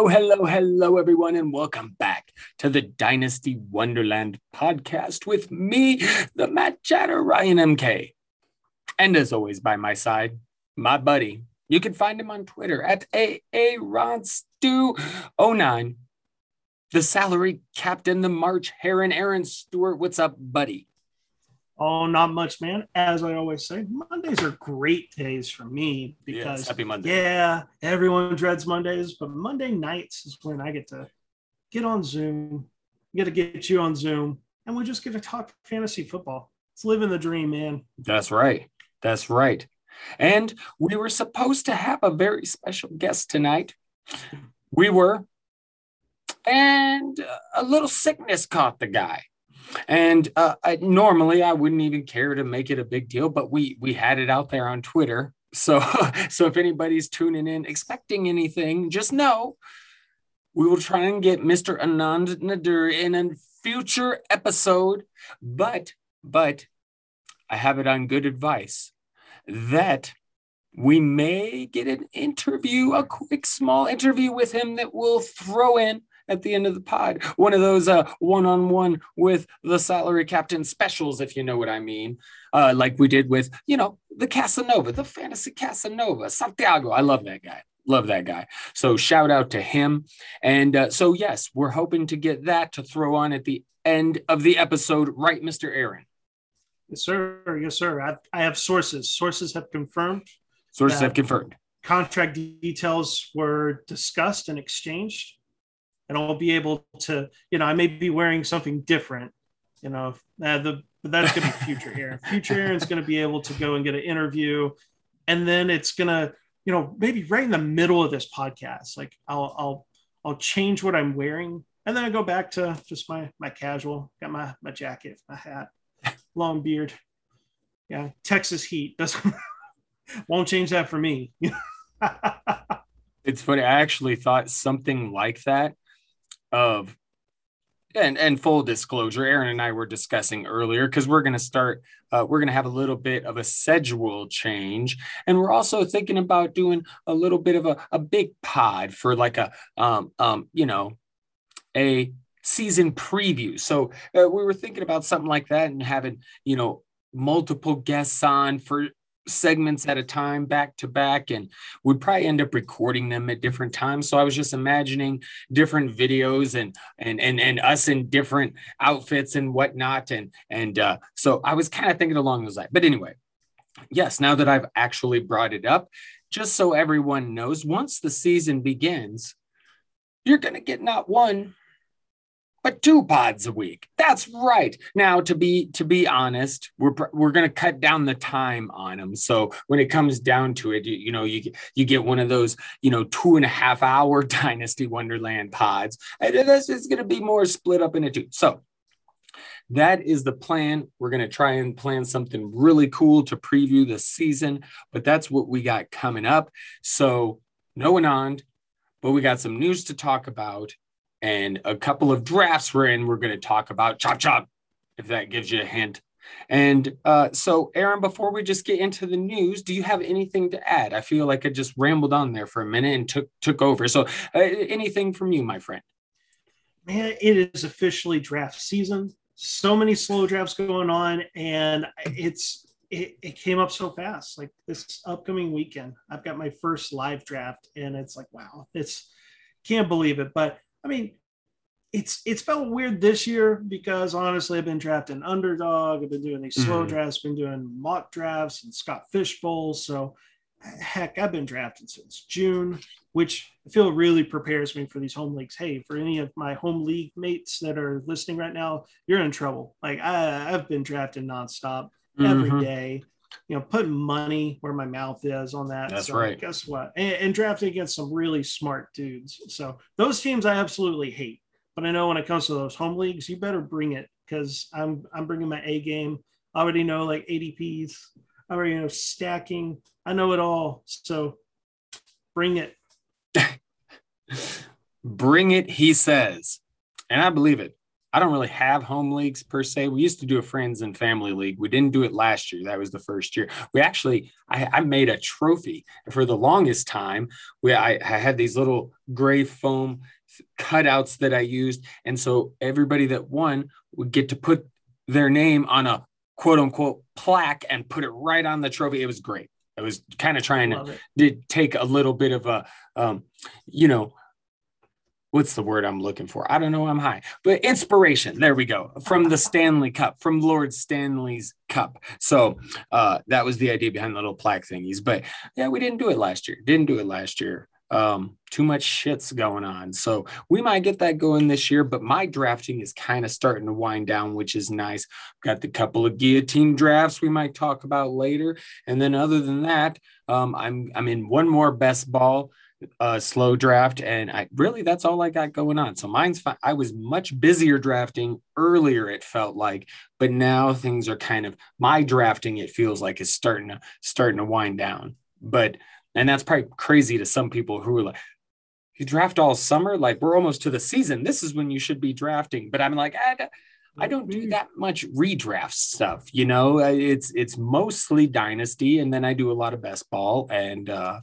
Hello, hello, hello, everyone, and welcome back to the Dynasty Wonderland podcast with me, the Matt Chatter Ryan MK. And as always, by my side, my buddy. You can find him on Twitter at AARonStew09. The salary captain, the March Heron, Aaron Stewart. What's up, buddy? Oh, not much, man. As I always say, Mondays are great days for me because Yes, happy Monday. yeah, everyone dreads Mondays, but Monday nights is when I get to get on Zoom, get to get you on Zoom, and we just get to talk fantasy football. It's living the dream, man. That's right. That's right. And we were supposed to have a very special guest tonight. We were. And a little sickness caught the guy. And uh, I, normally I wouldn't even care to make it a big deal, but we we had it out there on Twitter. So so if anybody's tuning in expecting anything, just know we will try and get Mr. Anand Nadir in a future episode. But but I have it on good advice that we may get an interview, a quick small interview with him that we'll throw in at the end of the pod. One of those uh, one-on-one with the salary captain specials, if you know what I mean. Uh, like we did with, you know, the Casanova, the fantasy Casanova, Santiago. I love that guy. Love that guy. So shout out to him. And uh, so, yes, we're hoping to get that to throw on at the end of the episode, right, Mr. Aaron? Yes, sir. Yes, sir. I, I have sources. Sources have confirmed Sources have confirmed. contract details were discussed and exchanged and i'll be able to you know i may be wearing something different you know uh, the but that's going to be future aaron future aaron's going to be able to go and get an interview and then it's going to you know maybe right in the middle of this podcast like i'll i'll i'll change what i'm wearing and then i go back to just my my casual got my my jacket my hat long beard yeah texas heat doesn't won't change that for me It's funny. I actually thought something like that of and and full disclosure, Aaron and I were discussing earlier because we're going to start. Uh, we're going to have a little bit of a schedule change, and we're also thinking about doing a little bit of a, a big pod for like a um um you know a season preview. So uh, we were thinking about something like that and having you know multiple guests on for segments at a time back to back and we'd probably end up recording them at different times. So i was just imagining different videos and and and, and us in different outfits and whatnot and and uh, so i was kind of thinking along those lines. But anyway yes now that i've actually brought it up just so everyone knows once the season begins you're going to get not one but two pods a week. That's right. Now, to be to be honest, we're we're going to cut down the time on them. So when it comes down to it, you, you know, you get- you get one of those, you know, two and a half hour Dynasty Wonderland pods, and that's it's going to be more split up into two. So that is the plan. We're going to try and plan something really cool to preview the season, but that's what we got coming up. So no Anand, but we got some news to talk about and a couple of drafts we're in. We're going to talk about chop chop, if that gives you a hint. And uh, so, Aaron, before we just get into the news, do you have anything to add? I feel like I just rambled on there for a minute and took took over. So, uh, anything from you, my friend? man, it is officially draft season. So many slow drafts going on, and it's it, it came up so fast. Like this upcoming weekend, I've got my first live draft, and it's like, wow, it's can't believe it. But I mean, it's it's felt weird this year because honestly, I've been drafting underdog. I've been doing these slow Mhm. drafts, been doing mock drafts and Scott Fish Bowls. So heck, I've been drafting since June, which I feel really prepares me for these home leagues. Hey, for any of my home league mates that are listening right now, you're in trouble. Like I, I've been drafting nonstop every Mhm. day. You know, putting money where my mouth is on that. That's So right. Guess what? And, and drafting against some really smart dudes. So those teams I absolutely hate. But I know when it comes to those home leagues, you better bring it because I'm I'm bringing my A game. I already know like ADPs. I already know stacking. I know it all. So bring it. Bring it, he says. And I believe it. I don't really have home leagues per se. We used to do a friends and family league. We didn't do it last year. That was the first year. We actually, I, I made a trophy for the longest time. We, I, I had these little gray foam cutouts that I used. And so everybody that won would get to put their name on a quote unquote plaque and put it right on the trophy. It was great. I was kind of trying to did take a little bit of a, um, you know, what's the word I'm looking for? I don't know. I'm high, but inspiration. There we go from the Stanley Cup, from Lord Stanley's Cup. So uh, that was the idea behind the little plaque thingies. But yeah, we didn't do it last year. Didn't do it last year. Um, too much shit's going on. So we might get that going this year, but my drafting is kind of starting to wind down, which is nice. Got the couple of guillotine drafts we might talk about later. And then other than that, um, I'm I'm in one more best ball uh, slow draft, and I really that's all I got going on. So mine's fine. I was much busier drafting earlier. It felt like, but now things are kind of my drafting. It feels like is starting to starting to wind down. But and that's probably crazy to some people who are like, you draft all summer, like we're almost to the season. This is when you should be drafting. But I'm like, I, I don't do that much redraft stuff. You know, it's it's mostly dynasty, and then I do a lot of best ball, and uh,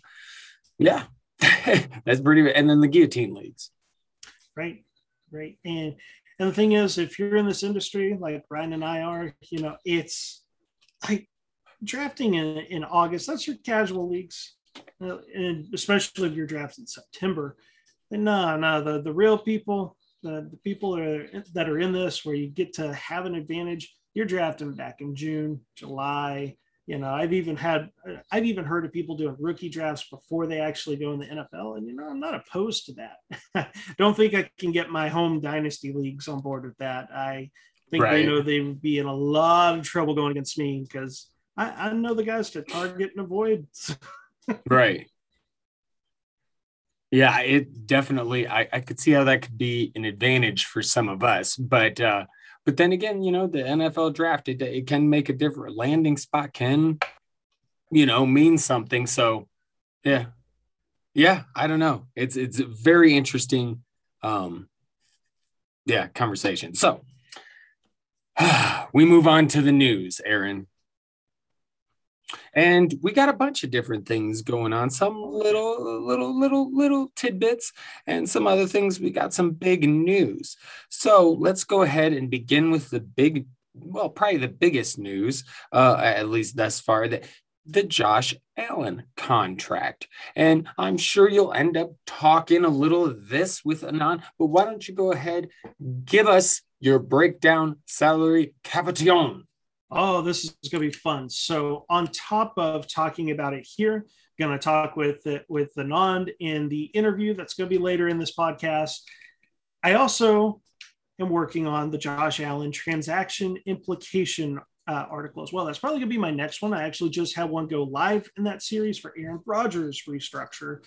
yeah, that's pretty. And then the guillotine leagues. Right, right, and and the thing is, if you're in this industry like Ryan and I are, you know, it's like drafting in, in August. That's your casual leagues, uh, and especially if you're drafted in September. And no, no, the the real people, the, the people that are, that are in this, where you get to have an advantage. You're drafting back in June, July, you know, I've even had, I've even heard of people doing rookie drafts before they actually go in the NFL. And, you know, I'm not opposed to that. Don't think I can get my home dynasty leagues on board with that. I think right. they know they would be in a lot of trouble going against me because I, I know the guys to target and avoid. right. Yeah, it definitely, I, I could see how that could be an advantage for some of us. But, uh, but then again, you know, the NFL draft, it, it can make a different landing spot can, you know, mean something. So yeah. Yeah, I don't know. It's it's very interesting um yeah, conversation. So we move on to the news, Aaron. And we got a bunch of different things going on, some little, little, little, little tidbits, and some other things. We got some big news. So let's go ahead and begin with the big, well, probably the biggest news, uh, at least thus far, that the Josh Allen contract. And I'm sure you'll end up talking a little of this with Anand, but why don't you go ahead, give us your breakdown salary capitation? Oh, this is going to be fun. So on top of talking about it here, I'm going to talk with it with Anand in the interview that's going to be later in this podcast. I also am working on the Josh Allen transaction implication uh, article as well. That's probably going to be my next one. I actually just had one go live in that series for Aaron Rodgers restructure.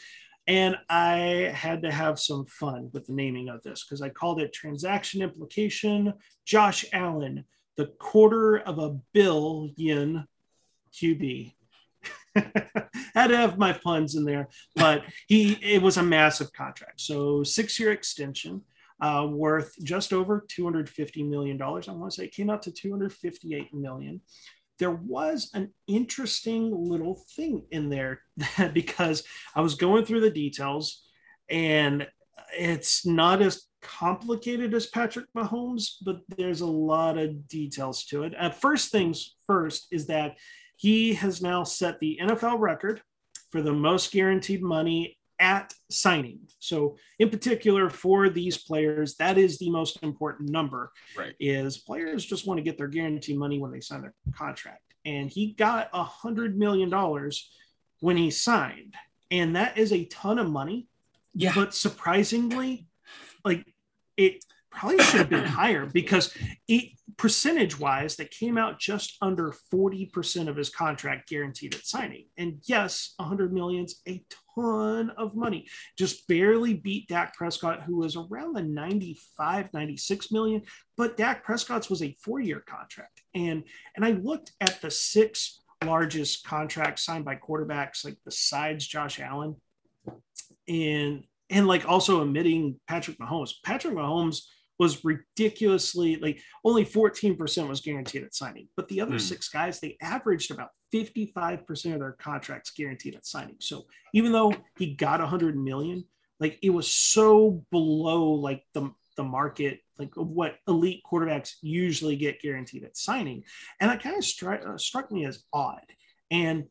And I had to have some fun with the naming of this because I called it Transaction Implication Josh Allen the quarter of a billion QB. had to have my puns in there, but he it was a massive contract. So six year extension, uh, worth just over 250 million dollars. I want to say it came out to 258 million. There was an interesting little thing in there because I was going through the details, and it's not as complicated as Patrick Mahomes, but there's a lot of details to it. Uh, first things first is that he has now set the NFL record for the most guaranteed money at signing. So, in particular, for these players, that is the most important number. Right. Is players just want to get their guaranteed money when they sign their contract, and he got a hundred million dollars when he signed, and that is a ton of money. Yeah. But surprisingly, like it probably should have been higher because it percentage wise that came out just under 40% of his contract guaranteed at signing. And yes 100 million's a ton of money. Just barely beat Dak Prescott who was around the 95 96 million but Dak Prescott's was a four-year contract. And and I looked at the six largest contracts signed by quarterbacks like besides Josh Allen and and like also omitting Patrick Mahomes. Patrick Mahomes was ridiculously like only 14% was guaranteed at signing. But the other mm. six guys, they averaged about 55% of their contracts guaranteed at signing. So even though he got 100 million, like it was so below like the the market like what elite quarterbacks usually get guaranteed at signing and that kind of stri- uh, struck me as odd and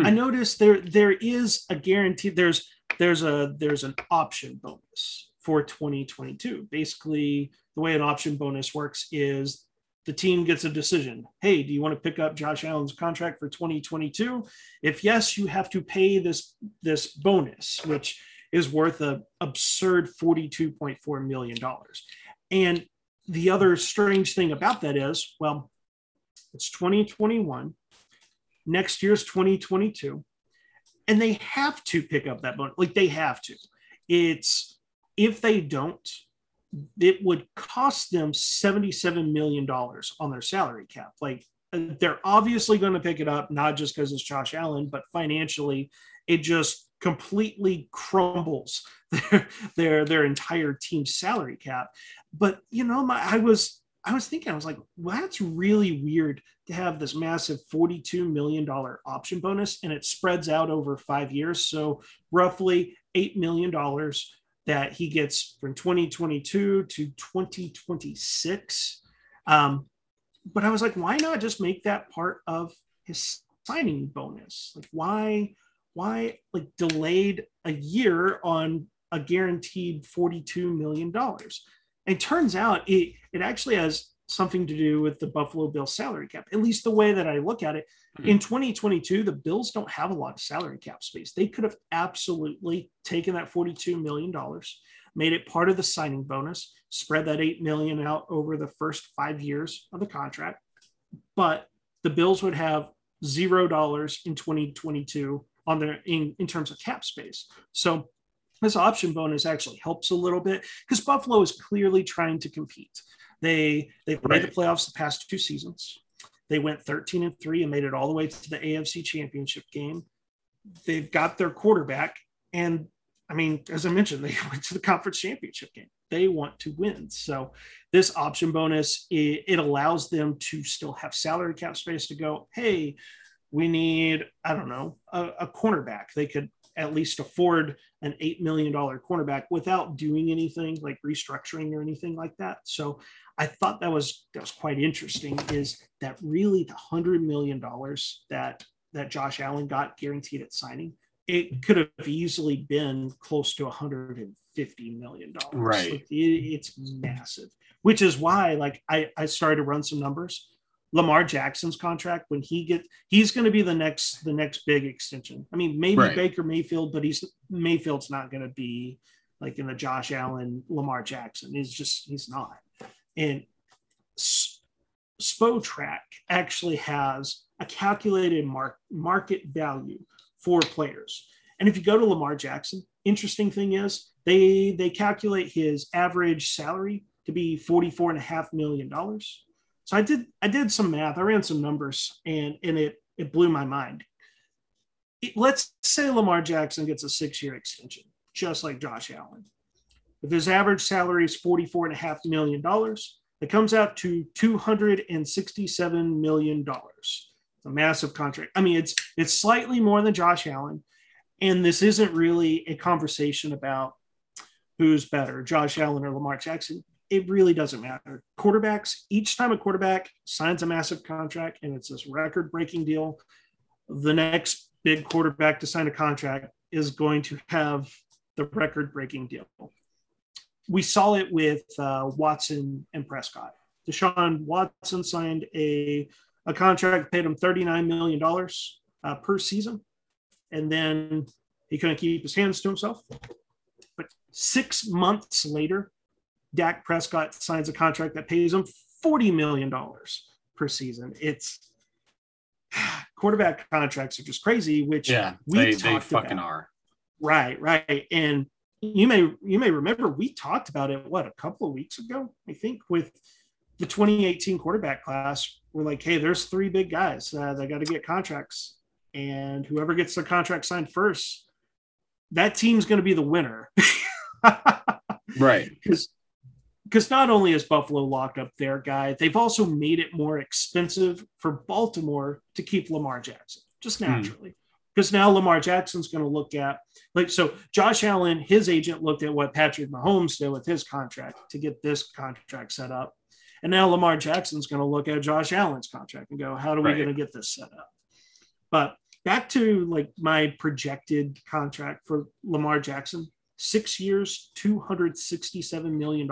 hmm. i noticed there there is a guarantee there's there's a there's an option bonus for 2022 basically the way an option bonus works is the team gets a decision hey do you want to pick up josh allen's contract for 2022 if yes you have to pay this this bonus which is worth an absurd $42.4 million. And the other strange thing about that is, well, it's 2021, next year's 2022, and they have to pick up that bonus. Like they have to. It's if they don't, it would cost them $77 million on their salary cap. Like uh, they're obviously going to pick it up, not just because it's Josh Allen, but financially, it just completely crumbles their their their entire team salary cap. But you know, my I was I was thinking, I was like, well, that's really weird to have this massive $42 million option bonus and it spreads out over five years. So roughly $8 million that he gets from 2022 to 2026. Um, but I was like, why not just make that part of his signing bonus? Like, why? why like delayed a year on a guaranteed $42 million? And turns out it, it actually has something to do with the Buffalo Bills salary cap, at least the way that I look at it. Mm-hmm. In 2022, the Bills don't have a lot of salary cap space. They could have absolutely taken that $42 million, made it part of the signing bonus, spread that 8 million out over the first five years of the contract. But the Bills would have zero dollars in 2022 on their in, in terms of cap space. So this option bonus actually helps a little bit because Buffalo is clearly trying to compete. They they've right. made the playoffs the past two seasons. They went 13 and 3 and made it all the way to the AFC championship game. They've got their quarterback. And I mean, as I mentioned, they went to the conference championship game. They want to win. So this option bonus, it, it allows them to still have salary cap space to go, hey, we need, I don't know, a, a cornerback. They could at least afford an $8 million cornerback without doing anything like restructuring or anything like that. So I thought that was that was quite interesting is that really the hundred million dollars that that Josh Allen got guaranteed at signing, it could have easily been close to 150 million dollars. Right. Like it, it's massive, which is why like I, I started to run some numbers Lamar Jackson's contract when he get he's going to be the next the next big extension. I mean, maybe right. Baker Mayfield, but he's Mayfield's not going to be like in the Josh Allen Lamar Jackson. He's just he's not. And Spotrac actually has a calculated mark, market value for players. And if you go to Lamar Jackson, interesting thing is they they calculate his average salary to be 44 and a half million dollars so I did I did some math. I ran some numbers, and and it it blew my mind. It, let's say Lamar Jackson gets a six year extension, just like Josh Allen. If his average salary is forty-four and a half million dollars, it comes out to two hundred and sixty-seven million dollars. It's a massive contract. I mean, it's it's slightly more than Josh Allen, and this isn't really a conversation about who's better, Josh Allen or Lamar Jackson it really doesn't matter. Quarterbacks, each time a quarterback signs a massive contract and it's this record breaking deal, the next big quarterback to sign a contract is going to have the record breaking deal. We saw it with uh, Watson and Prescott. Deshaun Watson signed a, a contract, paid him $39 million uh, per season. And then he couldn't keep his hands to himself. But six months later, Dak Prescott signs a contract that pays him $40 million per season. It's quarterback contracts are just crazy, which yeah, we they, they fucking about. are. Right, right. And you may you may remember we talked about it what a couple of weeks ago, I think, with the 2018 quarterback class. We're like, hey, there's three big guys uh, that got to get contracts, and whoever gets their contract signed first, that team's going to be the winner. right. Because because not only is Buffalo locked up their guy, they've also made it more expensive for Baltimore to keep Lamar Jackson, just hmm. naturally. Because now Lamar Jackson's going to look at, like, so Josh Allen, his agent looked at what Patrick Mahomes did with his contract to get this contract set up. And now Lamar Jackson's going to look at Josh Allen's contract and go, how are we right. going to get this set up? But back to like my projected contract for Lamar Jackson, six years, $267 million.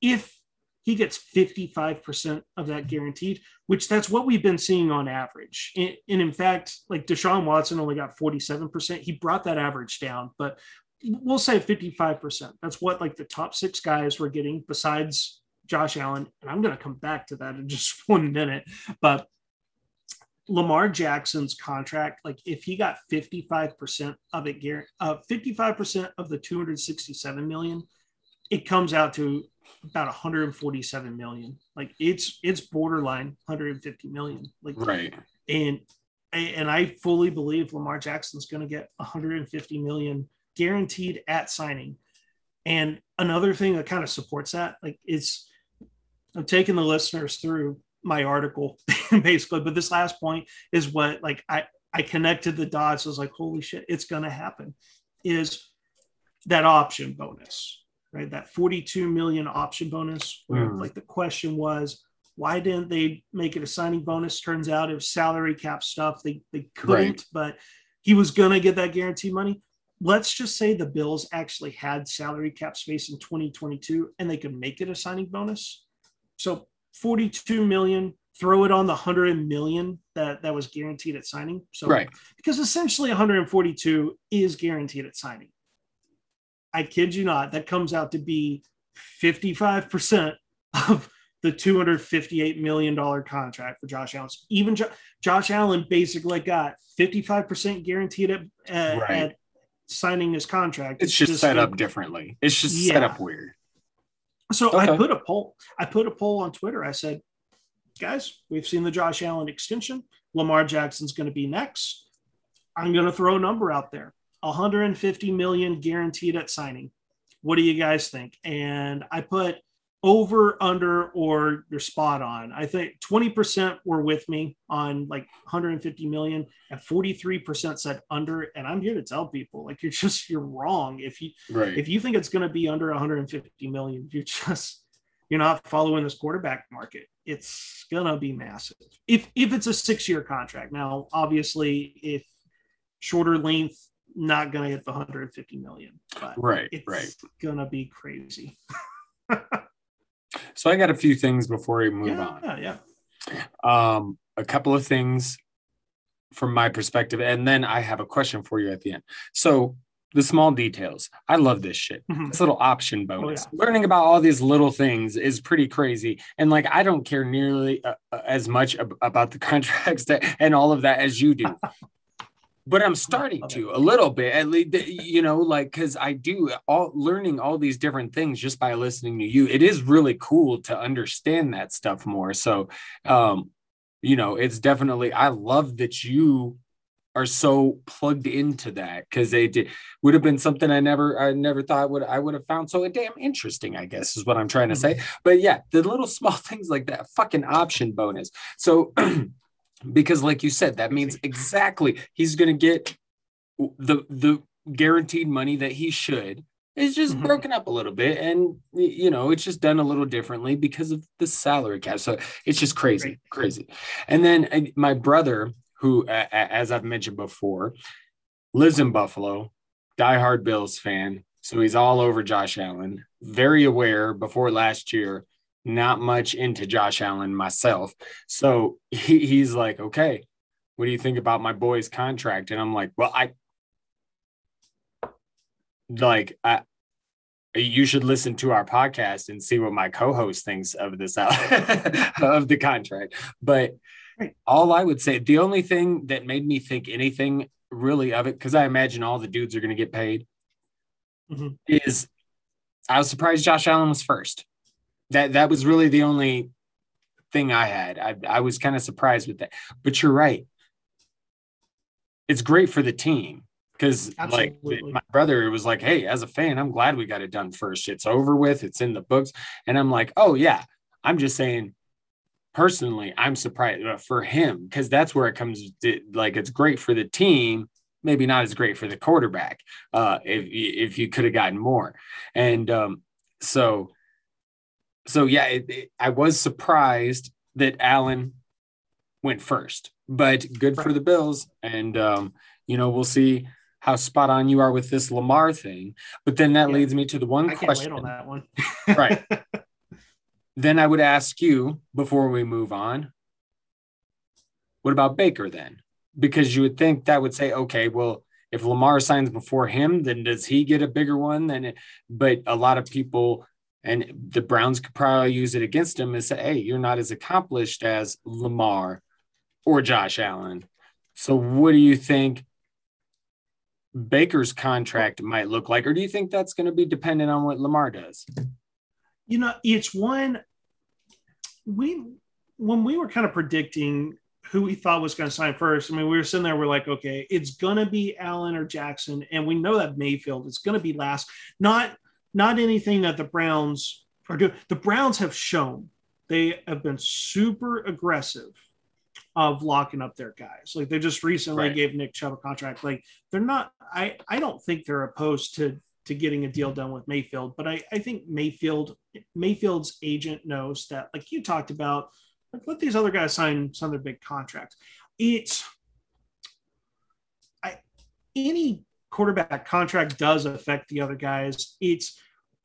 If he gets 55% of that guaranteed, which that's what we've been seeing on average. And, in fact, like Deshaun Watson only got 47%. He brought that average down, but we'll say 55%. That's what like the top six guys were getting besides Josh Allen. And I'm going to come back to that in just one minute. But Lamar Jackson's contract, like if he got 55% of it, uh, 55% of the 267 million, it comes out to about 147 million. Like it's it's borderline 150 million. Like right. And and I fully believe Lamar Jackson's going to get 150 million guaranteed at signing. And another thing that kind of supports that, like it's I'm taking the listeners through my article basically but this last point is what like i i connected the dots. I was like holy shit it's gonna happen is that option bonus right? That 42 million option bonus where mm. like the question was why didn't they make it a signing bonus? Turns out it was salary cap stuff. They they couldn't right. but he was gonna get that guarantee money. Let's just say the bills actually had salary cap space in 2022 and they could make it a signing bonus. So 42 million, throw it on the 100 million that, that was guaranteed at signing. So, right. because essentially 142 is guaranteed at signing. I kid you not, that comes out to be 55% of the $258 million contract for Josh Allen. Even jo- Josh Allen basically got 55% guaranteed at, uh, right. at signing his contract. It's just, just set up differently. It's just yeah. set up weird. So okay. I put a poll. I put a poll on Twitter. I said, guys, we've seen the Josh Allen extension. Lamar Jackson's going to be next. I'm going to throw a number out there 150 million guaranteed at signing. What do you guys think? And I put over, under, or you're spot on. I think 20% were with me on like 150 million, and 43% said under. And I'm here to tell people, like you're just you're wrong. If you right. if you think it's going to be under 150 million, you're just you're not following this quarterback market. It's gonna be massive. If if it's a six year contract. Now, obviously, if shorter length, not gonna hit the 150 million. But right, it's right. gonna be crazy. So I got a few things before we move yeah, on. Yeah, Um, a couple of things from my perspective, and then I have a question for you at the end. So the small details. I love this shit. Mm-hmm. This little option bonus. Oh, yeah. Learning about all these little things is pretty crazy. And like, I don't care nearly uh, uh as much ab- about the contracts that, and all of that as you do. But I'm starting to a little bit at least, you know, like because I do all learning all these different things just by listening to you. It is really cool to understand that stuff more. So, um, you know, it's definitely I love that you are so plugged into that because they did would have been something I never I never thought would I would have found so damn interesting. I guess is what I'm trying to say. Mm-hmm. But yeah, the little small things like that fucking option bonus. So. because like you said that means exactly he's going to get the the guaranteed money that he should. It's just mm-hmm. broken up a little bit and you know it's just done a little differently because of the salary cap. So it's just crazy crazy. And then my brother who as i've mentioned before lives in buffalo diehard bills fan. So he's all over josh allen. Very aware before last year not much into Josh Allen myself. So he, he's like, okay, what do you think about my boy's contract? And I'm like, well, I like, I, you should listen to our podcast and see what my co-host thinks of this out of the contract. But all I would say, the only thing that made me think anything really of it, because I imagine all the dudes are going to get paid, mm-hmm. is I was surprised Josh Allen was first that that was really the only thing I had. I, I was kind of surprised with that. But you're right. It's great for the team. because like my brother was like hey as a fan i'm glad we got it done first it's over with it's in the books and i'm like oh yeah i'm just saying personally i'm surprised uh, for him because that's where it comes to, like it's great for the team maybe not as great for the quarterback uh if if you could have gotten more and um so so yeah it, it, i was surprised that allen went first but good for the bills and um you know we'll see how spot on you are with this Lamar thing. But then that yeah. leads me to the one I question. on that one. right. Then I would ask you before we move on, what about Baker then? Because you would think that would say, okay, well, if Lamar signs before him, then does he get a bigger one? Then, it, but a lot of people and the Browns could probably use it against him and say, hey, you're not as accomplished as Lamar or Josh Allen. So, what do you think Baker's contract might look like, or do you think that's going to be dependent on what Lamar does? You know, it's one we when we were kind of predicting who we thought was going to sign first. I mean, we were sitting there, we're like, okay, it's going to be Allen or Jackson, and we know that Mayfield is going to be last. Not not anything that the Browns are doing. The Browns have shown they have been super aggressive of locking up their guys. Like they just recently right. gave Nick Chubb a contract. Like they're not. I I don't think they're opposed to to getting a deal done with Mayfield, but I I think Mayfield Mayfield's agent knows that. Like you talked about, like let these other guys sign some of their big contracts. It's I any quarterback contract does affect the other guys. It's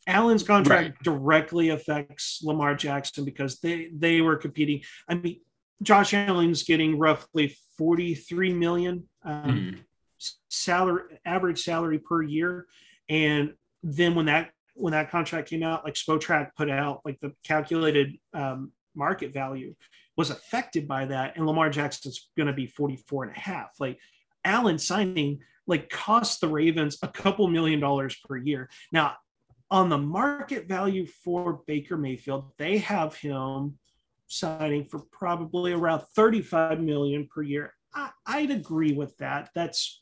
Allen's contract right. directly affects Lamar Jackson because they they were competing. I mean, Josh Allen's getting roughly 43 million um, mm. salary average salary per year. And then when that when that contract came out, like Spotrac put out like the calculated um, market value was affected by that. And Lamar Jackson's going to be 44 and a half. Like Allen signing like cost the Ravens a couple million dollars per year. Now, on the market value for Baker Mayfield, they have him signing for probably around 35 million per year. I, would agree with that. That's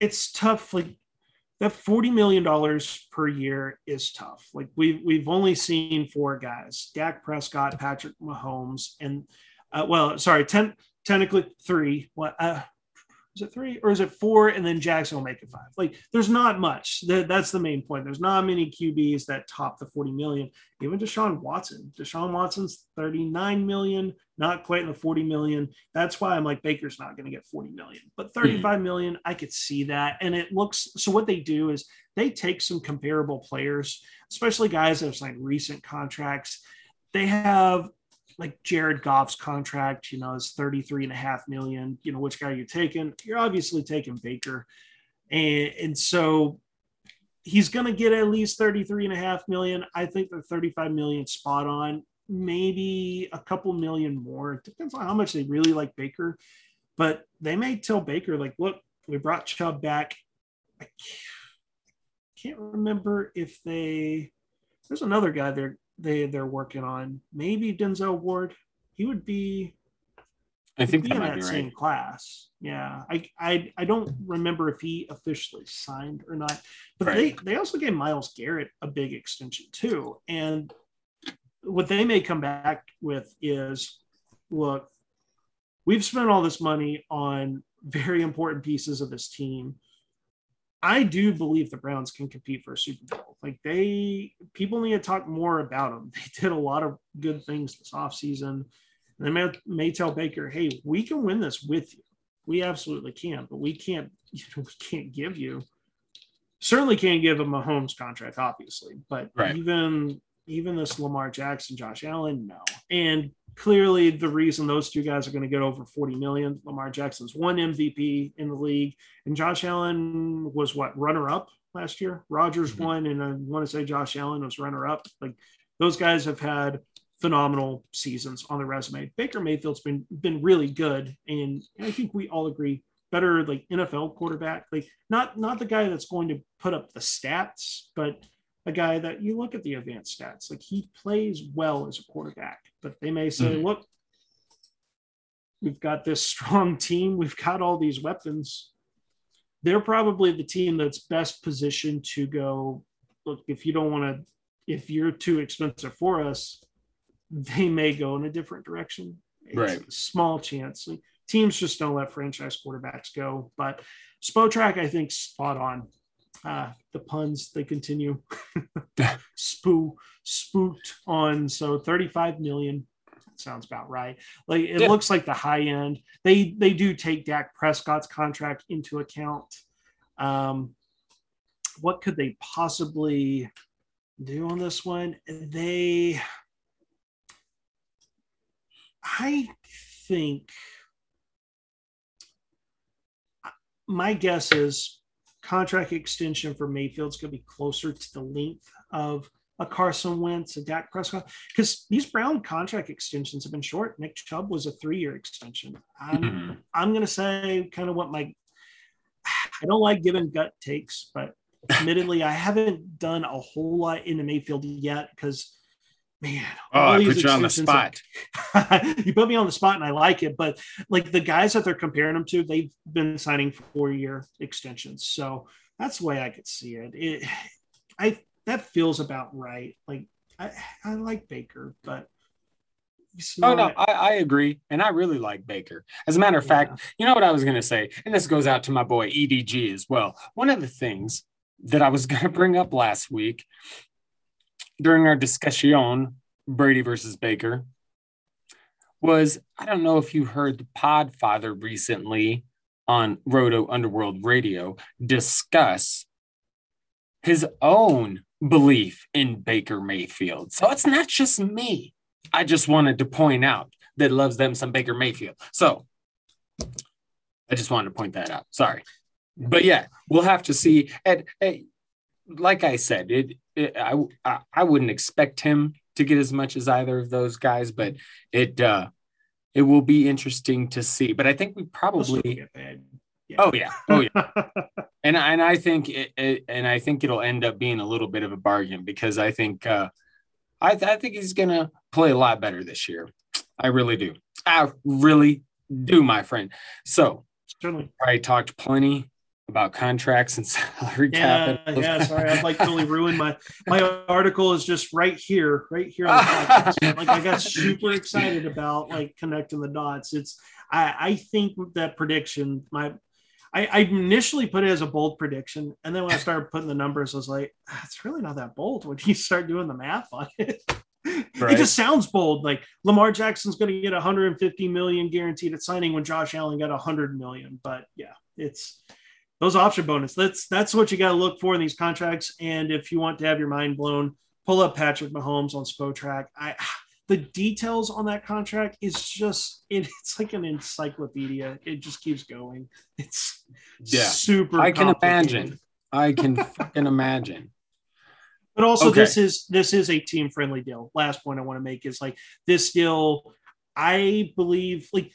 it's tough. Like that 40 million dollars per year is tough. Like we've we've only seen four guys: Dak Prescott, Patrick Mahomes, and uh, well, sorry, ten technically three. What uh, is it three or is it four? And then Jackson will make it five. Like there's not much. That, that's the main point. There's not many QBs that top the 40 million. Even Deshaun Watson. Deshaun Watson's 39 million, not quite in the 40 million. That's why I'm like Baker's not going to get 40 million, but hmm. 35 mm-hmm. million, I could see that. And it looks so. What they do is they take some comparable players, especially guys that have signed recent contracts. They have like Jared Goff's contract, you know, is 33 and a half million. You know, which guy are you taking? You're obviously taking Baker. And, and so he's going to get at least 33 and a half million. I think the 35 million spot on, maybe a couple million more. It depends on how much they really like Baker. But they may tell Baker, like, look, we brought Chubb back. I can't remember if they, there's another guy there they they're working on. Maybe Denzel Ward. He would be. I think that in that same right. class. Yeah, I, I I don't remember if he officially signed or not, but right. they they also gave Myles Garrett a big extension too. And what they may come back with is, look, we've spent all this money on very important pieces of this team I do believe the Browns can compete for a Super Bowl. Like they, people need to talk more about them. They did a lot of good things this offseason. And they may, may tell Baker, hey, we can win this with you. We absolutely can, but we can't, you know, we can't give you, certainly can't give him a Mahomes contract, obviously. But right. even, even this Lamar Jackson, Josh Allen, no. And clearly the reason those two guys are going to get over 40 million. Lamar Jackson's won MVP in the league, and Josh Allen was what runner up last year. Rodgers mm-hmm. won, and I want to say Josh Allen was runner up. Like those guys have had phenomenal seasons on the resume. Baker Mayfield's been been really good, and I think we all agree better like NFL quarterback. Like not not the guy that's going to put up the stats, but a guy that you look at the advanced stats. Like he plays well as a quarterback, but they may say, mm-hmm. look, we've got this strong team, we've got all these weapons. they're probably the team that's best positioned to go. Look, if you don't want to, if you're too expensive for us, they may go in a different direction. It's Right. a small chance. Like, teams just don't let franchise quarterbacks go. But Spotrac, I think, spot on. Uh, the puns they continue. Spoo spooked on so 35 million sounds about right. Like it Yeah. looks like the high end. They they do take Dak Prescott's contract into account. Um, what could they possibly do on this one? They, I think, my guess is contract extension for Mayfield's going to be closer to the length of a Carson Wentz, a Dak Prescott, because these Brown contract extensions have been short. Nick Chubb was a three-year extension. I'm, Mhm. I'm going to say kind of what my I don't like giving gut takes, but admittedly, I haven't done a whole lot into Mayfield yet because, man, Oh, I put you on the spot. you put me on the spot, and I like it. But like the guys that they're comparing them to, they've been signing four-year extensions, so that's the way I could see it. It, I that feels about right. Like I, I like Baker, but Oh no, I, I agree, and I really like Baker. As a matter of fact, you know what I was going to say, and this goes out to my boy EDG as well. One of the things that I was going to bring up last week during our discussion, Brady versus Baker, was I don't know if you heard the Podfather recently on Roto Underworld Radio discuss his own belief in Baker Mayfield. So it's not just me. I just wanted to point out that loves them some Baker Mayfield. So I just wanted to point that out. Sorry. But yeah, we'll have to see. And, and like I said, it, it I, I I wouldn't expect him to get as much as either of those guys, but it uh it will be interesting to see. But I think we probably. Yeah. oh yeah oh yeah and and I think it, it and I think it'll end up being a little bit of a bargain because I think uh, I I think he's gonna play a lot better this year. I really do. I really do, my friend. So certainly. I talked plenty about contracts and salary Yeah, cap. yeah. Sorry, I've like totally ruined my my article is just right here, right here on the podcast. like I got super excited about like connecting the dots. It's I I think that prediction my. I, I initially put it as a bold prediction, and then when I started putting the numbers, I was like, "Ah, "It's really not that bold." When you start doing the math on it, Right. it just sounds bold. Like Lamar Jackson's going to get 150 million guaranteed at signing when Josh Allen got 100 million. But yeah, it's those option bonus. That's that's what you got to look for in these contracts. And if you want to have your mind blown, pull up Patrick Mahomes on Spotrac. I the details on that contract is just it, it's like an encyclopedia. It just keeps going. It's Yeah. super. I can imagine. I can fucking imagine. But also, Okay. this is this is a team friendly deal. Last point I want to make is like this deal. I believe like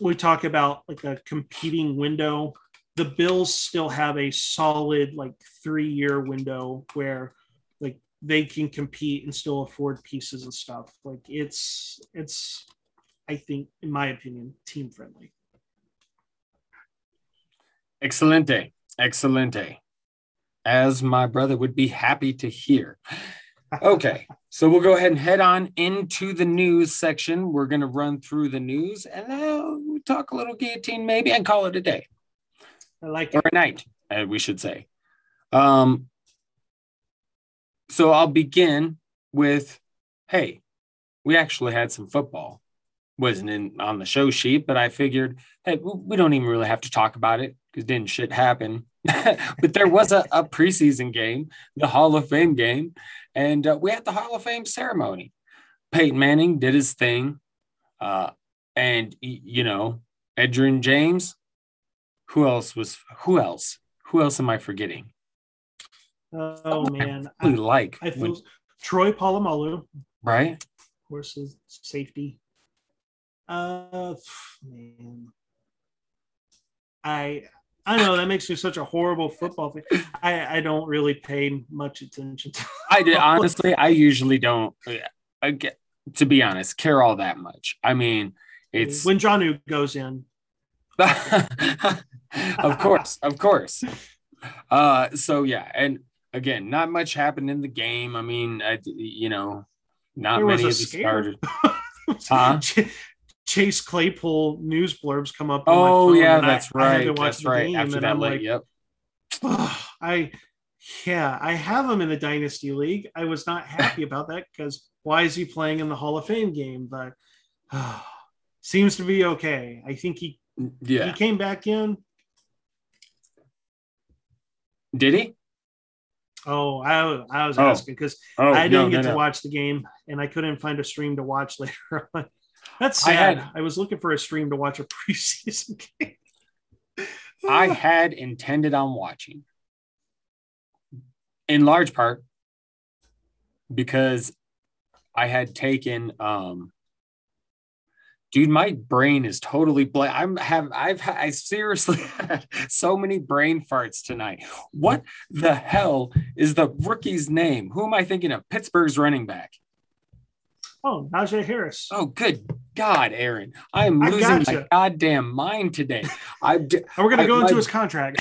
we talk about like a competing window. The Bills still have a solid like three year window where like they can compete and still afford pieces and stuff. Like it's it's I think in my opinion team friendly. Excelente. Excelente. As my brother would be happy to hear. Okay, so we'll go ahead and head on into the news section. We're going to run through the news and then we'll talk a little guillotine maybe and call it a day I like or it. night, uh, we should say. Um, so I'll begin with hey, we actually had some football. Wasn't in on the show sheet, but I figured, hey, we don't even really have to talk about it because didn't shit happen. but there was a, a preseason game, the Hall of Fame game, and uh, we had the Hall of Fame ceremony. Peyton Manning did his thing, uh, and you know, Edgerrin James. Who else was? Who else? Who else am I forgetting? Oh man, I really I, like I when- Troy Polamalu. right. of course, is safety. Uh, man, I I know that makes me such a horrible football fan. I I don't really pay much attention to. I did honestly. I usually don't. I get to be honest, care all that much. I mean, it's when Johnu goes in. of course, of course. Uh, so yeah, and again, not much happened in the game. I mean, I, you know, not There many of the starters. Huh? Chase Claypool news blurbs come up. On my Oh yeah, I- that's I, right. watch That's right. After that I'm late, like, yep. I yeah, I have him in the dynasty league. I was not happy about that because why is he playing in the Hall of Fame game? But seems to be okay. I think he yeah he came back in. Did he? Oh, I, I was Oh. asking because Oh, I didn't no, get no, to no. watch the game and I couldn't find a stream to watch later on. That's I sad. had- I was looking for a stream to watch a preseason game. I had intended on watching, in large part because I had taken. um Dude, my brain is totally blank. I'm have I've I seriously had so many brain farts tonight. What the hell is the rookie's name? Who am I thinking of? Pittsburgh's running back. oh, Najee Harris. Oh, good God, Aaron! I am I losing my goddamn mind today. I And we're gonna I- go into my- his contract.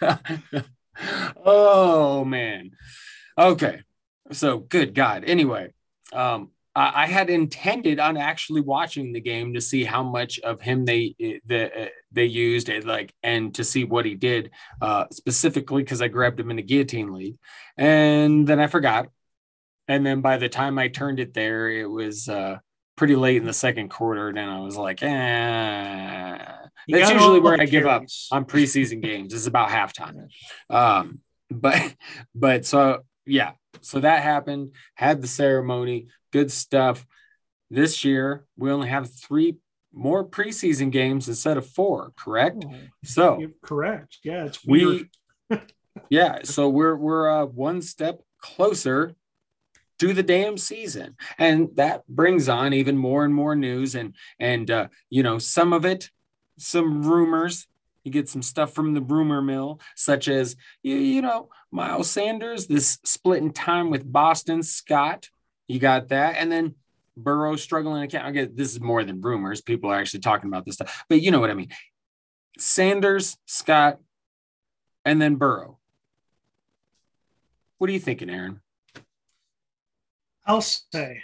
oh man. Okay. So good God. Anyway, um, I, I had intended on actually watching the game to see how much of him they the uh, they used and like and to see what he did uh, specifically because I grabbed him in a guillotine league, and then I forgot. And then by the time I turned it there, it was uh, pretty late in the second quarter. And I was like, eh. You usually where the I give up on preseason games. It's about halftime. Um, but but so yeah, so that happened. Had the ceremony, good stuff. This year we only have three more preseason games instead of four. Correct. Oh, So correct. Yeah, it's weird. we yeah so we're we're uh, one step closer to the damn season and that brings on even more and more news and and uh, you know some of it some rumors you get some stuff from the rumor mill such as you, you know miles sanders this split in time with boston scott you got that. And then burrow struggling account i get this is more than rumors. People are actually talking about this stuff. But you know what i mean. Sanders scott and then burrow. What are you thinking, Aaron? I'll say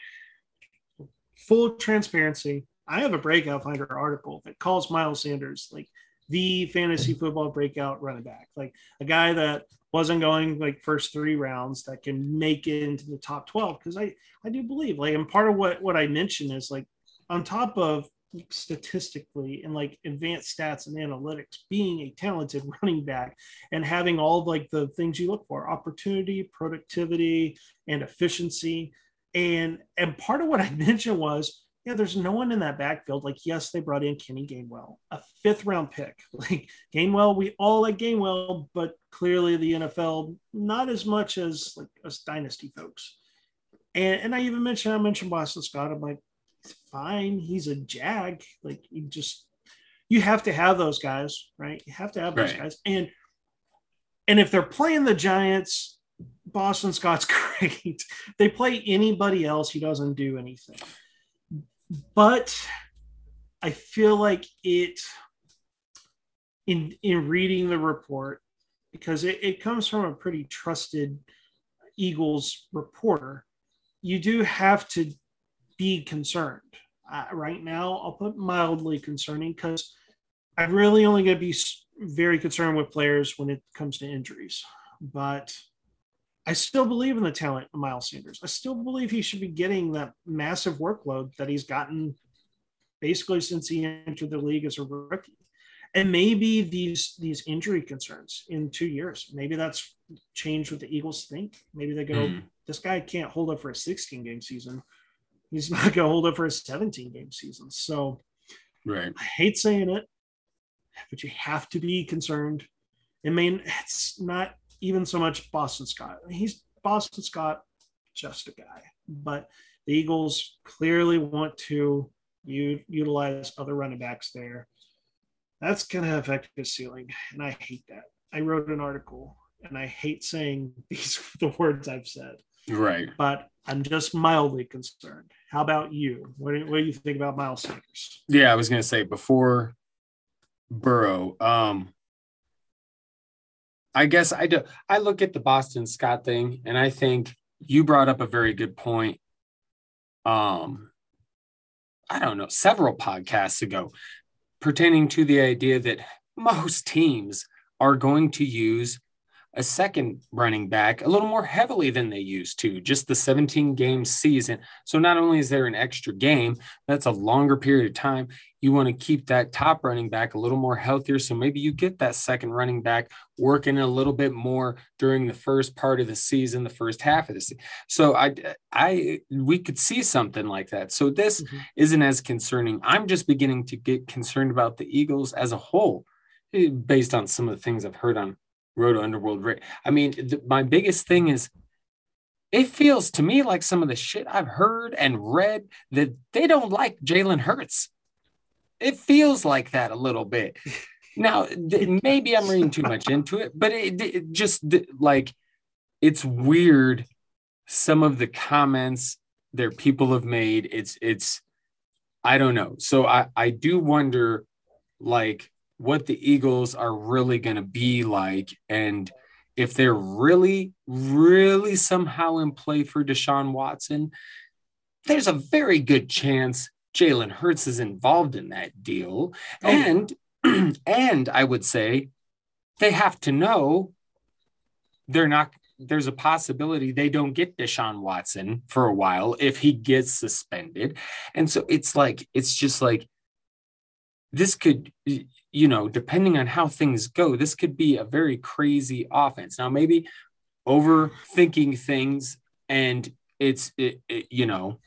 full transparency. I have a breakout finder article that calls Miles Sanders like the fantasy football breakout running back, like a guy that wasn't going like first three rounds that can make it into the top 12. Cause I, I do believe like, and part of what, what I mentioned is like on top of statistically and like advanced stats and analytics, being a talented running back and having all of like the things you look for opportunity, productivity, and efficiency. And and part of what I mentioned was, yeah, there's no one in that backfield. Like, yes, they brought in Kenny Gainwell, a fifth round pick. Like Gainwell, we all like Gainwell, but clearly the NFL not as much as like us dynasty folks. And and I even mentioned I mentioned Boston Scott. I'm like, fine. He's a jag. Like you just you have to have those guys, right? You have to have those Right. guys. And and if they're playing the Giants, Boston Scott's great. they play anybody else, he doesn't do anything. But I feel like it in in reading the report, because it, it comes from a pretty trusted Eagles reporter, you do have to be concerned. Uh, right now, I'll put mildly concerning because I'm really only going to be very concerned with players when it comes to injuries. But I still believe in the talent of Miles Sanders. I still believe he should be getting that massive workload that he's gotten basically since he entered the league as a rookie. And maybe these these injury concerns in two years, maybe that's changed what the Eagles think. Maybe they go, Mhm. this guy can't hold up for a 16 game season. He's not going to hold up for a 17 game season. So Right. I hate saying it, but you have to be concerned. I mean, it's not even so much Boston Scott. He's Boston Scott, just a guy. But the Eagles clearly want to u- utilize other running backs there. That's going to affect his ceiling. And I hate that. I wrote an article and I hate saying these the words I've said, Right. but I'm just mildly concerned. How about you? What do, what do you think about Miles Sanders? Yeah, I was gonna say before Burrow. Um, I guess I do. I look at the Boston Scott thing, and I think you brought up a very good point. Um, I don't know, several podcasts ago, pertaining to the idea that most teams are going to use a second running back a little more heavily than they used to, just the 17 game season. So not only is there an extra game, that's a longer period of time. You want to keep that top running back a little more healthier. So maybe you get that second running back working a little bit more during the first part of the season, the first half of the season. So I, I, we could see something like that. So this mm-hmm. isn't as concerning. I'm just beginning to get concerned about the Eagles as a whole eh, based on some of the things I've heard on Roto Underworld. I mean, th- my biggest thing is it feels to me like some of the shit I've heard and read that they don't like Jalen Hurts. It feels like that a little bit. Now, th- maybe I'm reading too much into it, but it, it just th- like it's weird. Some of the comments their people have made, it's it's I don't know. So I I do wonder, like what the Eagles are really going to be like. And if they're really, really somehow in play for Deshaun Watson, there's a very good chance Jalen Hurts is involved in that deal. Oh. And and I would say they have to know they're not there's a possibility they don't get Deshaun Watson for a while if he gets suspended. And so it's like it's just like this could you know, depending on how things go, this could be a very crazy offense. Now, maybe overthinking things and it's, it, it, you know,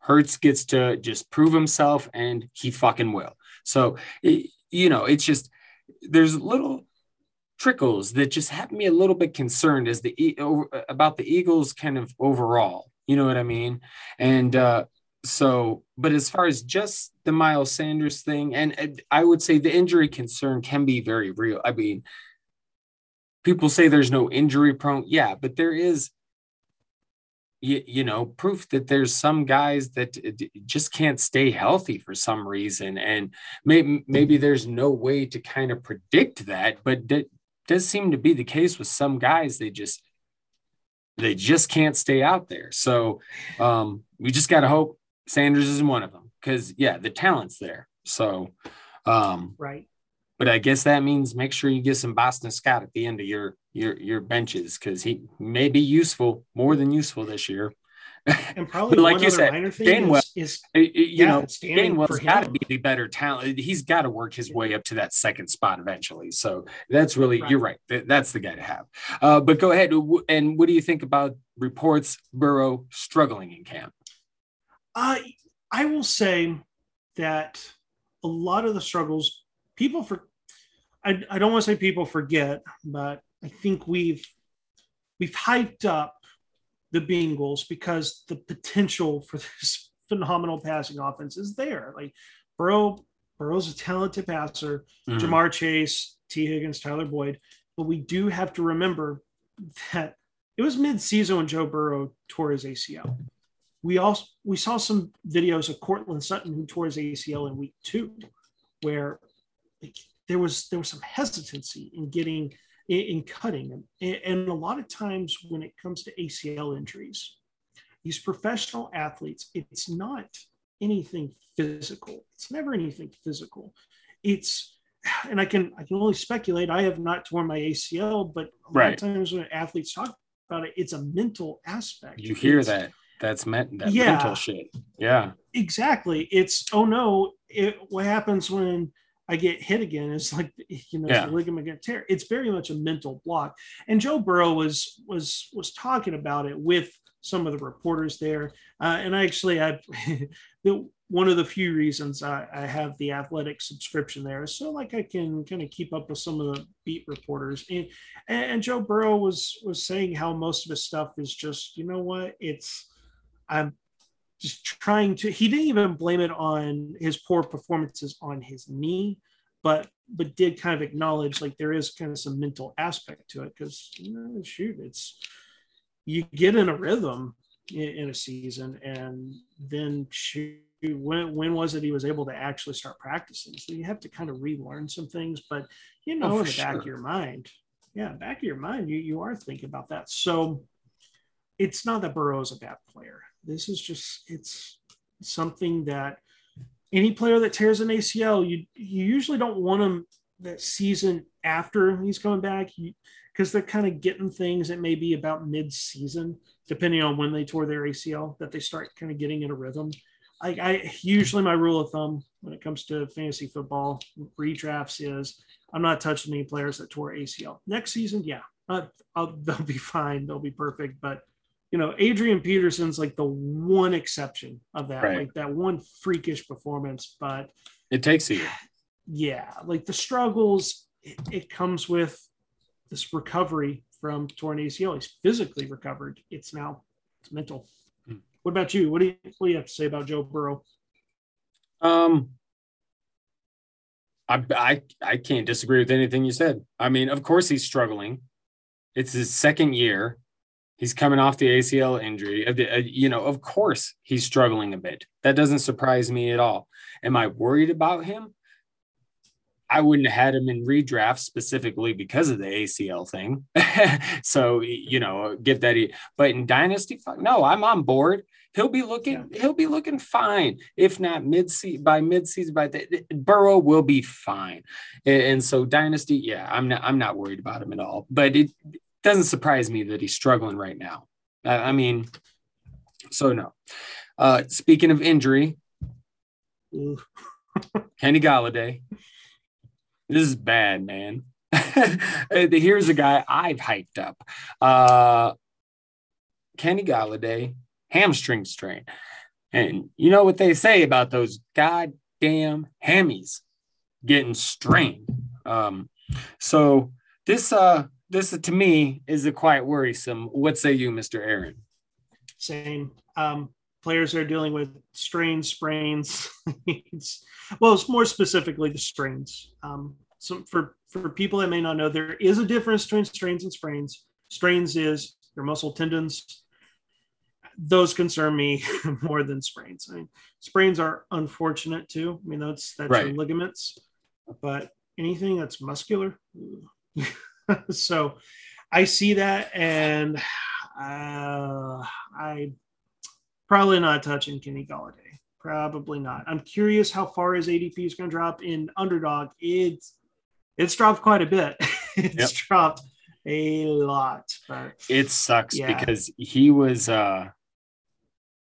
Hurts gets to just prove himself and he fucking will. So, it, you know, it's just, there's little trickles that just have me a little bit concerned as the about the Eagles kind of overall. You know what I mean? And uh, so, but as far as just the Miles Sanders thing, and, I would say the injury concern can be very real. I mean, people say there's no injury prone. Yeah, but there is, you, you know, proof that there's some guys that just can't stay healthy for some reason. And maybe, maybe there's no way to kind of predict that, but that does seem to be the case with some guys. They just, they just can't stay out there. So um, we just got to hope Sanders isn't one of them because yeah, the talent's there. So, um, right. But I guess that means make sure you get some Boston Scott at the end of your your your benches because he may be useful, more than useful this year. And probably like you said, Gainwell is, is you yeah, know Gainwell's got to be the better talent. He's got to work his way up to that second spot eventually. So that's really right. you're right. That's the guy to have. Uh, but go ahead. And what do you think about reports Burrow struggling in camp? Uh, I will say that a lot of the struggles, people for, I, I don't want to say people forget, but I think we've we've hyped up the Bengals because the potential for this phenomenal passing offense is there. Like Burrow, Burrow's a talented passer, mm-hmm. Ja'Marr Chase, Tee Higgins, Tyler Boyd, but we do have to remember that it was mid-season when Joe Burrow tore his ACL we also we saw some videos of Courtland Sutton who tore his ACL in week two, where there was there was some hesitancy in getting in, in cutting and, and a lot of times when it comes to ACL injuries, these professional athletes, it's not anything physical. It's never anything physical. It's and I can I can only speculate. I have not torn my ACL, but a lot of times when athletes talk about it, it's a mental aspect. You hear it's, that that's meant that yeah, mental shit. Yeah. Exactly. It's oh no, it what happens when I get hit again is like you know yeah. the ligament get tear. It's very much a mental block. And Joe Burrow was was was talking about it with some of the reporters there. Uh, and I actually I the one of the few reasons I, I, have the athletic subscription there is so like I can kind of keep up with some of the beat reporters. And, and Joe Burrow was was saying how most of his stuff is just, you know what, it's I'm just trying to. He didn't even blame it on his poor performances on his knee, but but did kind of acknowledge like there is kind of some mental aspect to it because you know shoot it's you get in a rhythm in, in a season and then shoot when when was it he was able to actually start practicing? So you have to kind of relearn some things, but you know, oh, in the sure. back of your mind, yeah, back of your mind, you you are thinking about that. So it's not that Burrow is a bad player. This is just it's something that any player that tears an ACL, you you usually don't want him that season after he's coming back because they're kind of getting things that may be about mid-season, depending on when they tore their ACL, that they start kind of getting in a rhythm. I, I usually my rule of thumb when it comes to fantasy football redrafts is I'm not touching any players that tore ACL. Next season, yeah, uh, they'll be fine, they'll be perfect, but you know, Adrian Peterson's like the one exception of that, right. like that one freakish performance. But it takes a year. Yeah, like the struggles, it, it comes with this recovery from torn ACL. He's physically recovered. It's now it's mental. Hmm. What about you? What do you what do you have to say about Joe Burrow? Um, I I I can't disagree with anything you said. I mean, of course he's struggling. It's his second year. He's coming off the ACL injury. Uh, you know, of course he's struggling a bit. That doesn't surprise me at all. Am I worried about him? I wouldn't have had him in redraft specifically because of the ACL thing. so you know, get that. But in dynasty, no, I'm on board. He'll be looking. Yeah. He'll be looking fine. If not mid by mid season, by the Burrow will be fine. And, and so dynasty, yeah, I'm not. I'm not worried about him at all. But it doesn't surprise me that he's struggling right now. I, I mean, so no. Uh, speaking of injury, Kenny Golladay. This is bad, man. Here's a guy I've hyped up. Uh, Kenny Golladay, hamstring strain. And you know what they say about those goddamn hammies getting strained. Um, so this uh this to me is a quite worrisome. What say you, Mr. Aaron? Same. Um, players are dealing with strains, sprains. well, it's more specifically the strains. Um, so for for people that may not know, there is a difference between strains and sprains. Strains is your muscle tendons. Those concern me more than sprains. I mean, sprains are unfortunate too. I mean, that's that's right. your ligaments, but anything that's muscular. so I see that, and uh, I probably not touching Kenny Golladay. Probably not. I'm curious how far his ADP is going to drop in underdog. It's it's dropped quite a bit. it's yep. dropped a lot. But it sucks yeah. because he was uh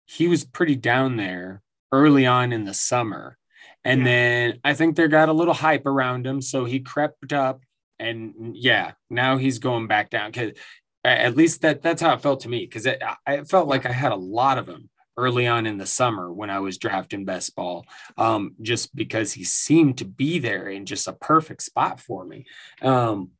he was pretty down there early on in the summer. And yeah. then I think there got a little hype around him. So he crept up and yeah, now he's going back down because at least that that's how it felt to me because it, I felt like I had a lot of him early on in the summer when I was drafting best ball, um, just because he seemed to be there in just a perfect spot for me. Um,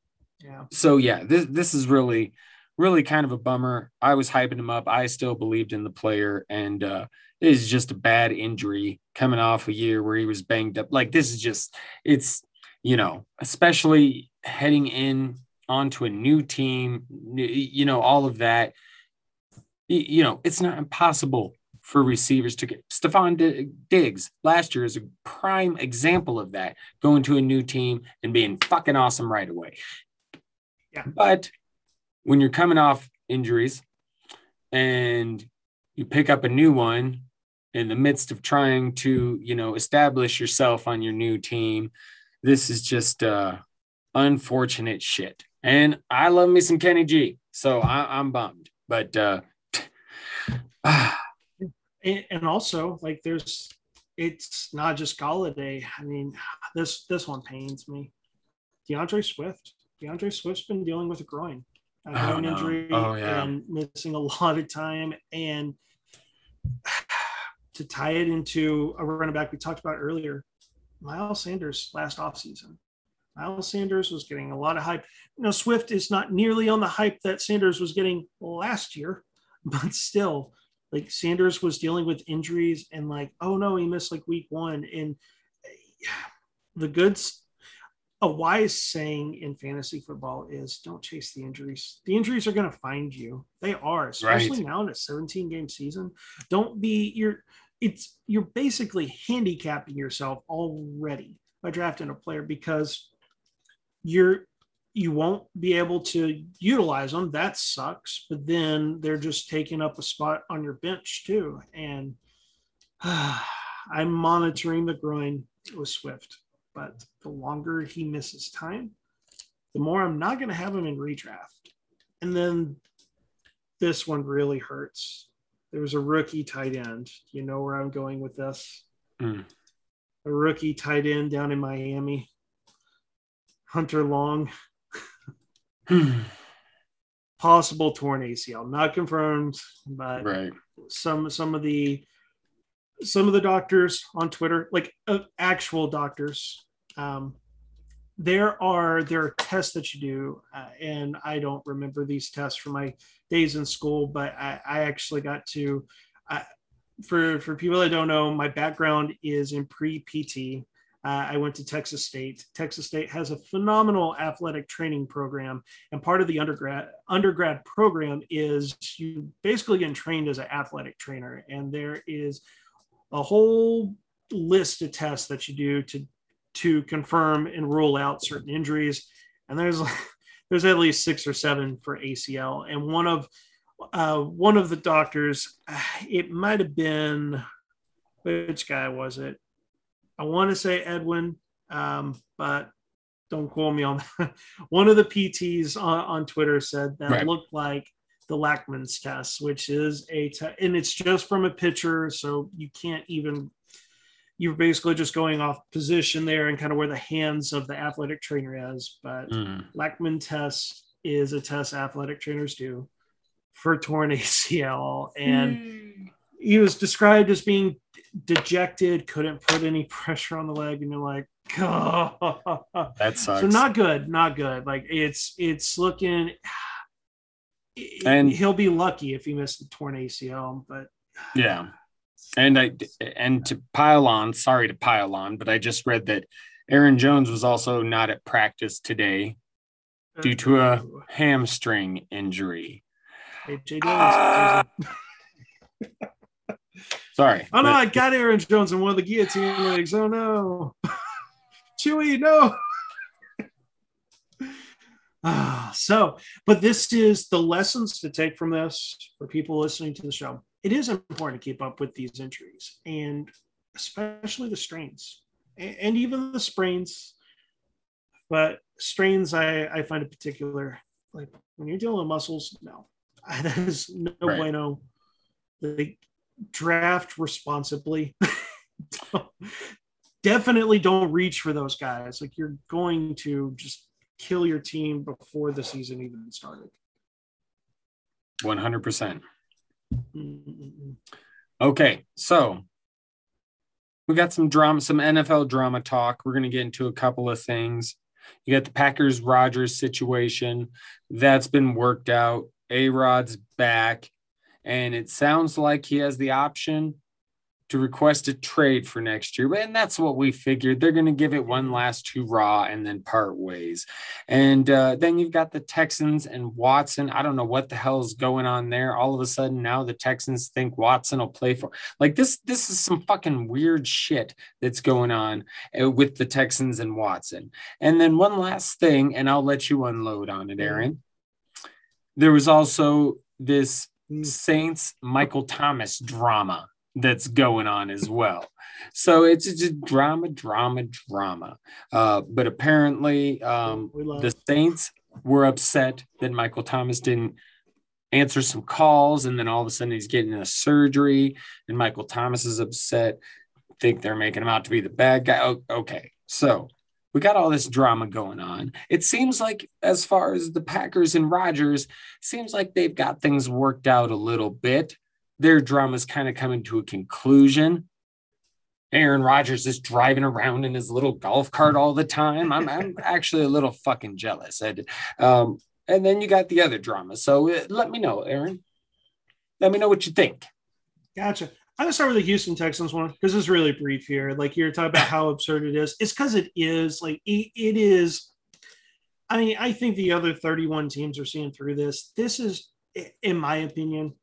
yeah. So yeah, this this is really really kind of a bummer. I was hyping him up. I still believed in the player, and uh, it is just a bad injury coming off a year where he was banged up. Like this is just it's you know especially heading in onto a new team, you know, all of that. You know, it's not impossible for receivers to get. Stefon Diggs last year is a prime example of that, going to a new team and being fucking awesome right away. Yeah. But when you're coming off injuries and you pick up a new one in the midst of trying to, you know, establish yourself on your new team, this is just uh unfortunate shit. And I love me some Kenny G, so I, am bummed. But uh, and also like there's it's not just Golladay. I mean, this this one pains me. D'Andre Swift. D'Andre Swift's been dealing with a groin, a oh, no. injury, oh, yeah. and missing a lot of time. And to tie it into a running back we talked about earlier, Miles Sanders last offseason. Miles Sanders was getting a lot of hype. You know, Swift is not nearly on the hype that Sanders was getting last year, but still, like Sanders was dealing with injuries and like, oh no, he missed like week one. And the goods, a wise saying in fantasy football is don't chase the injuries. The injuries are going to find you. They are, especially right. now in a 17 game season. Don't be your it's you're basically handicapping yourself already by drafting a player because you're you won't be able to utilize them. That sucks. But then they're just taking up a spot on your bench too. And uh, I'm monitoring the groin with Swift, but the longer he misses time, the more I'm not going to have him in redraft. And then this one really hurts. There was a rookie tight end. You know where I'm going with this? Mm. A rookie tight end down in Miami. Hunter Long. Possible torn ACL, not confirmed, but right. some some of the some of the doctors on Twitter, like uh, actual doctors, um, there are there are tests that you do, uh, and I don't remember these tests from my days in school, but I, I actually got to. Uh, for for people that don't know, my background is in pre PT. Uh, I went to Texas State. Texas State has a phenomenal athletic training program, and part of the undergrad undergrad program is you basically get trained as an athletic trainer, and there is a whole list of tests that you do to to confirm and rule out certain injuries. And there's there's at least six or seven for ACL. And one of uh, one of the doctors, it might have been which guy was it? I want to say Edwin, um, but don't quote me on that. one of the PTs on, on Twitter said that right. looked like the Lachman's test, which is a te- and it's just from a pitcher, so you can't even. You're basically just going off position there and kind of where the hands of the athletic trainer is. But mm. Lachman test is a test athletic trainers do for torn ACL, and mm. he was described as being dejected, couldn't put any pressure on the leg, and you're like, oh. that sucks. So not good, not good. Like it's it's looking and he'll be lucky if he missed the torn ACL. But yeah, and I and to pile on, sorry to pile on, but I just read that Aaron Jones was also not at practice today due to a hamstring injury. Uh, sorry. Oh no, but, I got Aaron Jones in one of the guillotine legs. Oh no. Chewy, no. Ah, so, but this is the lessons to take from this for people listening to the show. It is important to keep up with these injuries and especially the strains and, even the sprains. But strains, I, I find in particular, like when you're dealing with muscles, no, that is no right. bueno. They draft responsibly. Definitely don't reach for those guys. Like you're going to just kill your team before the season even started. 100%. Okay, so we got some drama, some NFL drama talk. We're going to get into a couple of things. You got the Packers Rodgers situation that's been worked out. A Rod's back, and it sounds like he has the option to request a trade for next year. And that's what we figured. They're going to give it one last hurrah and then part ways. And uh, then you've got the Texans and Watson. I don't know what the hell is going on there. All of a sudden now the Texans think Watson will play for like this. This is some fucking weird shit that's going on uh, with the Texans and Watson. And then one last thing, and I'll let you unload on it, Aaron. There was also this mm. Saints Michael Thomas drama that's going on as well. So it's just drama, drama, drama. Uh, but apparently, um, the Saints were upset that Michael Thomas didn't answer some calls, and then all of a sudden he's getting a surgery, and Michael Thomas is upset. Think they're making him out to be the bad guy. Oh, okay, so we got all this drama going on. It seems like, as far as the Packers and Rodgers, seems like they've got things worked out a little bit their drama is kind of coming to a conclusion. Aaron Rodgers is driving around in his little golf cart all the time. I'm, I'm actually a little fucking jealous. I, um, and then you got the other drama. So uh, let me know, Aaron. Let me know what you think. Gotcha. I'm gonna start with the Houston Texans one because it's really brief here. Like you're talking about how absurd it is. It's because it is. Like it, it is. I mean, I think the other 31 teams are seeing through this. This is, in my opinion,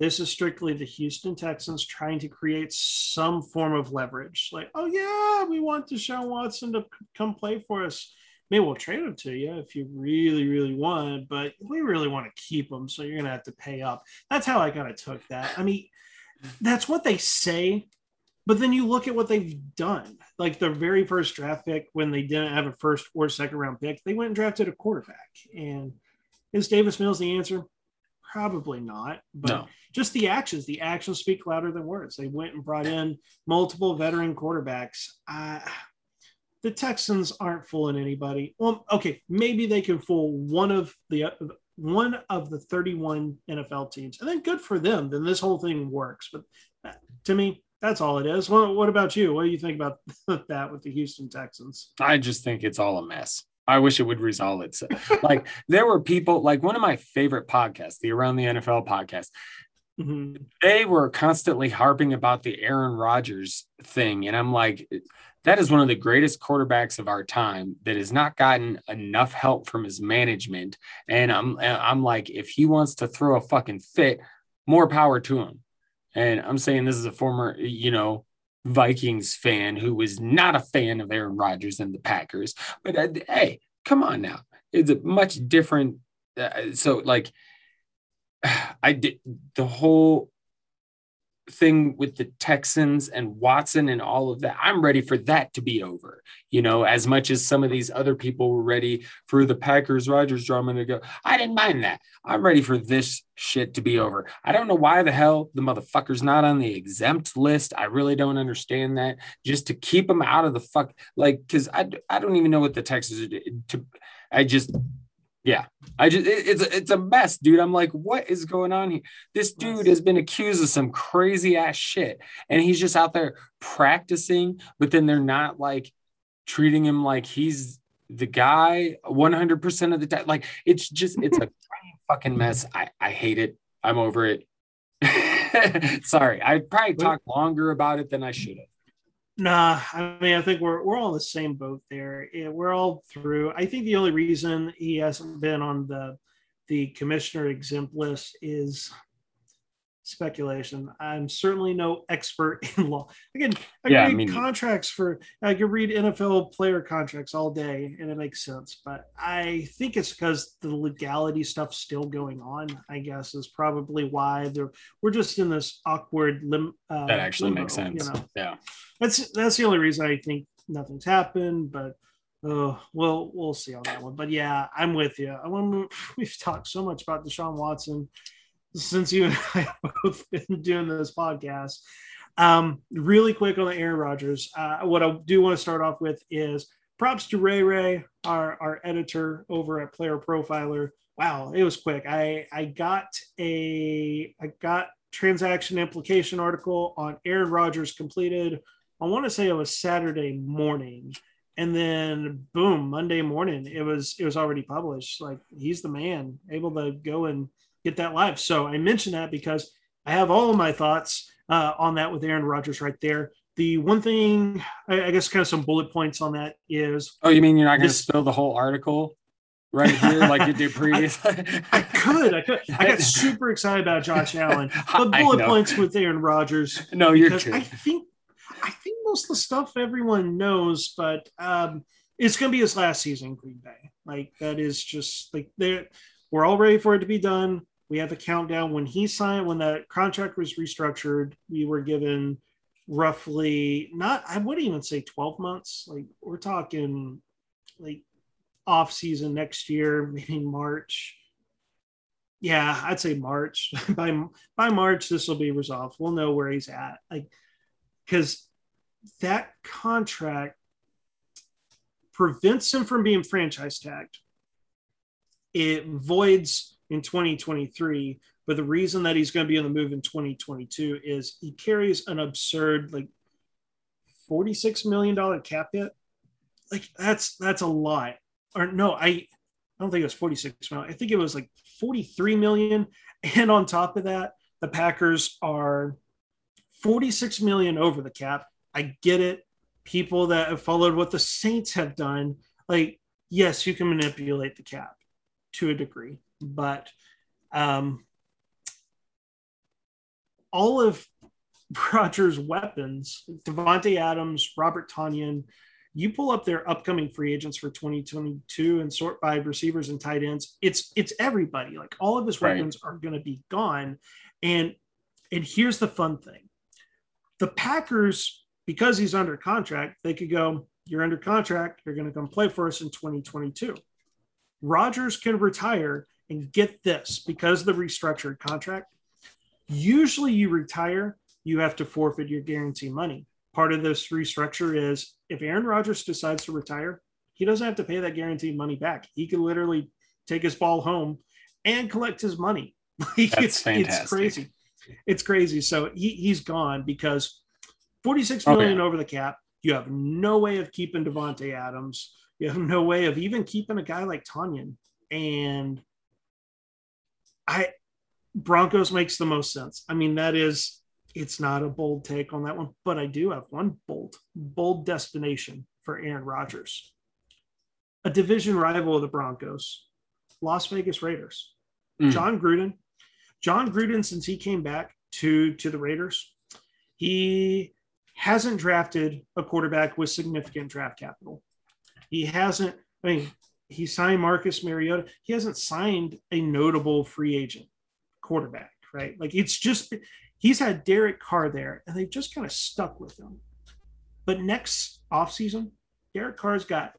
This is strictly the Houston Texans trying to create some form of leverage. Like, oh yeah, we want Deshaun Watson to come play for us. Maybe we'll trade him to you if you really, really want, but we really want to keep him. So you're gonna have to pay up. That's how I kind of took that. I mean, that's what they say, but then you look at what they've done. Like the very first draft pick, when they didn't have a first or second round pick, they went and drafted a quarterback. And is Davis Mills the answer? Probably not. But no. just the actions, the actions speak louder than words. They went and brought in multiple veteran quarterbacks. Uh, the Texans aren't fooling anybody. Well, okay, maybe they can fool one of the one of the 31 NFL teams, and then good for them. Then this whole thing works. But uh, to me, that's all it is. Well, what about you? What do you think about that with the Houston Texans? I just think it's all a mess. I wish it would resolve itself. like there were people like one of my favorite podcasts, the Around the NFL podcast. Mm-hmm. They were constantly harping about the Aaron Rodgers thing. And I'm like, that is one of the greatest quarterbacks of our time that has not gotten enough help from his management. And I'm I'm like, if he wants to throw a fucking fit, more power to him. And I'm saying this is a former, you know, Vikings fan who was not a fan of Aaron Rodgers and the Packers. But uh, hey, come on now. It's a much different. Uh, so, like, I did the whole thing with the Texans and Watson and all of that. I'm ready for that to be over, you know, as much as some of these other people were ready for the Packers Rodgers drama to go. I didn't mind that. I'm ready for this shit to be over. I don't know why the hell the motherfucker's not on the exempt list. I really don't understand that. Just to keep him out of the fuck, like, because I, I don't even know what the Texans are to. I just yeah, I just it, it's it's a mess, dude. I'm like, what is going on here? This dude has been accused of some crazy ass shit, and he's just out there practicing, but then they're not like treating him like he's the guy 100% of the time. Like it's just it's a fucking mess. I I hate it. I'm over it. Sorry, I probably talked longer about it than I should have. Nah, I mean, I think we're we're all in the same boat there. We're all through. I think the only reason he hasn't been on the the commissioner exempt list is speculation. I'm certainly no expert in law. Again, I yeah, read I mean, contracts for I can read NFL player contracts all day and it makes sense. But I think it's because the legality stuff's still going on, I guess, is probably why they're we're just in this awkward lim uh, that actually limbo, makes sense. You know? Yeah. That's that's the only reason I think nothing's happened, but uh, we'll we'll see on that one. But yeah, I'm with you. I want we've talked so much about Deshaun Watson since you and I have both been doing this podcast. Um, really quick on the Aaron Rodgers. Uh, what I do want to start off with is props to Ray Ray, our, our editor over at Player Profiler. Wow, it was quick. I I got a I got transaction implication article on Aaron Rodgers completed. I want to say it was Saturday morning, and then boom, Monday morning it was it was already published. Like he's the man, able to go and get that live. So I mentioned that because I have all of my thoughts uh, on that with Aaron Rodgers right there. The one thing, I, I, guess, kind of some bullet points on that is. Oh, you mean you're not going to spill the whole article right here like you did previously? I, I, could, I could. I got super excited about Josh Allen, but bullet points with Aaron Rodgers. No, you're kidding. I think, I think most of the stuff everyone knows, but um, it's going to be his last season in Green Bay. Like that is just like there. We're all ready for it to be done we have a countdown. When he signed when that contract was restructured we were given roughly not i wouldn't even say 12 months. Like we're talking like off season next year maybe march. Yeah i'd say march. By by march this will be resolved. We'll know where he's at. Like because that contract prevents him from being franchise tagged. It voids in 2023. But the reason that he's going to be on the move in 2022 is he carries an absurd like 46 million dollar cap hit. Like that's that's a lot. Or no, I I don't think it was 46 million. I think it was like 43 million. And on top of that, the Packers are 46 million over the cap. I get it. People that have followed what the Saints have done, like, yes, you can manipulate the cap to a degree but um, all of Rodgers' weapons, Davante Adams, Robert Tonyan, you pull up their upcoming free agents for 2022 and sort by receivers and tight ends. It's it's everybody. Like all of his weapons right. are going to be gone. And and here's the fun thing. The Packers, because he's under contract, they could go, You're under contract, you're going to come play for us in 2022. Rodgers can retire and get this because of the restructured contract. Usually you retire, you have to forfeit your guarantee money part of this restructure is if Aaron Rodgers decides to retire, he doesn't have to pay that guaranteed money back. He can literally take his ball home and collect his money. That's it's, fantastic. it's crazy. It's crazy. So he, he's gone because 46 million okay. over the cap. You have no way of keeping Davante Adams. You have no way of even keeping a guy like Tonyan. And I Broncos makes the most sense. I mean, that is it's not a bold take on that one, but I do have one bold, bold destination for Aaron Rodgers. A division rival of the Broncos, Las Vegas Raiders. Mm. Jon Gruden. Jon Gruden, since he came back to, to the Raiders, he hasn't drafted a quarterback with significant draft capital. He hasn't, I mean, he signed Marcus Mariota. He hasn't signed a notable free agent quarterback, right? Like it's just he's had Derek Carr there, and they've just kind of stuck with him. But next offseason, Derek Carr's got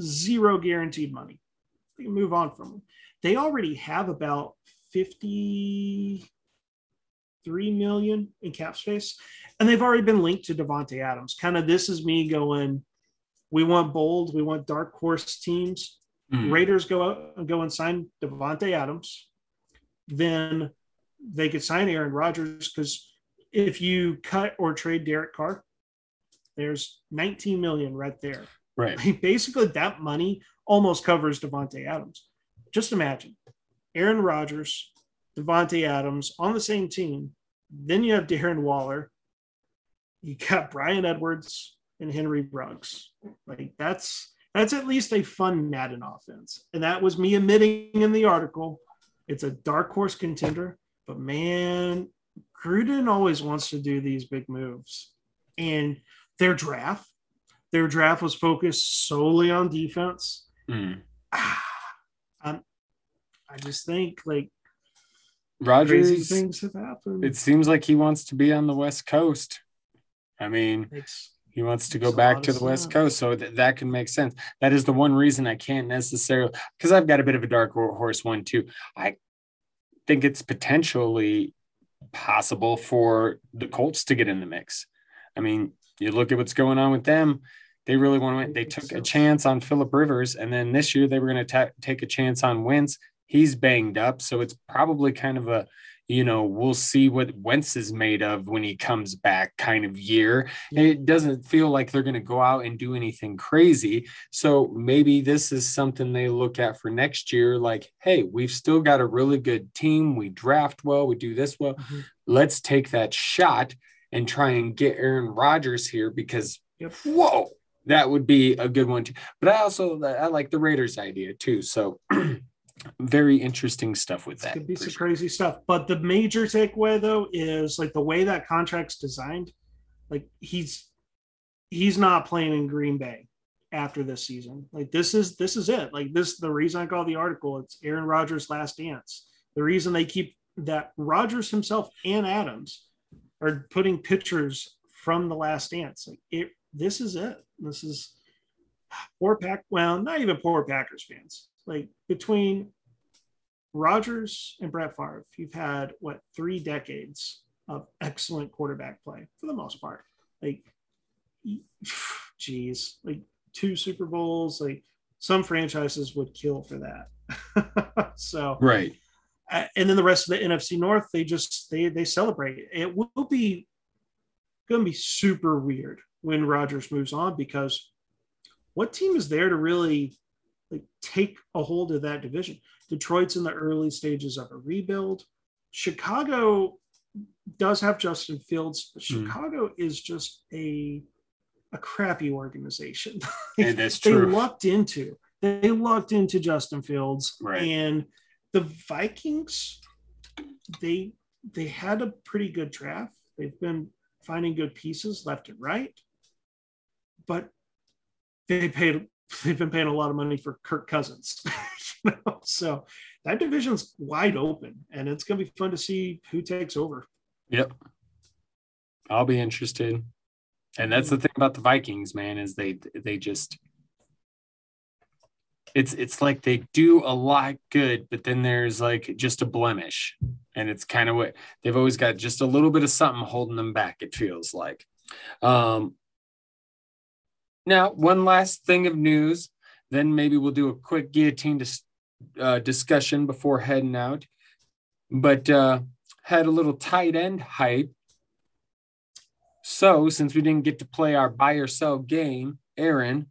zero guaranteed money. They can move on from him. They already have about 53 million in cap space, and they've already been linked to Davante Adams. Kind of this is me going, we want bold, we want dark horse teams. Mm. Raiders go out and go and sign Davante Adams. Then they could sign Aaron Rodgers because if you cut or trade Derek Carr, there's 19 million right there. Right. Like basically, that money almost covers Davante Adams. Just imagine Aaron Rodgers, Davante Adams on the same team. Then you have Darren Waller. You got Bryan Edwards and Henry Ruggs. Like that's that's at least a fun Madden offense. And that was me admitting in the article. It's a dark horse contender. But man, Gruden always wants to do these big moves. And their draft, their draft was focused solely on defense. Mm. Ah, i just think like Rodgers things have happened. It seems like he wants to be on the West Coast. I mean, it's, he wants to go back to the West Coast, so th- that can make sense. That is the one reason I can't necessarily because I've got a bit of a dark horse one too. I think it's potentially possible for the Colts to get in the mix. I mean, you look at what's going on with them. They really want to win. They took a chance on Philip Rivers, and then this year they were going to take a chance on Wentz. He's banged up, so it's probably kind of a you know, we'll see what Wentz is made of when he comes back kind of year. It doesn't feel like they're going to go out and do anything crazy. So maybe this is something they look at for next year like, hey, we've still got a really good team. We draft well, we do this well. Mm-hmm. Let's take that shot and try and get Aaron Rodgers here because, yep. whoa, that would be a good one too. But I also I like the Raiders idea too. So very interesting stuff with that. Could be some sure. crazy stuff. But the major takeaway though is like the way that contract's designed, like he's he's not playing in Green Bay after this season. Like this is this is it. Like this the reason I call the article, it's Aaron Rodgers' last dance. The reason they keep that Rodgers himself and Adams are putting pictures from the last dance. Like it this is it. This is poor pack well, not even poor Packers fans like between Rodgers and Brett Favre, you've had what three decades of excellent quarterback play for the most part. Like, geez, like two Super Bowls. Like some franchises would kill for that. so right. And then the rest of the NFC North, they just they they celebrate. It will be going to be super weird when Rodgers moves on because what team is there to really like take a hold of that division. Detroit's in the early stages of a rebuild. Chicago does have Justin Fields, but mm. Chicago is just a a crappy organization. and that's true. They lucked into they lucked into Justin Fields right. and the Vikings they they had a pretty good draft. They've been finding good pieces left and right, but they paid they've been paying a lot of money for Kirk Cousins. you know? So that division's wide open, and it's going to be fun to see who takes over. Yep, I'll be interested. And that's the thing about the Vikings, man, is they they just it's it's like they do a lot good, but then there's like just a blemish, and it's kind of what they've always got just a little bit of something holding them back. It feels like. Um, now, one last thing of news, then maybe we'll do a quick guillotine dis- uh, discussion before heading out. But uh, had a little tight end hype. So, since we didn't get to play our buy or sell game, Aaron,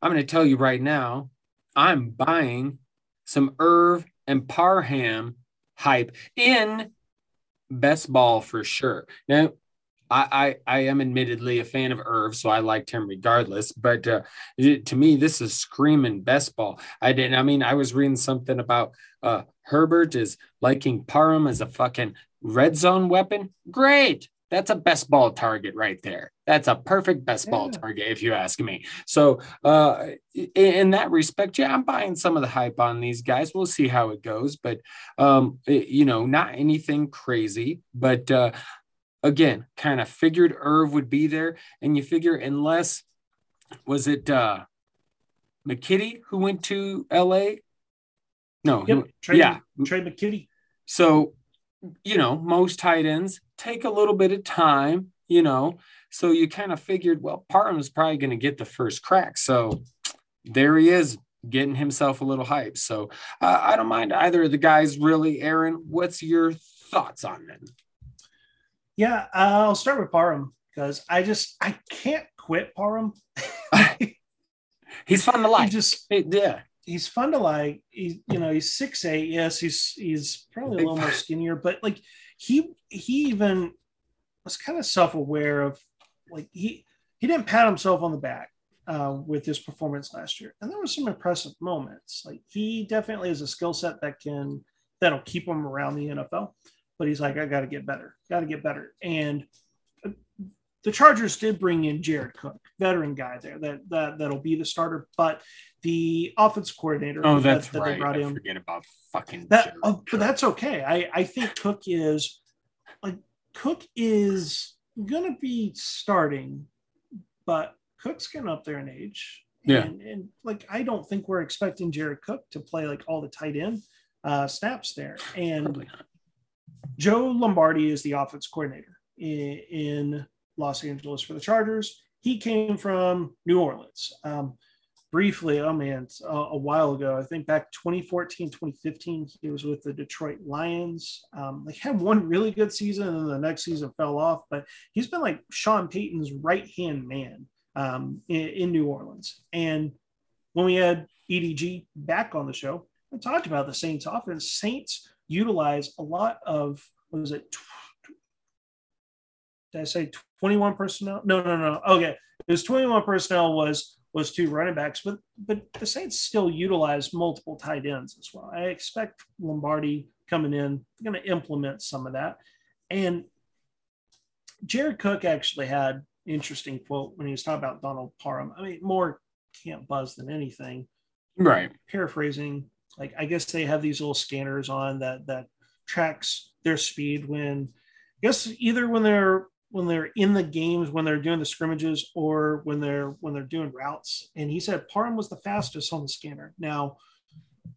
I'm going to tell you right now, I'm buying some Irv and Parham hype in best ball for sure. Now, I, I, I am admittedly a fan of Irv, so I liked him regardless. But uh, to me, this is screaming best ball. I didn't. I mean, I was reading something about uh, Herbert is liking Parham as a fucking red zone weapon. Great, that's a best ball target right there. That's a perfect best yeah. ball target, if you ask me. So, uh, in, in, that respect, yeah, I'm buying some of the hype on these guys. We'll see how it goes, but um, it, you know, not anything crazy. But uh, again, kind of figured Irv would be there, and you figure unless was it uh, McKitty who went to L.A. No, yep. Trey, yeah, Trey McKitty. So you know, most tight ends take a little bit of time, you know. So you kind of figured, well, Parham's probably going to get the first crack. So there he is getting himself a little hype. So uh, I don't mind either of the guys, really. Aaron, what's your thoughts on them? Yeah, uh, I'll start with Parham because I just I can't quit Parham. he's fun to like. He just yeah, he's fun to like. He's you know he's six eight. Yes, he's he's probably a little more skinnier, but like he he even was kind of self aware of like he he didn't pat himself on the back uh, with his performance last year, and there were some impressive moments. Like he definitely has a skill set that can that'll keep him around the NFL. But he's like, I got to get better, got to get better, and the Chargers did bring in Jared Cook, veteran guy there that that that'll be the starter, but the offense coordinator. Oh, that's that, that right. They brought I in, forget about fucking that. Oh, but that's okay. I I think Cook is like Cook is gonna be starting, but Cook's getting up there in age. Yeah, and, and like I don't think we're expecting Jared Cook to play like all the tight end uh, snaps there. And Joe Lombardi is the offense coordinator in, in Los Angeles for the Chargers. He came from New Orleans. Um, briefly, oh man, a, a, while ago, I think back 2014, 2015, he was with the Detroit Lions. Um, they had one really good season and the next season fell off, but he's been like Sean Payton's right hand man um, in, in, New Orleans. And when we had EDG back on the show, we talked about the Saints offense. Saints utilize a lot of, what was it, did I say 21 personnel? No, no, no. Okay. It was 21 personnel was was two running backs, but but the Saints still utilize multiple tight ends as well. I expect Lombardi coming in, going to implement some of that. And Jared Cook actually had interesting quote when he was talking about Donald Parham. I mean, more can't buzz than anything. Right. Paraphrasing, like I guess they have these little scanners on that that tracks their speed when I guess either when they're when they're in the games, when they're doing the scrimmages, or when they're when they're doing routes. And he said Parham was the fastest on the scanner. Now,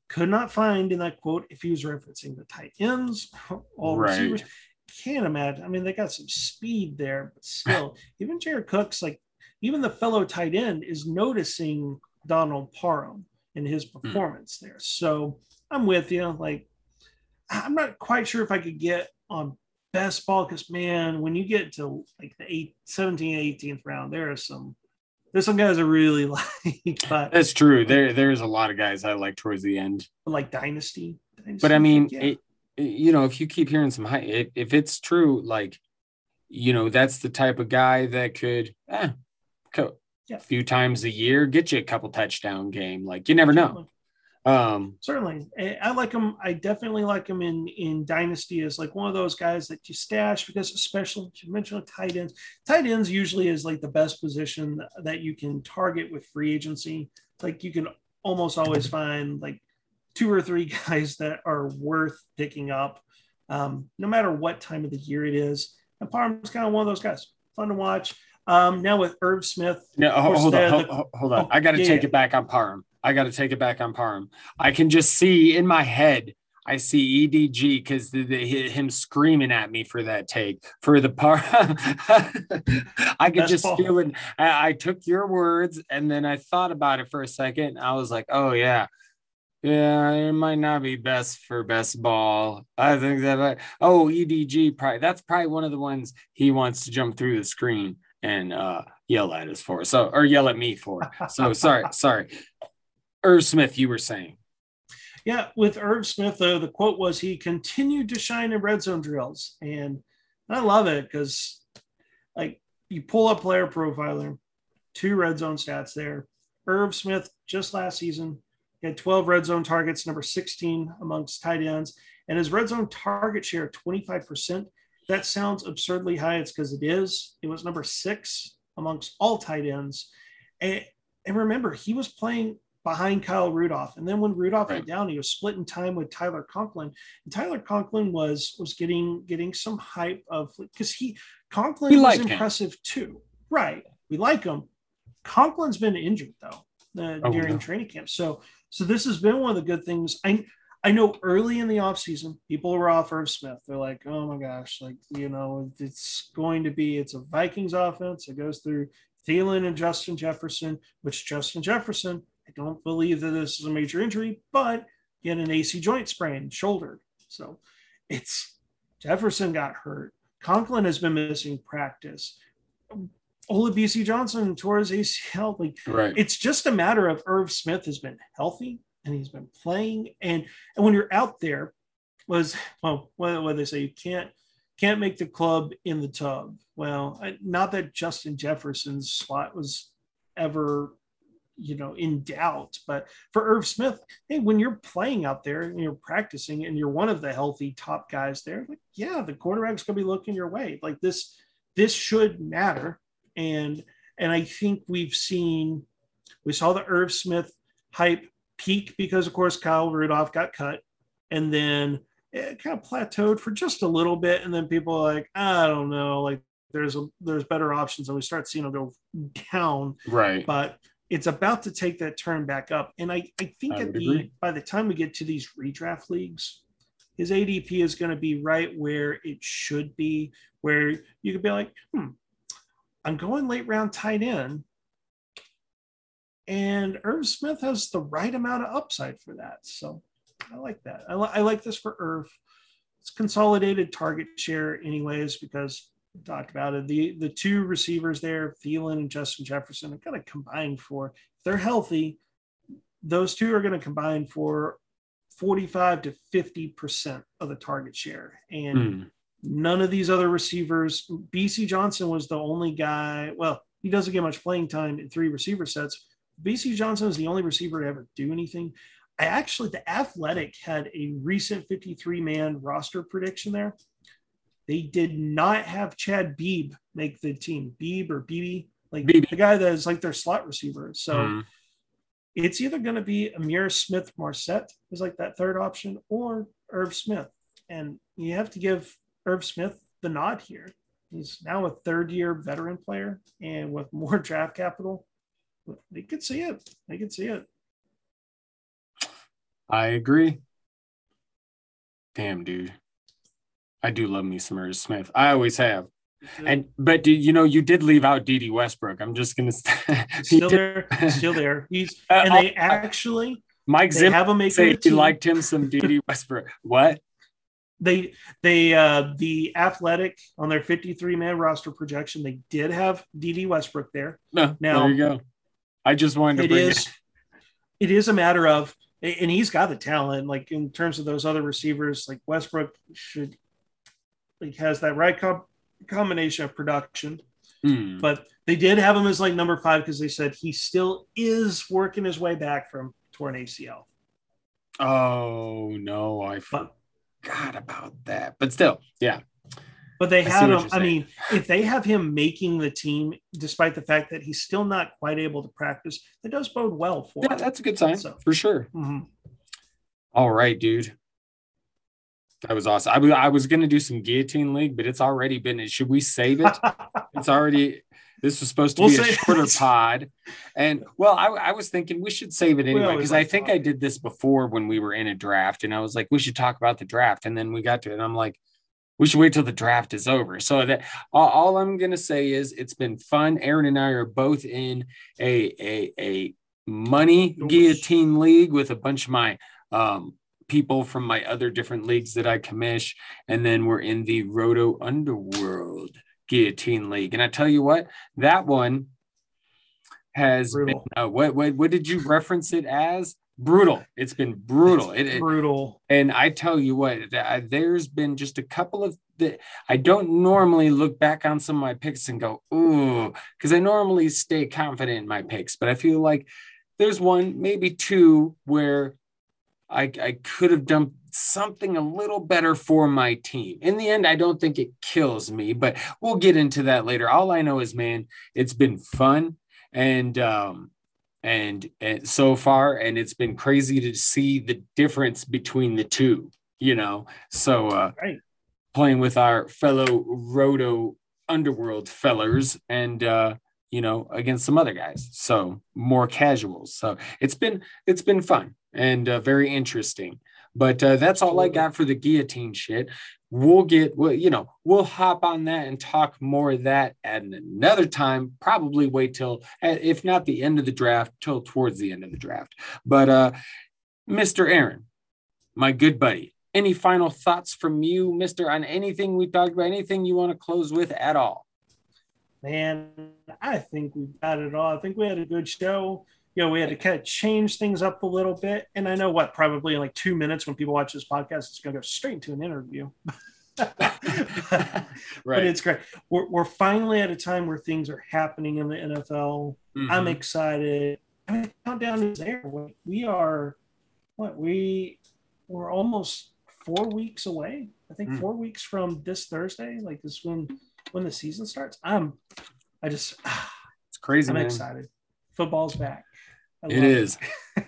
could not find in that quote if he was referencing the tight ends, all right. receivers. Can't imagine. I mean, they got some speed there, but still, even Jared Cook's like, even the fellow tight end is noticing Donald Parham in his hmm. performance mm. there. So I'm with you. Like, I'm not quite sure if I could get on best ball because man, when you get to like the eight, 17th, 18th round, there are some there's some guys I really like. But that's true. There there's a lot of guys I like towards the end. Like Dynasty. Dynasty but I mean, yeah. it, you know, if you keep hearing some high, if, if it's true, like, you know, that's the type of guy that could, eh, co- yeah. a few times a year get you a couple touchdown game. Like you never know. Um, Certainly, I, like him. I definitely like him in in Dynasty as like one of those guys that you stash because, especially you mentioned tight ends. Tight ends usually is like the best position that you can target with free agency. Like you can almost always find like two or three guys that are worth picking up, um, no matter what time of the year it is. And Parham's kind of one of those guys. Fun to watch. Um, now with Irv Smith. Yeah, hold on, hold, hold, on. Oh, I got to yeah, take yeah. it back on Parham. I got to take it back on Parham. I can just see in my head, I see EDG because the him screaming at me for that take for the par. I could just Paul. feel it. I, I, took your words and then I thought about it for a second. I was like, oh yeah, yeah, it might not be best for best ball. I think that. oh, EDG probably that's probably one of the ones he wants to jump through the screen and uh, yell at us for. So or yell at me for. So sorry, sorry. Irv Smith, you were saying. Yeah, with Irv Smith, though, the quote was he continued to shine in red zone drills. And I love it because, like, you pull up player profiler, two red zone stats there. Irv Smith, just last season, had 12 red zone targets, number 16 amongst tight ends, and his red zone target share 25%. That sounds absurdly high. It's because it is. It was number six amongst all tight ends. And, and remember, he was playing behind Kyle Rudolph. And then when Rudolph right. went down, he was splitting time with Tyler Conklin. And Tyler Conklin was was getting getting some hype of because he Conklin we was impressive him. too. Right. We like him. Conklin's been injured though uh, oh, during no. training camp. So so this has been one of the good things. I I know early in the offseason, people were off Irv Smith. They're like, oh my gosh, like, you know, it's going to be, it's a Vikings offense. It goes through Thielen and Justin Jefferson, which Justin Jefferson I don't believe that this is a major injury, but he had an AC joint sprain, shoulder. So it's Jefferson got hurt. Conklin has been missing practice. Olabisi Johnson tore his ACL. Like right. it's just a matter of Irv Smith has been healthy and he's been playing. And and when you're out there, was well, what, what they say, you can't can't make the club in the tub. Well, not that Justin Jefferson's spot was ever you know in doubt but for irv smith hey when you're playing out there and you're practicing and you're one of the healthy top guys there like yeah the quarterback's to be looking your way like this this should matter and and i think we've seen we saw the irv smith hype peak because of course kyle rudolph got cut and then it kind of plateaued for just a little bit and then people are like i don't know like there's a there's better options and we start seeing them go down right but it's about to take that turn back up. And I, I think I at the agree. by the time we get to these redraft leagues, his ADP is going to be right where it should be, where you could be like, hmm, I'm going late round tight end. And Irv Smith has the right amount of upside for that. So I like that. I, li- I like this for Irv. It's consolidated target share, anyways, because we talked about it. The the two receivers there, Thielen and Justin Jefferson, are going to combine for if they're healthy, those two are going to combine for 45 to 50 percent of the target share. And mm. none of these other receivers, Bisi Johnson was the only guy. Well, he doesn't get much playing time in three receiver sets. Bisi Johnson is the only receiver to ever do anything. I actually, the Athletic had a recent 53 man roster prediction there. They did not have Chad Beebe make the team. Beebe or Beebe, like Beebe. the guy that is like their slot receiver. So mm. it's either going to be Ihmir Smith Marsette is like that third option or Irv Smith. And you have to give Irv Smith the nod here. He's now a third year veteran player and with more draft capital. They could see it. They could see it. I agree. Damn, dude. I do love me some Irv Smith. I always have. And but do, you know you did leave out Dede Westbrook. I'm just gonna still there, still there. He's uh, and they actually Mike Zim have him make say he liked him some Dede Westbrook. What? They they uh the athletic on their 53 man roster projection, they did have Dede Westbrook there. No, now there you go. I just wanted to bring is, it. It is a matter of and he's got the talent, like in terms of those other receivers, like Westbrook should like has that right com- combination of production. Mm. But they did have him as like number five because they said he still is working his way back from torn ACL. Oh no, I forgot but, about that. But still, yeah. But they have him. I mean, if they have him making the team, despite the fact that he's still not quite able to practice, that does bode well for. Yeah, him. that's a good sign so, for sure. Mm-hmm. All right, dude. That was awesome. I was I was going to do some guillotine league, but it's already been. Should we save it? it's already. This was supposed to we'll be a shorter pod, and well, I, I, was thinking we should save it anyway because I think I did this before when we were in a draft, and I was like, we should talk about the draft, and then we got to it, and I'm like, we should wait till the draft is over. So that all, all I'm going to say is it's been fun. Aaron and I are both in a a a money guillotine league with a bunch of my um, people from my other different leagues that I commish. And then we're in the Roto Underworld Guillotine League. And I tell you what, that one has brutal. been, uh, what, what, what did you reference it as? Brutal. It's been brutal. It's it, brutal. It, and I tell you what, there's been just a couple of the, I don't normally look back on some of my picks and go, ooh, because I normally stay confident in my picks, but I feel like there's one, maybe two, where I, I could have done something a little better for my team. In the end, I don't think it kills me, but we'll get into that later. All I know is, man, it's been fun and um, and, and so far, and it's been crazy to see the difference between the two. You know, so uh, right. playing with our fellow Roto Underworld fellers and uh, you know against some other guys so more casuals so it's been it's been fun and uh, very interesting. But uh, that's all I got for the guillotine shit. We'll get, well, you know, we'll hop on that and talk more of that at another time. Probably wait till, if not the end of the draft, till towards the end of the draft. But uh, Mr. Aaron, my good buddy, any final thoughts from you, Mister, on anything we talked about? Anything you want to close with at all? Man, I think we got it all. I think we had a good show you know, we had to kind of change things up a little bit. And I know what, probably in like two minutes when people watch this podcast, it's going to go straight into an interview. right. But it's great. We're, we're finally at a time where things are happening in the NFL. Mm-hmm. I'm excited. I mean, countdown is there. We are, what, we, we're almost four weeks away. I think mm. four weeks from this Thursday, like this when, when the season starts. I'm, I just, it's crazy. I'm man. excited. Football's back. It is.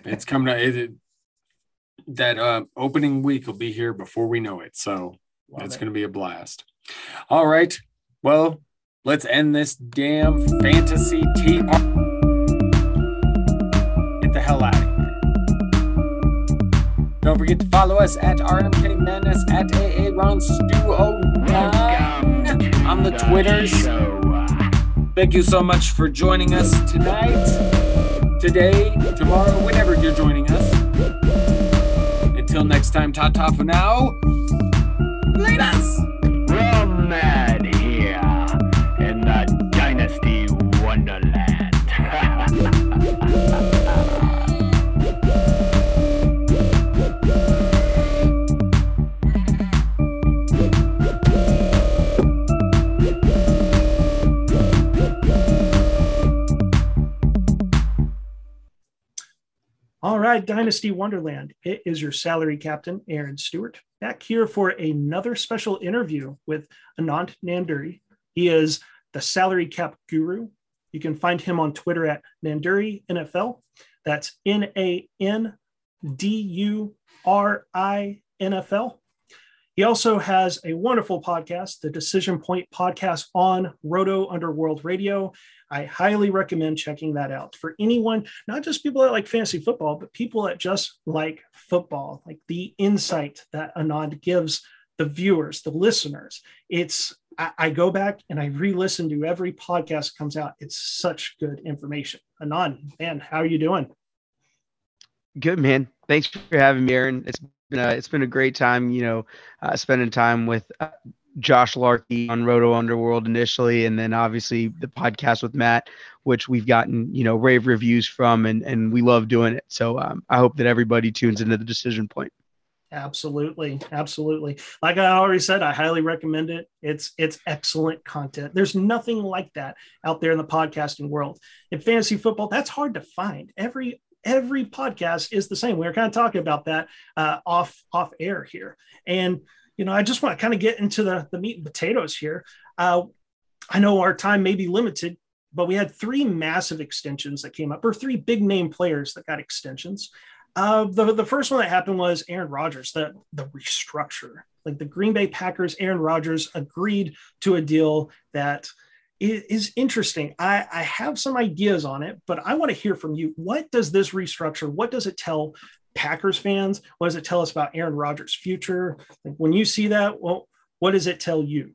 it's coming to it, that uh, opening week will be here before we know it. So Love it's it. going to be a blast. All right. Well, let's end this damn fantasy tea party. Get the hell out of here. Don't forget to follow us at RM Kenny Madness at AA Ron Stu 09 on the Twitters. Thank you so much for joining us tonight today, tomorrow, whenever you're joining us. Until next time, ta ta for now. Us! Rum right, Dynasty Wonderland. It is your salary captain, Aaron Stewart, back here for another special interview with Anand Nanduri. He is the salary cap guru. You can find him on Twitter at Nanduri NFL. That's N A N D U R I N F L. He also has a wonderful podcast, the Decision Point podcast on Roto Underworld Radio. I highly recommend checking that out for anyone, not just people that like fantasy football, but people that just like football, like the insight that Anand gives the viewers, the listeners. It's, I, go back and I re listen to every podcast comes out. It's such good information. Anand, man, how are you doing? Good, man. Thanks for having me, Aaron. It's been a, it's been a great time, you know, uh, spending time with uh, Josh Larkey on Roto Underworld initially, and then obviously the podcast with Matt, which we've gotten you know rave reviews from, and and we love doing it. So um, I hope that everybody tunes into the Decision Point. Absolutely, absolutely. Like I already said, I highly recommend it. It's it's excellent content. There's nothing like that out there in the podcasting world. In fantasy football, that's hard to find. Every every podcast is the same. We were kind of talking about that uh, off off air here, and you know, I just want to kind of get into the the meat and potatoes here. Uh, I know our time may be limited, but we had three massive extensions that came up, or three big name players that got extensions. Uh, the the first one that happened was Aaron Rodgers, the the restructure. Like the Green Bay Packers, Aaron Rodgers agreed to a deal that is interesting. I, I have some ideas on it, but I want to hear from you. What does this restructure? What does it tell Packers fans? What does it tell us about Aaron Rodgers' future? Like when you see that, well, what does it tell you?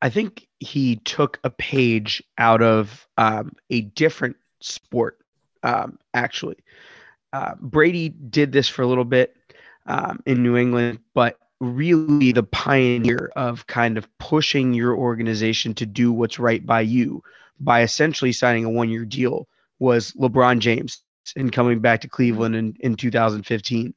I think he took a page out of um, a different sport, um, actually. Uh, Brady did this for a little bit um, in New England, but really the pioneer of kind of pushing your organization to do what's right by you by essentially signing a one year deal was LeBron James and coming back to Cleveland in, in 2015.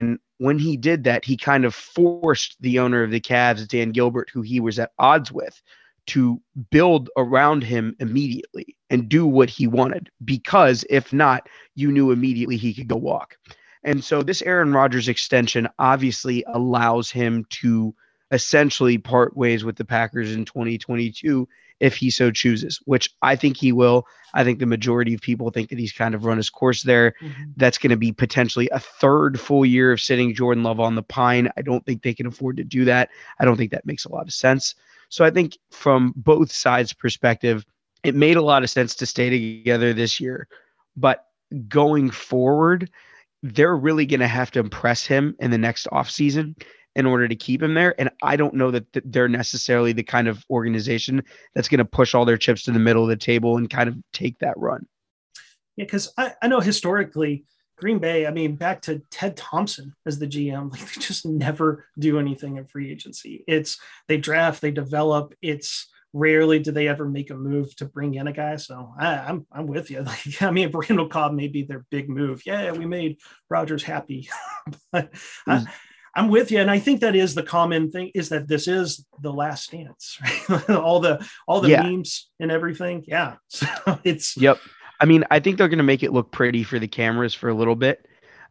And when he did that, he kind of forced the owner of the Cavs, Dan Gilbert, who he was at odds with, to build around him immediately and do what he wanted. Because if not, you knew immediately he could go walk. And so this Aaron Rodgers extension obviously allows him to essentially part ways with the Packers in 2022 if he so chooses, which I think he will. I think the majority of people think that he's kind of run his course there. Mm-hmm. That's going to be potentially a third full year of sitting Jordan Love on the pine. I don't think they can afford to do that. I don't think that makes a lot of sense. So I think from both sides' perspective, it made a lot of sense to stay together this year. But going forward, they're really going to have to impress him in the next offseason in order to keep him there. And I don't know that they're necessarily the kind of organization that's going to push all their chips to the middle of the table and kind of take that run. Yeah, because I, I know historically, Green Bay, I mean, back to Ted Thompson as the GM, like they just never do anything in free agency. It's they draft, they develop, it's rarely do they ever make a move to bring in a guy. So I, am I'm, I'm with you. Like, I mean, Randall Cobb may be their big move. Yeah, we made Rodgers happy, but mm. I, am with you. And I think that is the common thing is that this is the last dance, right? all the all the yeah. memes and everything. Yeah. So it's yep. I mean, I think they're going to make it look pretty for the cameras for a little bit.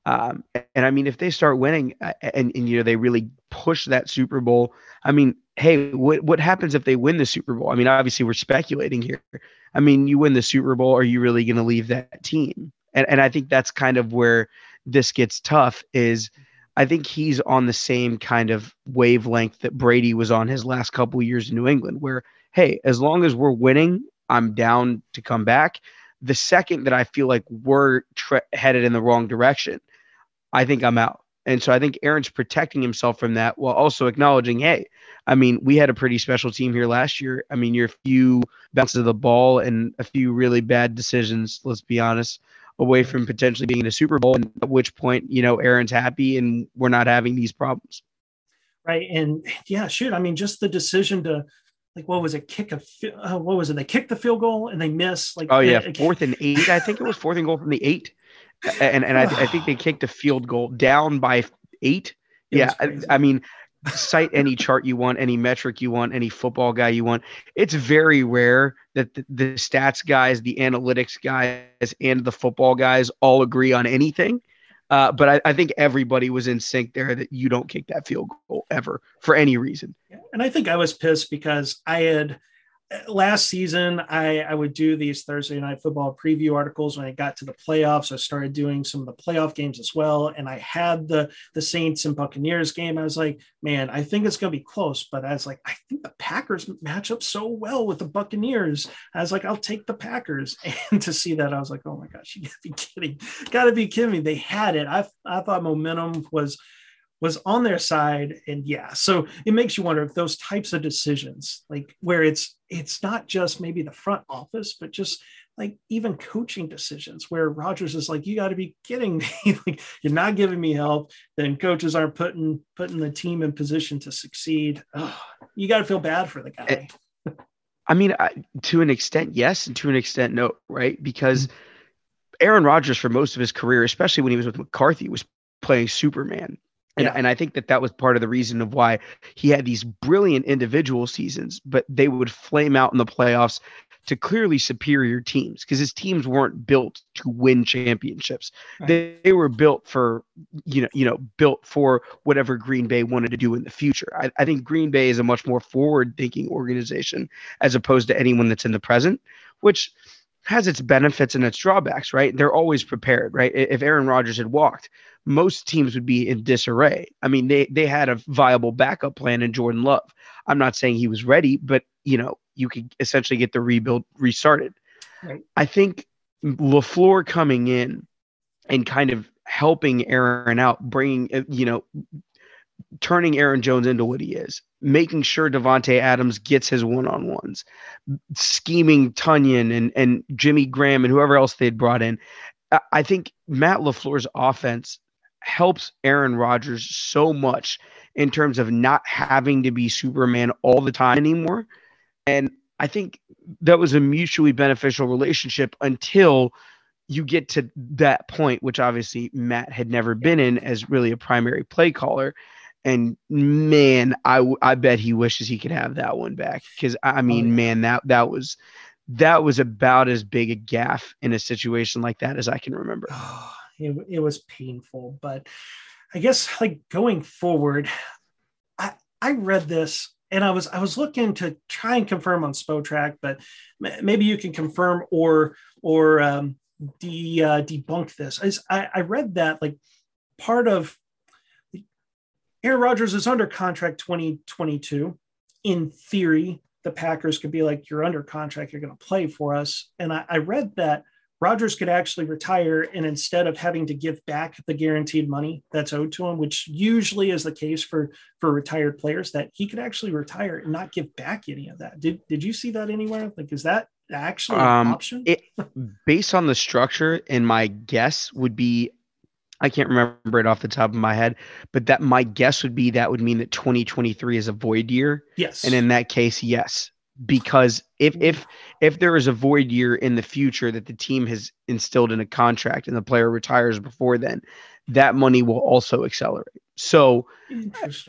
Um, and I mean, if they start winning and, and, you know, they really push that Super Bowl, I mean, hey, what, what happens if they win the Super Bowl? I mean, obviously we're speculating here. I mean, you win the Super Bowl, are you really going to leave that team? And, and I think that's kind of where this gets tough is I think he's on the same kind of wavelength that Brady was on his last couple years in New England, where, hey, as long as we're winning, I'm down to come back. The second that I feel like we're headed in the wrong direction, I think I'm out. And so I think Aaron's protecting himself from that while also acknowledging, hey, I mean, we had a pretty special team here last year. I mean, you're few bounces of the ball and a few really bad decisions, let's be honest, away from potentially being in a Super Bowl. And at which point, you know, Aaron's happy and we're not having these problems. Right. And yeah, shoot. I mean, just the decision to, like, what was it? Kick a, uh, what was it? They kicked the field goal and they miss. Like, oh, yeah. fourth and eight. I think it was fourth and goal from the eight and and I, I think they kicked a field goal down by eight. It yeah, I, I mean, cite any chart you want, any metric you want, any football guy you want. It's very rare that the, the, stats guys, the analytics guys, and the football guys all agree on anything. Uh, but I, I, think everybody was in sync there that you don't kick that field goal ever for any reason. And I think I was pissed because I had last season I, I would do these thursday night football preview articles when i got to the playoffs. I started doing some of the playoff games as well. And i had the the saints and buccaneers game. I was like man i think it's going to be close but i was like i think the packers match up so well with the buccaneers. I was like i'll take the packers. And to see that i was like oh my gosh you gotta be kidding. Gotta be kidding me. They had it. I, I thought momentum was was on their side and yeah so it makes you wonder if those types of decisions like where it's it's not just maybe the front office but just like even coaching decisions where Rodgers is like, you got to be kidding me. like you're not giving me help. Then coaches aren't putting putting the team in position to succeed. Oh, you got to feel bad for the guy. I mean, I, to an extent, yes, and to an extent, no, right? Because mm-hmm. Aaron Rodgers, for most of his career, especially when he was with McCarthy, was playing Superman. And, yeah. and I think that that was part of the reason of why he had these brilliant individual seasons, but they would flame out in the playoffs to clearly superior teams because his teams weren't built to win championships. Right. They, they were built for you know you know built for whatever Green Bay wanted to do in the future. I, I think Green Bay is a much more forward thinking organization as opposed to anyone that's in the present, which has its benefits and its drawbacks, right? They're always prepared, right? If Aaron Rodgers had walked, most teams would be in disarray. I mean, they they had a viable backup plan in Jordan Love. I'm not saying he was ready, but you know, you could essentially get the rebuild restarted. Right. I think LaFleur coming in and kind of helping Aaron out, bringing uh, you know, turning Aaron Jones into what he is, making sure Davante Adams gets his one-on-ones, scheming Tonyan and and Jimmy Graham and whoever else they'd brought in. I- I think Matt LaFleur's offense helps Aaron Rodgers so much in terms of not having to be Superman all the time anymore. And I think that was a mutually beneficial relationship until you get to that point, which obviously Matt had never been in as really a primary play caller. And man, I I bet he wishes he could have that one back because I mean, yeah. man, that that was that was about as big a gaff in a situation like that as I can remember. it, it was painful but i guess like going forward i i read this and i was i was looking to try and confirm on Spotrac but maybe you can confirm or or um de, uh, debunk this I, I read that like part of aaron rodgers is under contract 2022 in theory the packers could be like you're under contract you're going to play for us and I, I read that Rodgers could actually retire, and instead of having to give back the guaranteed money that's owed to him, which usually is the case for for retired players, that he could actually retire and not give back any of that. Did Did you see that anywhere? Like, is that actually an Um, option? it- based on the structure and my guess would be I can't remember it off the top of my head, but that my guess would be that would mean that 2023 is a void year. yes. And in that case, yes. Because if if if there is a void year in the future that the team has instilled in a contract and the player retires before then, that money will also accelerate. So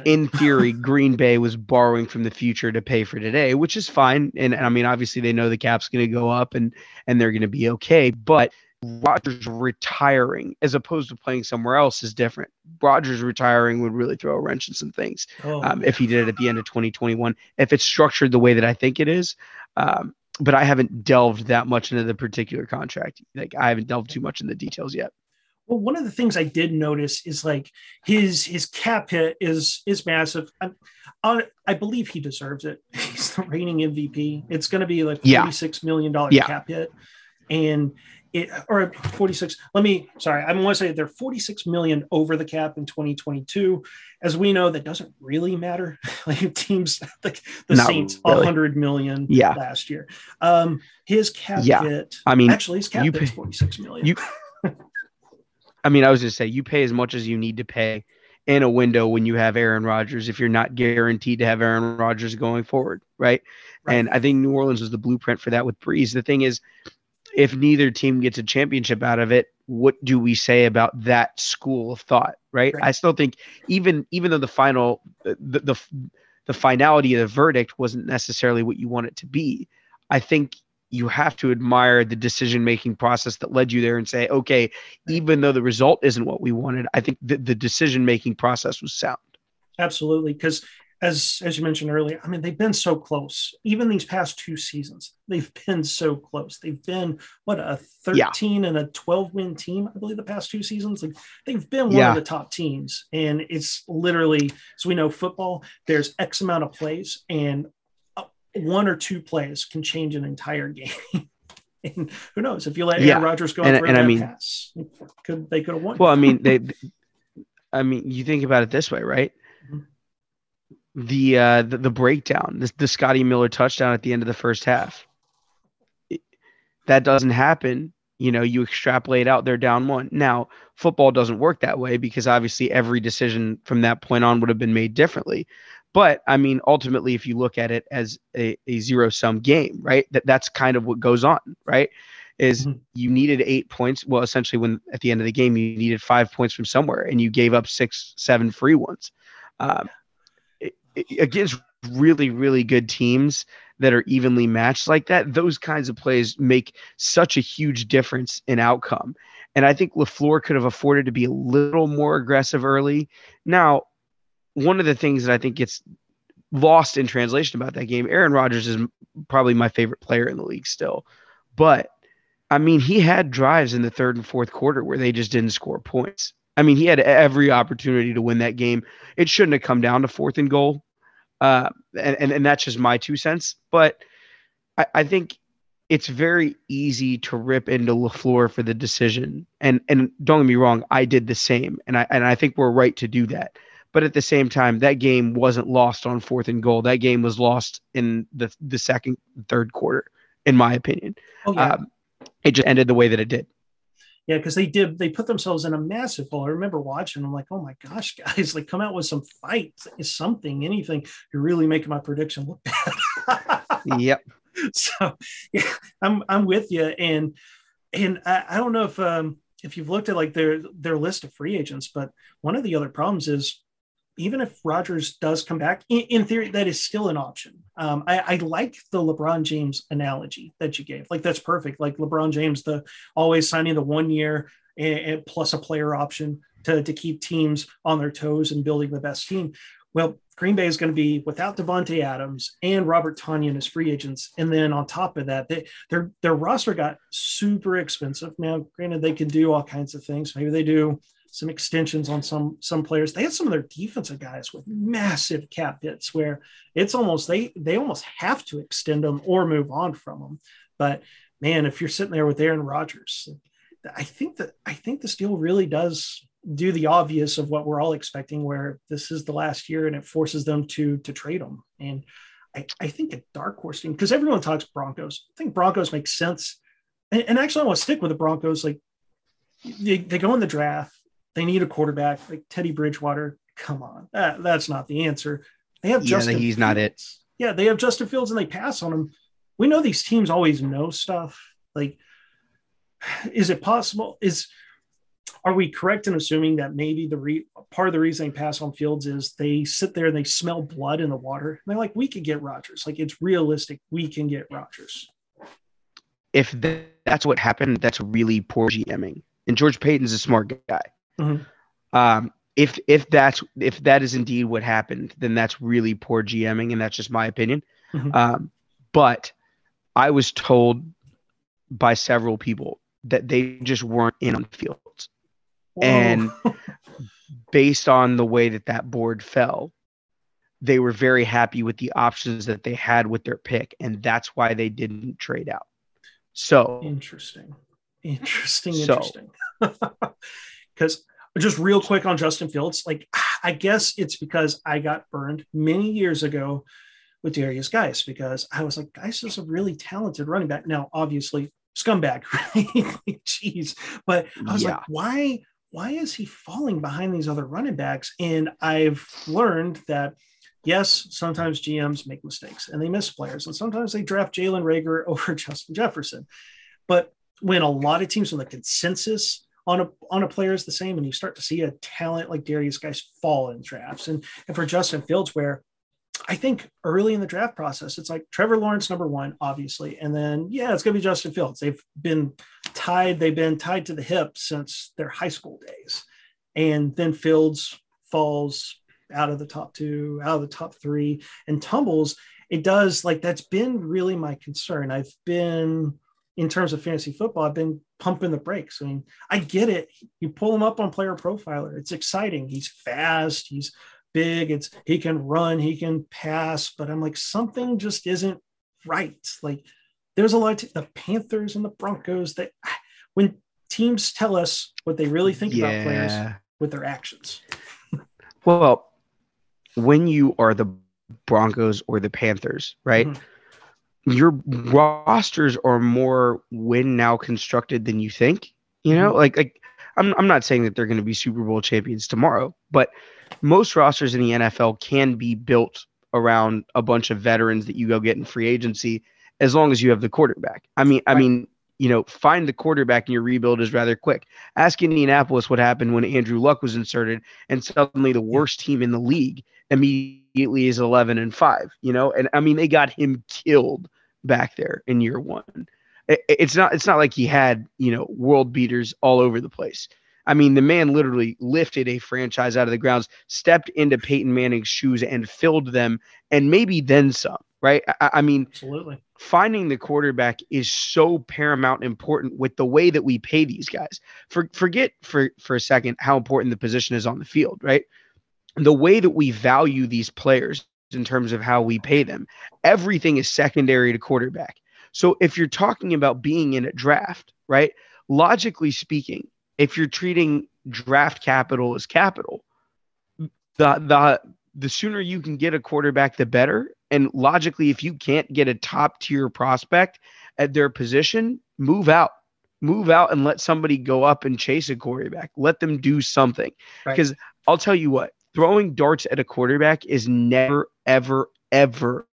in theory, Green Bay was borrowing from the future to pay for today, which is fine. And, and I mean, obviously, they know the cap's going to go up and and they're going to be okay. But Rodgers retiring as opposed to playing somewhere else is different. Rodgers retiring would really throw a wrench in some things oh, um, if he did it at the end of 2021. If it's structured the way that I think it is. Um, but I haven't delved that much into the particular contract. Like I haven't delved too much in the details yet. Well, one of the things I did notice is like his his cap hit is is massive. I, I believe he deserves it. He's the reigning MVP. It's going to be like Yeah. forty six million dollar Yeah. cap hit, and it or forty six. Let me sorry, I want to say they're forty six million over the cap in twenty twenty two. As we know, that doesn't really matter. like teams like the Not Saints, really. hundred million Yeah. last year. Um, his cap Yeah. hit. I mean, actually, his cap you pay- forty six million. you- I mean, I was just say you pay as much as you need to pay in a window when you have Aaron Rodgers if you're not guaranteed to have Aaron Rodgers going forward, right? Right. And I think New Orleans was the blueprint for that with Brees. The thing is, if neither team gets a championship out of it, what do we say about that school of thought, right? Right. I still think even even though the final the, the the finality of the verdict wasn't necessarily what you want it to be, I think you have to admire the decision making process that led you there and say, okay, even though the result isn't what we wanted, I think the, the decision making process was sound. Absolutely, because as as you mentioned earlier, I mean they've been so close. Even these past two seasons, they've been so close. They've been what a Yeah. thirteen and a twelve win team, I believe, the past two seasons. Like they've been one Yeah. of the top teams, and it's literally as we know football. There's X amount of plays, and uh, one or two plays can change an entire game. and who knows if you let Yeah. Aaron Rodgers go And- and, and I that mean- pass, could they could have won? Well, I mean, they, I mean, you think about it this way, right? The uh, the, the breakdown, the, the Scotty Miller touchdown at the end of the first half. It- that doesn't happen. You know, you extrapolate out they're down one. Now, football doesn't work that way because obviously every decision from that point on would have been made differently. But I mean, ultimately, if you look at it as a, a zero sum game, right? That that's kind of what goes on, right? Is Mhm. you needed eight points. Well, essentially, when at the end of the game, you needed five points from somewhere, and you gave up six, seven free ones. Um, against really, really good teams that are evenly matched like that, those kinds of plays make such a huge difference in outcome. And I think LaFleur could have afforded to be a little more aggressive early. Now, one of the things that I think gets lost in translation about that game, Aaron Rodgers is probably my favorite player in the league still. But I mean, he had drives in the third and fourth quarter where they just didn't score points. I mean, he had every opportunity to win that game. It shouldn't have come down to fourth and goal. Uh, and, and, and that's just my two cents. But I, I think it's very easy to rip into LaFleur for the decision. And and don't get me wrong, I did the same. And I and I think we're right to do that. But at the same time, that game wasn't lost on fourth and goal. That game was lost in the the second, third quarter, in my opinion. Oh, yeah. Um, it just ended the way that it did. Yeah, because they did they put themselves in a massive hole. I remember watching. I'm like, oh my gosh, guys, like come out with some fight something, anything. You're really making my prediction look bad. yep. So yeah, I'm I'm with you. And and I, I don't know if um if you've looked at like their their list of free agents, but one of the other problems is even if Rodgers does come back, in, in theory, that is still an option. Um, I, I, like the LeBron James analogy that you gave. Like that's perfect. Like LeBron James, the always signing the one year and, and plus a player option to, to keep teams on their toes and building the best team. Well, Green Bay is going to be without Davante Adams and Robert Tonyan as free agents, and then on top of that, they, their their roster got super expensive. Now, granted, they can do all kinds of things. Maybe they do some extensions on some some players. They had some of their defensive guys with massive cap hits where it's almost they they almost have to extend them or move on from them. But man, if you're sitting there with Aaron Rodgers, I think that I think this deal really does do the obvious of what we're all expecting, where this is the last year and it forces them to to trade them. And I, I think a dark horse team because everyone talks Broncos. I think Broncos make sense. And, and actually, I want to stick with the Broncos. Like they, they go in the draft they need a quarterback like Teddy Bridgewater. Come on, that, that's not the answer. They have Yeah, Justin. he's not it. Yeah, they have Justin Fields and they pass on him. We know these teams always know stuff. Like, is it possible? Is are we correct in assuming that maybe the re- part of the reason they pass on Fields is they sit there and they smell blood in the water? And they're like, we could get Rodgers. Like, it's realistic. We can get Rodgers. If that's what happened, that's really poor GMing. And George Paton's a smart guy. Mhm. Um, if if that's if that is indeed what happened, then that's really poor GMing, and that's just my opinion. Mhm. Um, but I was told by several people that they just weren't in on the Fields, And- based on the way that that board fell. They were very happy with the options that they had with their pick, and that's why they didn't trade out. So Interesting. Interesting. So- Interesting. Because just real quick on Justin Fields, like I guess it's because I got burned many years ago with Derrius Guice because I was like, Guice is a really talented running back. Now, obviously, scumbag, right? Jeez. But I was Yeah. like, why? Why is he falling behind these other running backs? And I've learned that yes, sometimes GMs make mistakes and they miss players, and sometimes they draft Jalen Reagor over Justin Jefferson. But when a lot of teams, when the consensus on a on a player is the same, and you start to see a talent like Derrius Guice fall in drafts, and and for Justin Fields, where I think early in the draft process, it's like Trevor Lawrence number one, obviously, and then yeah, it's gonna be Justin Fields. They've been tied, they've been tied to the hip since their high school days, and then Fields falls out of the top two, out of the top three, and tumbles. It does like that's been really my concern. I've been in terms of fantasy football, I've been pumping the brakes. I mean, I get it. You pull him up on Player Profiler. It's exciting. He's fast. He's big. It's he can run. He can pass. But I'm like, something just isn't right. Like, there's a lot of the Panthers and the Broncos that when teams tell us what they really think about players with their actions. Well, when you are the Broncos or the Panthers, right? Mhm. Your rosters are more win now constructed than you think. You know, mm-hmm. like like I'm I'm not saying that they're going to be Super Bowl champions tomorrow, but most rosters in the NFL can be built around a bunch of veterans that you go get in free agency as long as you have the quarterback. I mean, I mean, you know, find the quarterback in your rebuild is rather quick. Ask Indianapolis what happened when Andrew Luck was inserted, and suddenly the worst team in the league immediately is 11 and 5, you know? And I mean, they got him killed back there in year one. It's not, it's not like he had, you know, world beaters all over the place. I mean, the man literally lifted a franchise out of the grounds, stepped into Peyton Manning's shoes and filled them, and maybe then some, right? I, I mean, Absolutely. finding the quarterback is so paramount important with the way that we pay these guys. For, forget for, for a second how important the position is on the field, right? The way that we value these players in terms of how we pay them, everything is secondary to quarterback. So if you're talking about being in a draft, right? Logically speaking, if you're treating draft capital as capital, the the the sooner you can get a quarterback, the better. And logically, if you can't get a top tier prospect at their position, move out. Move out and let somebody go up and chase a quarterback. Let them do something. Right. Because I'll tell you what, throwing darts at a quarterback is never, ever, ever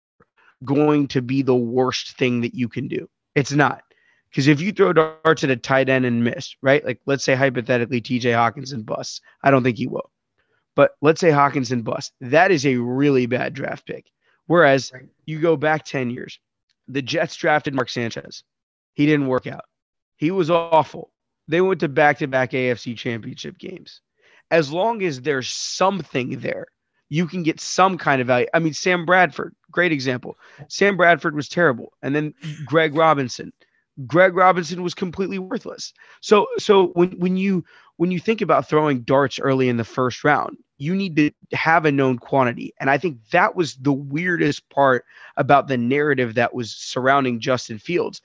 going to be the worst thing that you can do. It's not. Because if you throw darts at a tight end and miss, right? Like let's say hypothetically TJ Hockenson busts. I don't think he will. But let's say Hockenson busts. That is a really bad draft pick. Whereas Right. you go back 10 years, the Jets drafted Mark Sanchez. He didn't work out. He was awful. They went to back to back AFC championship games. As long as there's something there, you can get some kind of value. I mean, Sam Bradford, great example. Sam Bradford was terrible. And then Greg Robinson. Greg Robinson was completely worthless. So so when when you when you think about throwing darts early in the first round, you need to have a known quantity. And I think that was the weirdest part about the narrative that was surrounding Justin Fields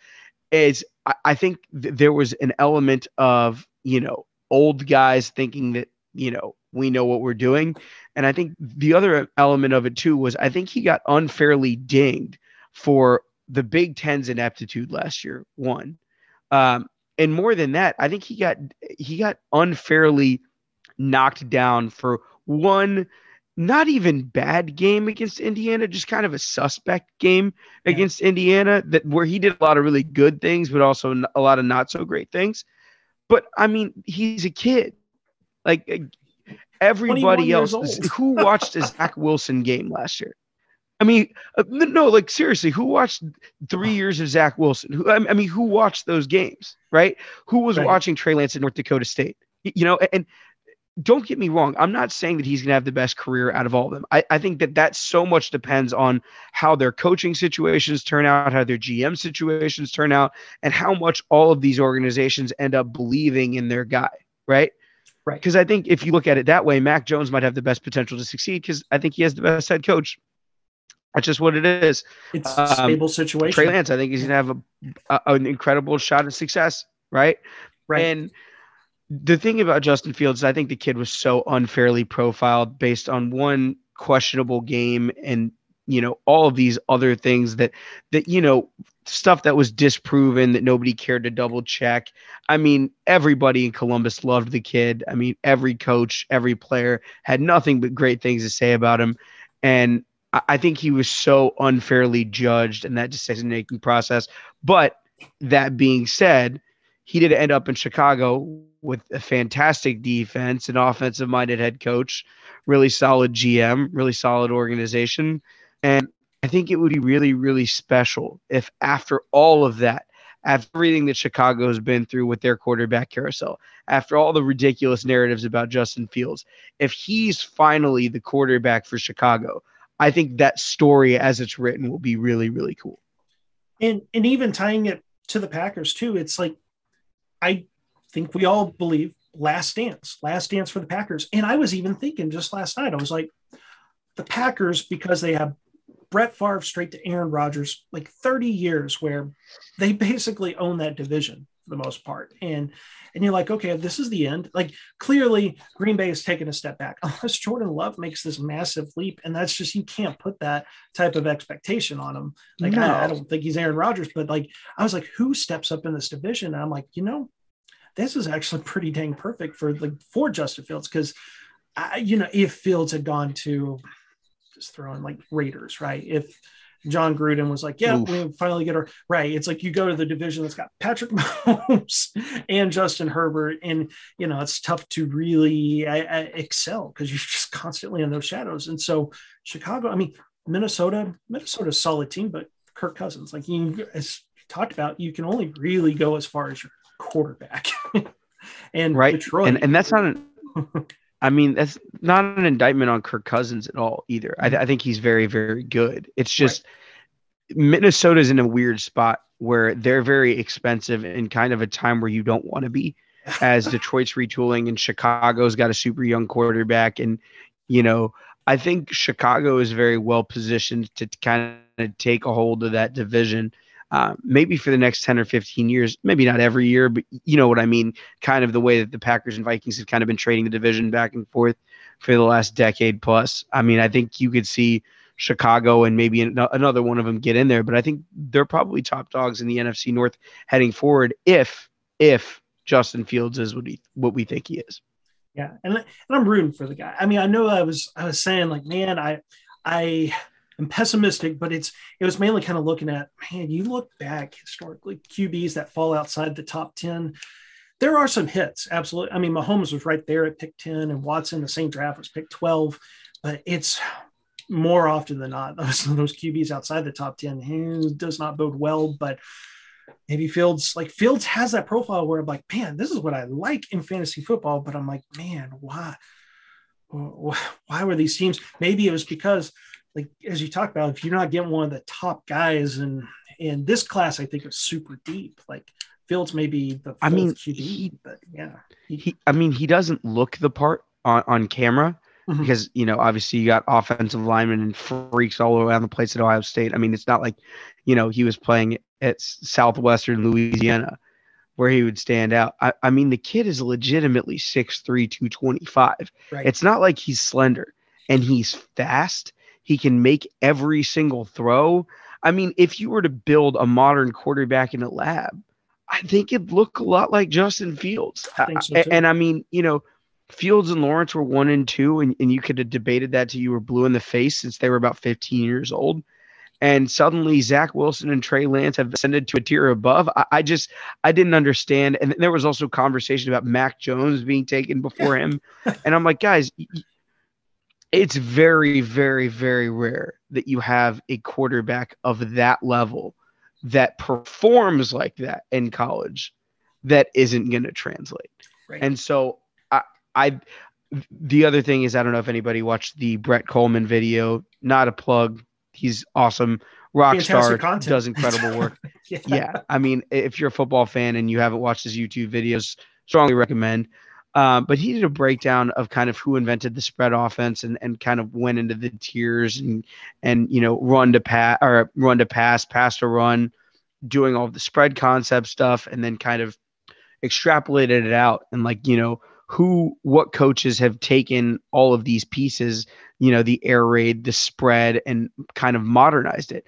is I, think th- there was an element of, you know, old guys thinking that, you know, we know what we're doing. And I think the other element of it too was I think he got unfairly dinged for the Big Ten's ineptitude last year. One, um, and more than that, I think he got he got unfairly knocked down for one not even bad game against Indiana, just kind of a suspect game Yeah. against Indiana that where he did a lot of really good things, but also a lot of not so great things. But I mean, he's a kid. Like everybody else, who watched a Zach Wilson game last year? I mean, uh, no, like seriously, who watched three years of Zach Wilson? Who, I I mean, who watched those games, right? Who was Right. watching Trey Lance at North Dakota State? You know, and don't get me wrong. I'm not saying that he's going to have the best career out of all of them. I, I think that that so much depends on how their coaching situations turn out, how their GM situations turn out, and how much all of these organizations end up believing in their guy, right? Right. Because I think if you look at it that way, Mac Jones might have the best potential to succeed because I think he has the best head coach. That's just what it is. It's a Um, stable situation. Trey Lance, I think he's going to have a, a, an incredible shot at success, right? Right. And the thing about Justin Fields, I think the kid was so unfairly profiled based on one questionable game and you know all of these other things that that you know stuff that was disproven that nobody cared to double check. I mean, everybody in Columbus loved the kid. I mean, every coach, every player had nothing but great things to say about him. And I- think he was so unfairly judged in that decision making process. But that being said, he did end up in Chicago with a fantastic defense, an offensive minded head coach, really solid GM, really solid organization. And I think it would be really, really special if after all of that, after everything that Chicago's been through with their quarterback carousel, after all the ridiculous narratives about Justin Fields, if he's finally the quarterback for Chicago, I think that story as it's written will be really, really cool. and and even tying it to the Packers too, it's like I think we all believe last dance, last dance for the Packers. And I was even thinking just last night, I was like, the Packers, because they have Brett Favre straight to Aaron Rodgers, like 30 years where they basically own that division for the most part. And and you're like, okay, this is the end. Like clearly Green Bay is taking a step back unless Jordan Love makes this massive leap. And that's just you can't put that type of expectation on him. Like No. I, I don't think he's Aaron Rodgers, but like I was like, who steps up in this division? And I'm like, you know, this is actually pretty dang perfect for like for Justin Fields because I, you know, if Fields had gone to just throwing like Raiders, right? If Jon Gruden was like, "Yeah, Oof. we finally get her right." It's like you go to the division that's got Patrick Mahomes and Justin Herbert, and you know it's tough to really I, I excel because you're just constantly in those shadows. And so Chicago, I mean Minnesota, Minnesota's a solid team, but Kirk Cousins, like you as talked about, you can only really go as far as your quarterback. and right Detroit, and and that's not an i mean that's not an indictment on kirk cousins at all either. I, I think he's very very good. It's just minnesota's in a weird spot where they're very expensive in kind of a time where you don't want to be as detroit's retooling and chicago's got a super young quarterback. And you know i think chicago is very well positioned to kind of take a hold of that division uh, maybe for the next 10 or 15 years, maybe not every year, but you know what I mean? Kind of the way that the Packers and Vikings have kind of been trading the division back and forth for the last decade plus. I mean, I think you could see Chicago and maybe an- another one of them get in there, but I think they're probably top dogs in the NFC North heading forward if, if Justin Fields is what, he, what we think he is. Yeah, and and I'm rooting for the guy. I mean, I know I was I was saying like, man, I I am pessimistic, but it's it was mainly kind of looking at man. You look back historically, QBs that fall outside the top ten. There are some hits, absolutely. I mean, Mahomes was right there at pick ten, and Watson, the same draft, was pick twelve. But it's more often than not those those QBs outside the top ten eh, does not bode well. But maybe Fields like Fields has that profile where I'm like, man, this is what I like in fantasy football, but I'm like, man, why? Why were these teams? Maybe it was because, like as you talk about, if you're not getting one of the top guys in in this class, I think is super deep. Like Fields may be the I mean, QB, he- but yeah, He, I mean, he doesn't look the part on, on camera Mhm. because, you know, obviously you got offensive linemen and freaks all around the place at Ohio State. I mean, it's not like, you know, he was playing at Southwestern Louisiana where he would stand out. I, I mean, the kid is legitimately 6'3, 225. right. It's not like he's slender and he's fast. He can make every single throw. I mean, if you were to build a modern quarterback in a lab, I think it'd look a lot like Justin Fields. I so, and I mean, you know, Fields and Lawrence were one and two, and, and you could have debated that till you were blue in the face since they were about 15 years old. And suddenly Zach Wilson and Trey Lance have ascended to a tier above. I, I just I didn't understand. And there was also conversation about Mac Jones being taken before him. And I'm like, guys, y- it's very, very, very rare that you have a quarterback of that level that performs like that in college that isn't going to translate. Right. And so I, I, the other thing is, I don't know if anybody watched the Brett Kollmann video. Not a plug. He's awesome. Rock Fantastic star content. does incredible work. yeah. yeah, I mean, if you're a football fan and you haven't watched his YouTube videos, strongly recommend. Um, but he did a breakdown of kind of who invented the spread offense and, and kind of went into the tiers and and you know run to pass or run to pass, pass to run, doing all the spread concept stuff, and then kind of extrapolated it out and like you know who what coaches have taken all of these pieces, you know, the air raid, the spread, and kind of modernized it.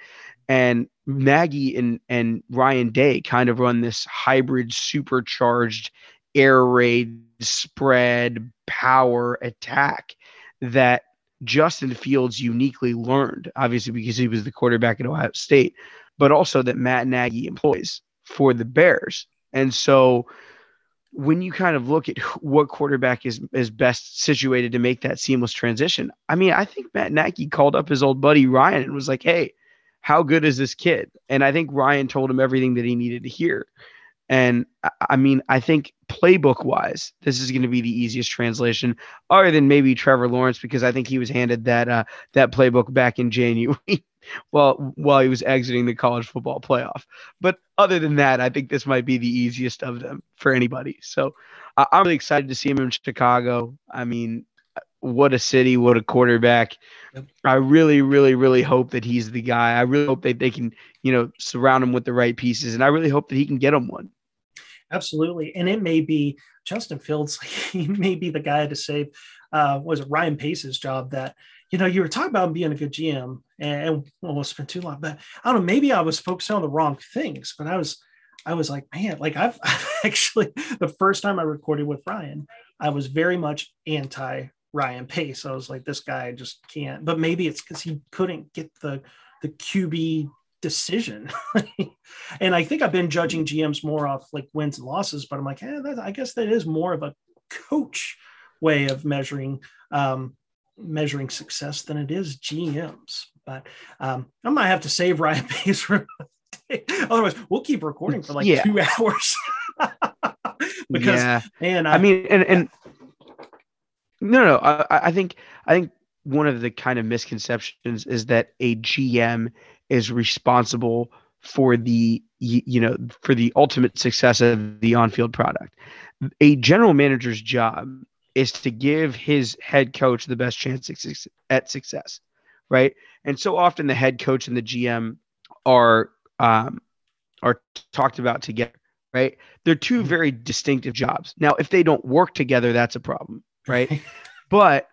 And Nagy and and Ryan Day kind of run this hybrid supercharged air raid spread power attack that Justin Fields uniquely learned, obviously because he was the quarterback at Ohio State, but also that Matt Nagy employs for the Bears. And so when you kind of look at what quarterback is is best situated to make that seamless transition, I mean, I think Matt Nagy called up his old buddy Ryan and was like, "Hey, how good is this kid?" And I think Ryan told him everything that he needed to hear. And I- mean, I think playbook wise, this is going to be the easiest translation, other than maybe Trevor Lawrence, because I think he was handed that uh, that playbook back in January, while while he was exiting the college football playoff. But other than that, I think this might be the easiest of them for anybody. So I'm really excited to see him in Chicago. I mean, what a city, what a quarterback. Yep. I really, really, really hope that he's the guy. I really hope that they can, you know, surround him with the right pieces, and I really hope that he can get him one. Absolutely. And it may be Justin Fields, he may be the guy to save uh was it Ryan Pace's job that you know you were talking about being a good GM and, and well, spend too long, but I don't know, maybe I was focusing on the wrong things, but I was I was like, man, like I've, I've actually the first time I recorded with Ryan, I was very much anti Ryan Pace. I was like, this guy just can't, but maybe it's because he couldn't get the the QB decision. and I think I've been judging GMs more off like wins and losses, but I'm like, eh, that, I guess that is more of a coach way of measuring um, measuring success than it is GMs. But um, I might have to save Ryan for otherwise we'll keep recording for like Yeah. two hours. because yeah. man, I mean, and and no, no, I, I think I think one of the kind of misconceptions is that a GM is responsible for the you know for the ultimate success of the on-field product. A general manager's job is to give his head coach the best chance at success, right? And so often the head coach and the GM are um, are talked about together, right? They're two Mhm. very distinctive jobs. Now, if they don't work together, that's a problem, right? but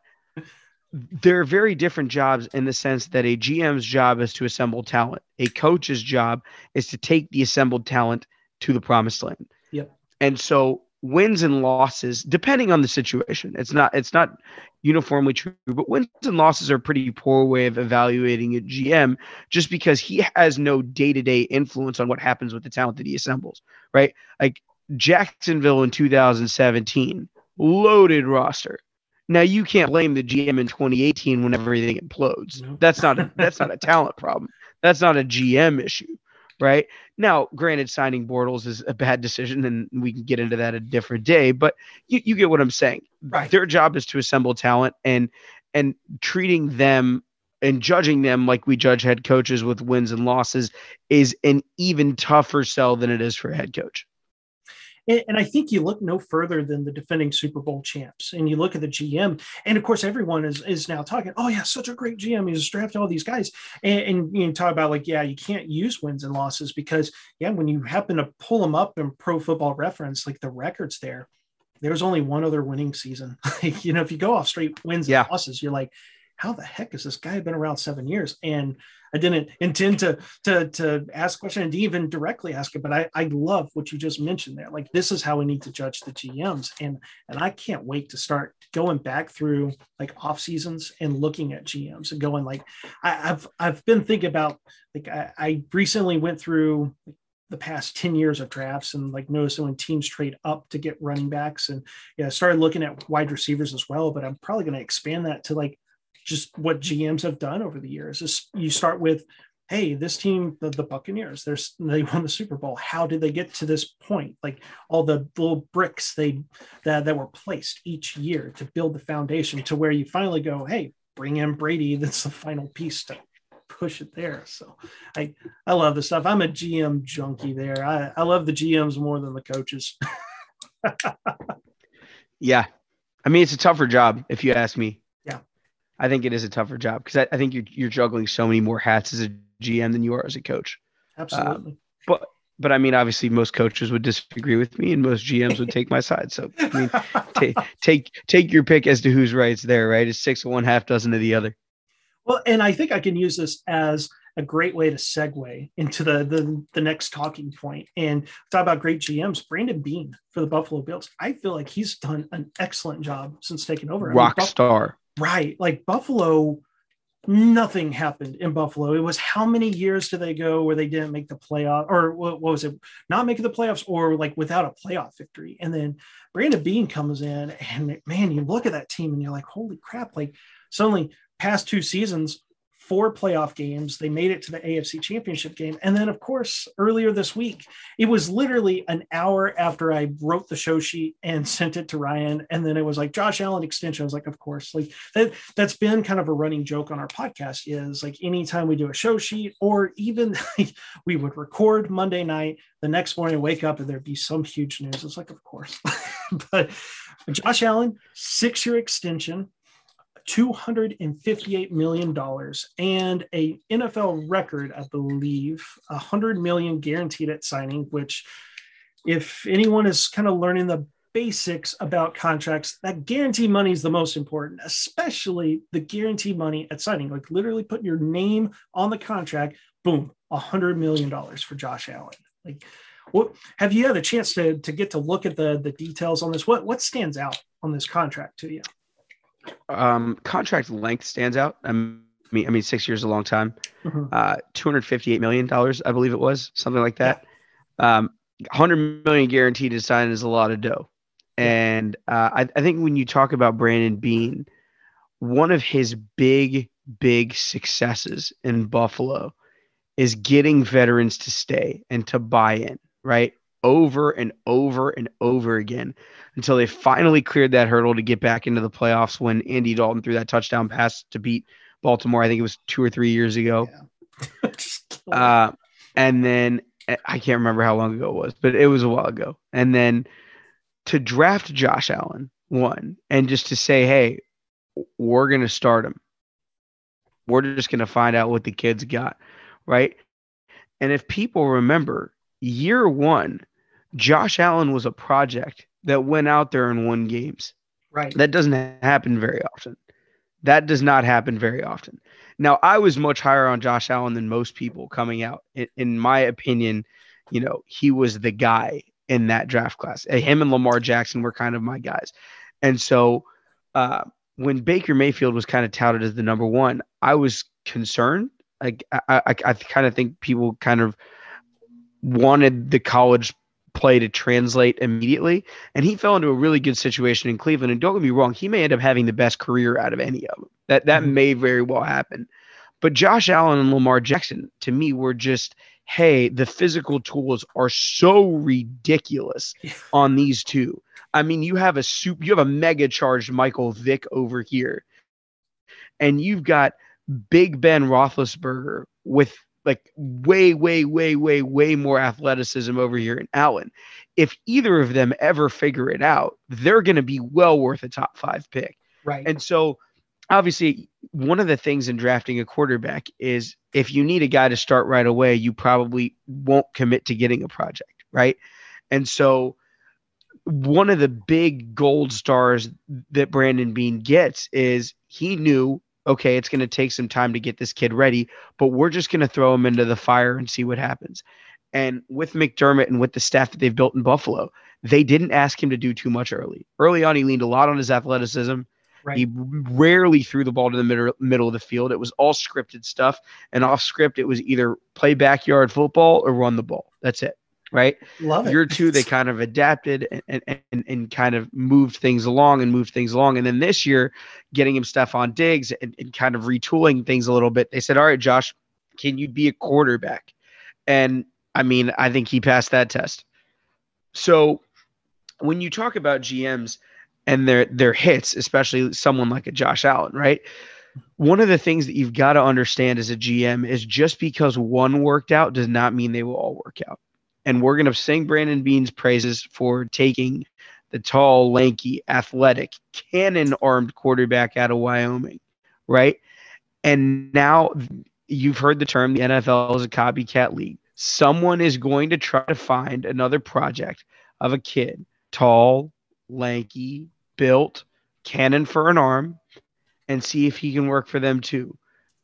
they're very different jobs in the sense that a GM's job is to assemble talent. A coach's job is to take the assembled talent to the promised land. Yep. And so wins and losses, depending on the situation, it's not it's not uniformly true, but wins and losses are a pretty poor way of evaluating a GM just because he has no day-to-day influence on what happens with the talent that he assembles, right? Like Jacksonville in 2017, loaded roster. Now you can't blame the GM in 2018 when everything implodes. No. That's not a, that's not a talent problem. That's not a GM issue, right? Now, granted, signing Bortles is a bad decision, and we can get into that a different day. But you, you get what I'm saying. Right. Their job is to assemble talent and and treating them and judging them like we judge head coaches with wins and losses is an even tougher sell than it is for a head coach. And, and I think you look no further than the defending Super Bowl champs, and you look at the GM, and of course everyone is is now talking. Oh yeah, such a great GM. He's drafted all these guys, and, and you know, talk about like yeah, you can't use wins and losses because yeah, when you happen to pull them up in Pro Football Reference, like the records there, there's only one other winning season. Like, you know, if you go off straight wins Yeah. and losses, you're like, how the heck has this guy been around seven years? And I didn't intend to to to ask question and even directly ask it, but I, I love what you just mentioned there. Like this is how we need to judge the GMs. And and I can't wait to start going back through like off seasons and looking at GMs and going like I, I've I've been thinking about like I, I recently went through the past 10 years of drafts and like noticing when teams trade up to get running backs and yeah, I started looking at wide receivers as well, but I'm probably going to expand that to like just what GMs have done over the years. Is you start with, hey, this team, the, the Buccaneers, there's they won the Super Bowl. How did they get to this point? Like all the little bricks they that, that were placed each year to build the foundation to where you finally go, hey, bring in Brady. That's the final piece to push it there. So I I love the stuff. I'm a GM junkie there. I, I love the GMs more than the coaches. Yeah. I mean, it's a tougher job if you ask me. I think it is a tougher job because I, I think you're, you're juggling so many more hats as a GM than you are as a coach. Uh, Absolutely. But but I mean, obviously, most coaches would disagree with me, and most GMs would take my side. So, I mean, take take take your pick as to who's right. It's there, right? It's six of one, half dozen of the other. Well, and I think I can use this as a great way to segue into the the, the next talking point and talk about great GMs. Brandon Beane for the Buffalo Bills. I feel like he's done an excellent job since taking over. I mean, Rock star. Right? Like Buffalo, nothing happened in Buffalo. It was how many years did they go where they didn't make the playoff, or what, what was it? Not making the playoffs, or like without a playoff victory. And then Brandon Beane comes in, and man, you look at that team and you're like, holy crap! Like suddenly, past two seasons, four playoff games. They made it to the AFC Championship game, and then of course earlier this week, it was literally an hour after I wrote the show sheet and sent it to Ryan, and then it was like Josh Allen extension. I was like, of course, like that. That's been kind of a running joke on our podcast. Is like anytime we do a show sheet, or even we would record Monday night, the next morning wake up and there'd be some huge news. It's like, of course, but Josh Allen six year extension. $258 million and a NFL record, I believe, 100 million guaranteed at signing, which if anyone is kind of learning the basics about contracts, that guarantee money is the most important, especially the guarantee money at signing. Like literally put your name on the contract, boom, $100 million for Josh Allen. Like, what have you had a chance to, to get to look at the, the details on this? What, what stands out on this contract to you? Um, contract length stands out. I mean, I mean, six years is a long time. Mhm. Uh, two hundred fifty-eight million dollars, I believe it was, something like that. Um, hundred million guaranteed to sign is a lot of dough. And uh, I, I think when you talk about Brandon Beane, one of his big, big successes in Buffalo is getting veterans to stay and to buy in, right? Over and over and over again until they finally cleared that hurdle to get back into the playoffs when Andy Dalton threw that touchdown pass to beat Baltimore. I think it was two or three years ago. It. Uh, and then eh, I can't remember how long ago it was, but it was a while ago. And then to draft Josh Allen, one, and just to say, hey, we're going to start him. We're just going to find out what the kid's got, right? And if people remember, year one, Josh Allen was a project that went out there and won games. right. That doesn't happen very often. That does not happen very often. Now, I was much higher on Josh Allen than most people coming out. In, in my opinion, you know, he was the guy in that draft class. Uh, Him and Lamar Jackson were kind of my guys. And so uh, when Baker Mayfield was kind of touted as the number one, I was concerned. Like I, I, I kind of think people kind of wanted the college play to translate immediately. And he fell into a really good situation in Cleveland. And don't get me wrong, he may end up having the best career out of any of them. That that Mhm. may very well happen. But Josh Allen and Lamar Jackson, to me, were just, hey, the physical tools are so ridiculous on these two. I mean, you have a soup, you have a mega charged Michael Vick over here, and you've got Big Ben Roethlisberger with like way, way, way, way, way more athleticism over here in Allen. If either of them ever figure it out, they're going to be well worth a top five pick. Right. And so, obviously, one of the things in drafting a quarterback is if you need a guy to start right away, you probably won't commit to getting a project, right? And so, one of the big gold stars that Brandon Beane gets is he knew, okay, it's going to take some time to get this kid ready, but we're just going to throw him into the fire and see what happens. And with McDermott and with the staff that they've built in Buffalo, they didn't ask him to do too much early. Early on, he leaned a lot on his athleticism. Right. He rarely threw the ball to the middle, middle of the field. It was all scripted stuff. And off script, it was either play backyard football or run the ball. That's it. Right. Love it. Year two, they kind of adapted and, and, and, kind of moved things along and moved things along. And then this year, getting him Stefon Diggs and, and kind of retooling things a little bit, they said, All right, Josh, can you be a quarterback? And I mean, I think he passed that test. So when you talk about GMs and their their hits, especially someone like a Josh Allen, right? One of the things that you've got to understand as a GM is just because one worked out does not mean they will all work out. And we're going to sing Brandon Beane's praises for taking the tall, lanky, athletic, cannon armed quarterback out of Wyoming, right? And now you've heard the term the NFL is a copycat league. Someone is going to try to find another project of a kid, tall, lanky, built, cannon for an arm, and see if he can work for them too.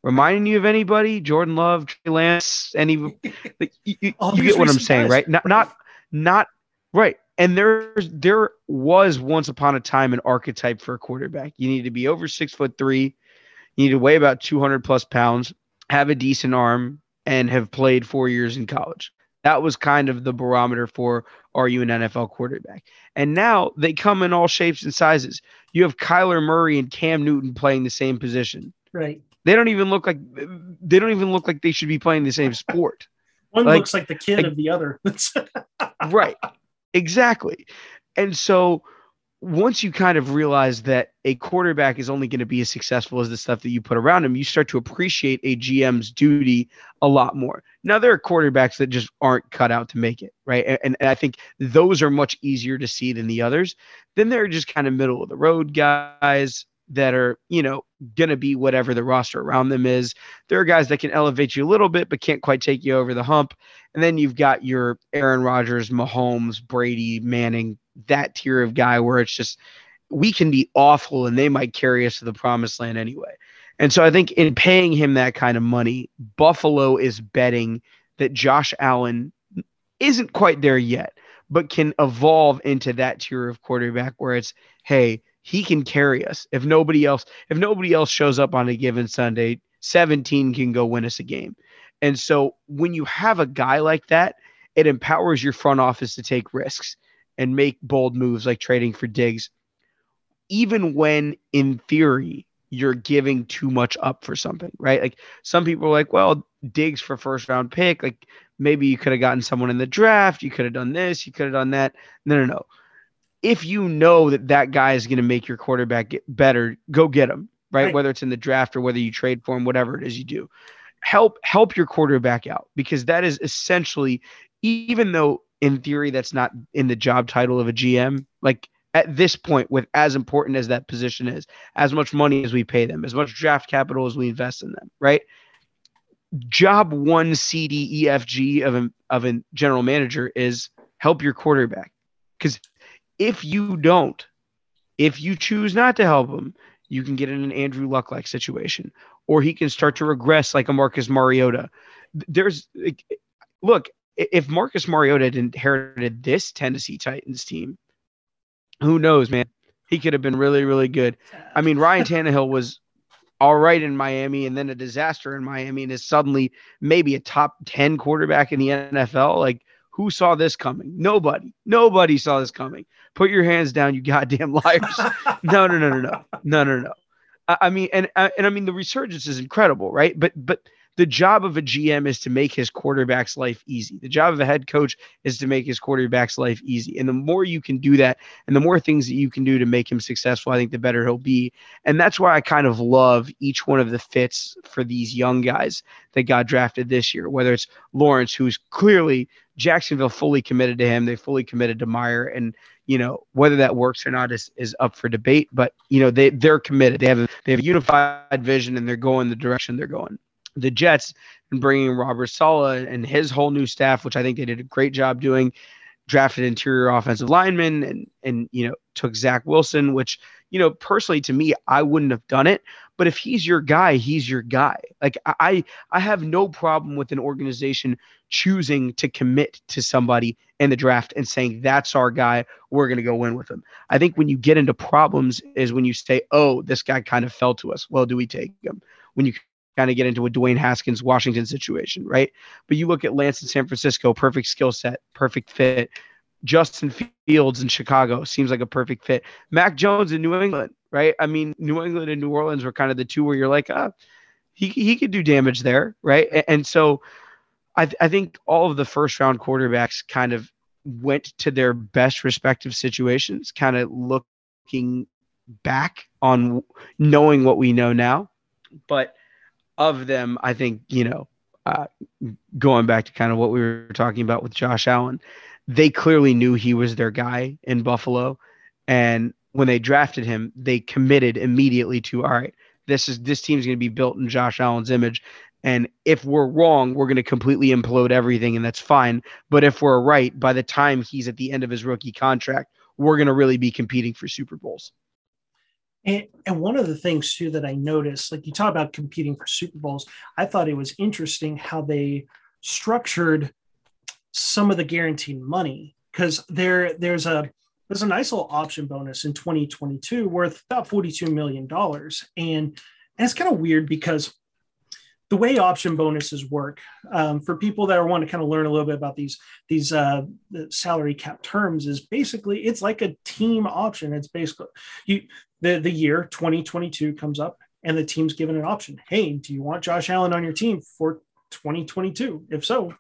Reminding you of anybody? Jordan Love, Trey Lance, any? Like, you, you- you get what I'm saying, right? Not, not, not right. And there's there was once upon a time an archetype for a quarterback. You need to be over six foot three. You need to weigh about 200 plus pounds, have a decent arm, and have played four years in college. That was kind of the barometer for are you an NFL quarterback? And now they come in all shapes and sizes. You have Kyler Murray and Cam Newton playing the same position. right. They don't even look like they don't even look like they should be playing the same sport. One Like- looks like the kid like- of the other. right. Exactly. And so once you kind of realize that a quarterback is only going to be as successful as the stuff that you put around him, you start to appreciate a GM's duty a lot more. Now, there are quarterbacks that just aren't cut out to make it, right? And, and I think those are much easier to see than the others. Then there are just kind of middle of the road guys that are, you know, going to be whatever the roster around them is. There are guys that can elevate you a little bit, but can't quite take you over the hump. And then you've got your Aaron Rodgers, Mahomes, Brady, Manning, that tier of guy where it's just we can be awful and they might carry us to the promised land anyway. And so I think in paying him that kind of money, Buffalo is betting that Josh Allen isn't quite there yet, but can evolve into that tier of quarterback where it's, hey, he can carry us. If nobody else, if nobody else shows up on a given Sunday, 17 can go win us a game. And so when you have a guy like that, it empowers your front office to take risks and make bold moves like trading for Diggs, even when in theory you're giving too much up for something, right? Like some people are like, well, Diggs for first round pick, like maybe you could have gotten someone in the draft, you could have done this, you could have done that. No, no, no. If you know that that guy is going to make your quarterback get better, go get him, right? Right. Whether it's in the draft or whether you trade for him, whatever it is you do. Help help your quarterback out because that is essentially even though in theory that's not in the job title of a GM, like at this point, with as important as that position is, as much money as we pay them, as much draft capital as we invest in them, right? Job one C D E F G of a of a general manager is help your quarterback. Because if you don't, if you choose not to help him, you can get in an Andrew Luck like situation, or he can start to regress like a Marcus Mariota. There's look, if Marcus Mariota had inherited this Tennessee Titans team, who knows, man? He could have been really, really good. I mean, Ryan Tannehill was all right in Miami and then a disaster in Miami and is suddenly maybe a top 10 quarterback in the NFL. Like, who saw this coming? Nobody. Nobody saw this coming. Put your hands down, you goddamn liars. no, no, no, no, no, no, no, no. I, I mean, and uh, and I mean, the resurgence is incredible, right? But but the job of a GM is to make his quarterback's life easy. The job of a head coach is to make his quarterback's life easy. And the more you can do that, and the more things that you can do to make him successful, I think the better he'll be. And that's why I kind of love each one of the fits for these young guys that got drafted this year. Whether it's Lawrence, who's clearly Jacksonville fully committed to him, they fully committed to Meyer, and you know whether that works or not is, is up for debate. But you know they they're committed. They have a, they have a unified vision and they're going the direction they're going. The jets and bringing robert saleh and his whole new staff which i think they did a great job doing drafted interior offensive lineman and and you know took zach wilson which you know personally to me i wouldn't have done it but if he's your guy he's your guy. Like i i have no problem with an organization choosing to commit to somebody in the draft and saying that's our guy. We're going to go in with him. I think when you get into problems is when you say oh this guy kind of fell to us. Well do we take him? When you kind of get into a Dwayne Haskins Washington situation right? But you look at Lance in San Francisco perfect skill set perfect fit. Justin Fields in Chicago seems like a perfect fit. Mac Jones in New England right I mean New England and New Orleans were kind of the two where you're like ah he, he could do damage there right and, and so I, th- I think all of the first round quarterbacks kind of went to their best respective situations, kind of looking back on knowing what we know now. But of them, I think, you know, uh, going back to kind of what we were talking about with Josh Allen, they clearly knew he was their guy in Buffalo. And when they drafted him, they committed immediately to, all right, this is this team's going to be built in Josh Allen's image. And if we're wrong, we're going to completely implode everything, and that's fine. But if we're right, by the time he's at the end of his rookie contract, we're going to really be competing for Super Bowls. And, and one of the things too that I noticed, like you talk about competing for Super Bowls, I thought it was interesting how they structured some of the guaranteed money because there there's a there's a nice little option bonus in 2022 worth about 42 million dollars, and, and it's kind of weird because the way option bonuses work um, for people that are want to kind of learn a little bit about these these uh, the salary cap terms is basically it's like a team option. It's basically you the the year 2022 comes up and the team's given an option. Hey, do you want Josh Allen on your team for 2022? If so,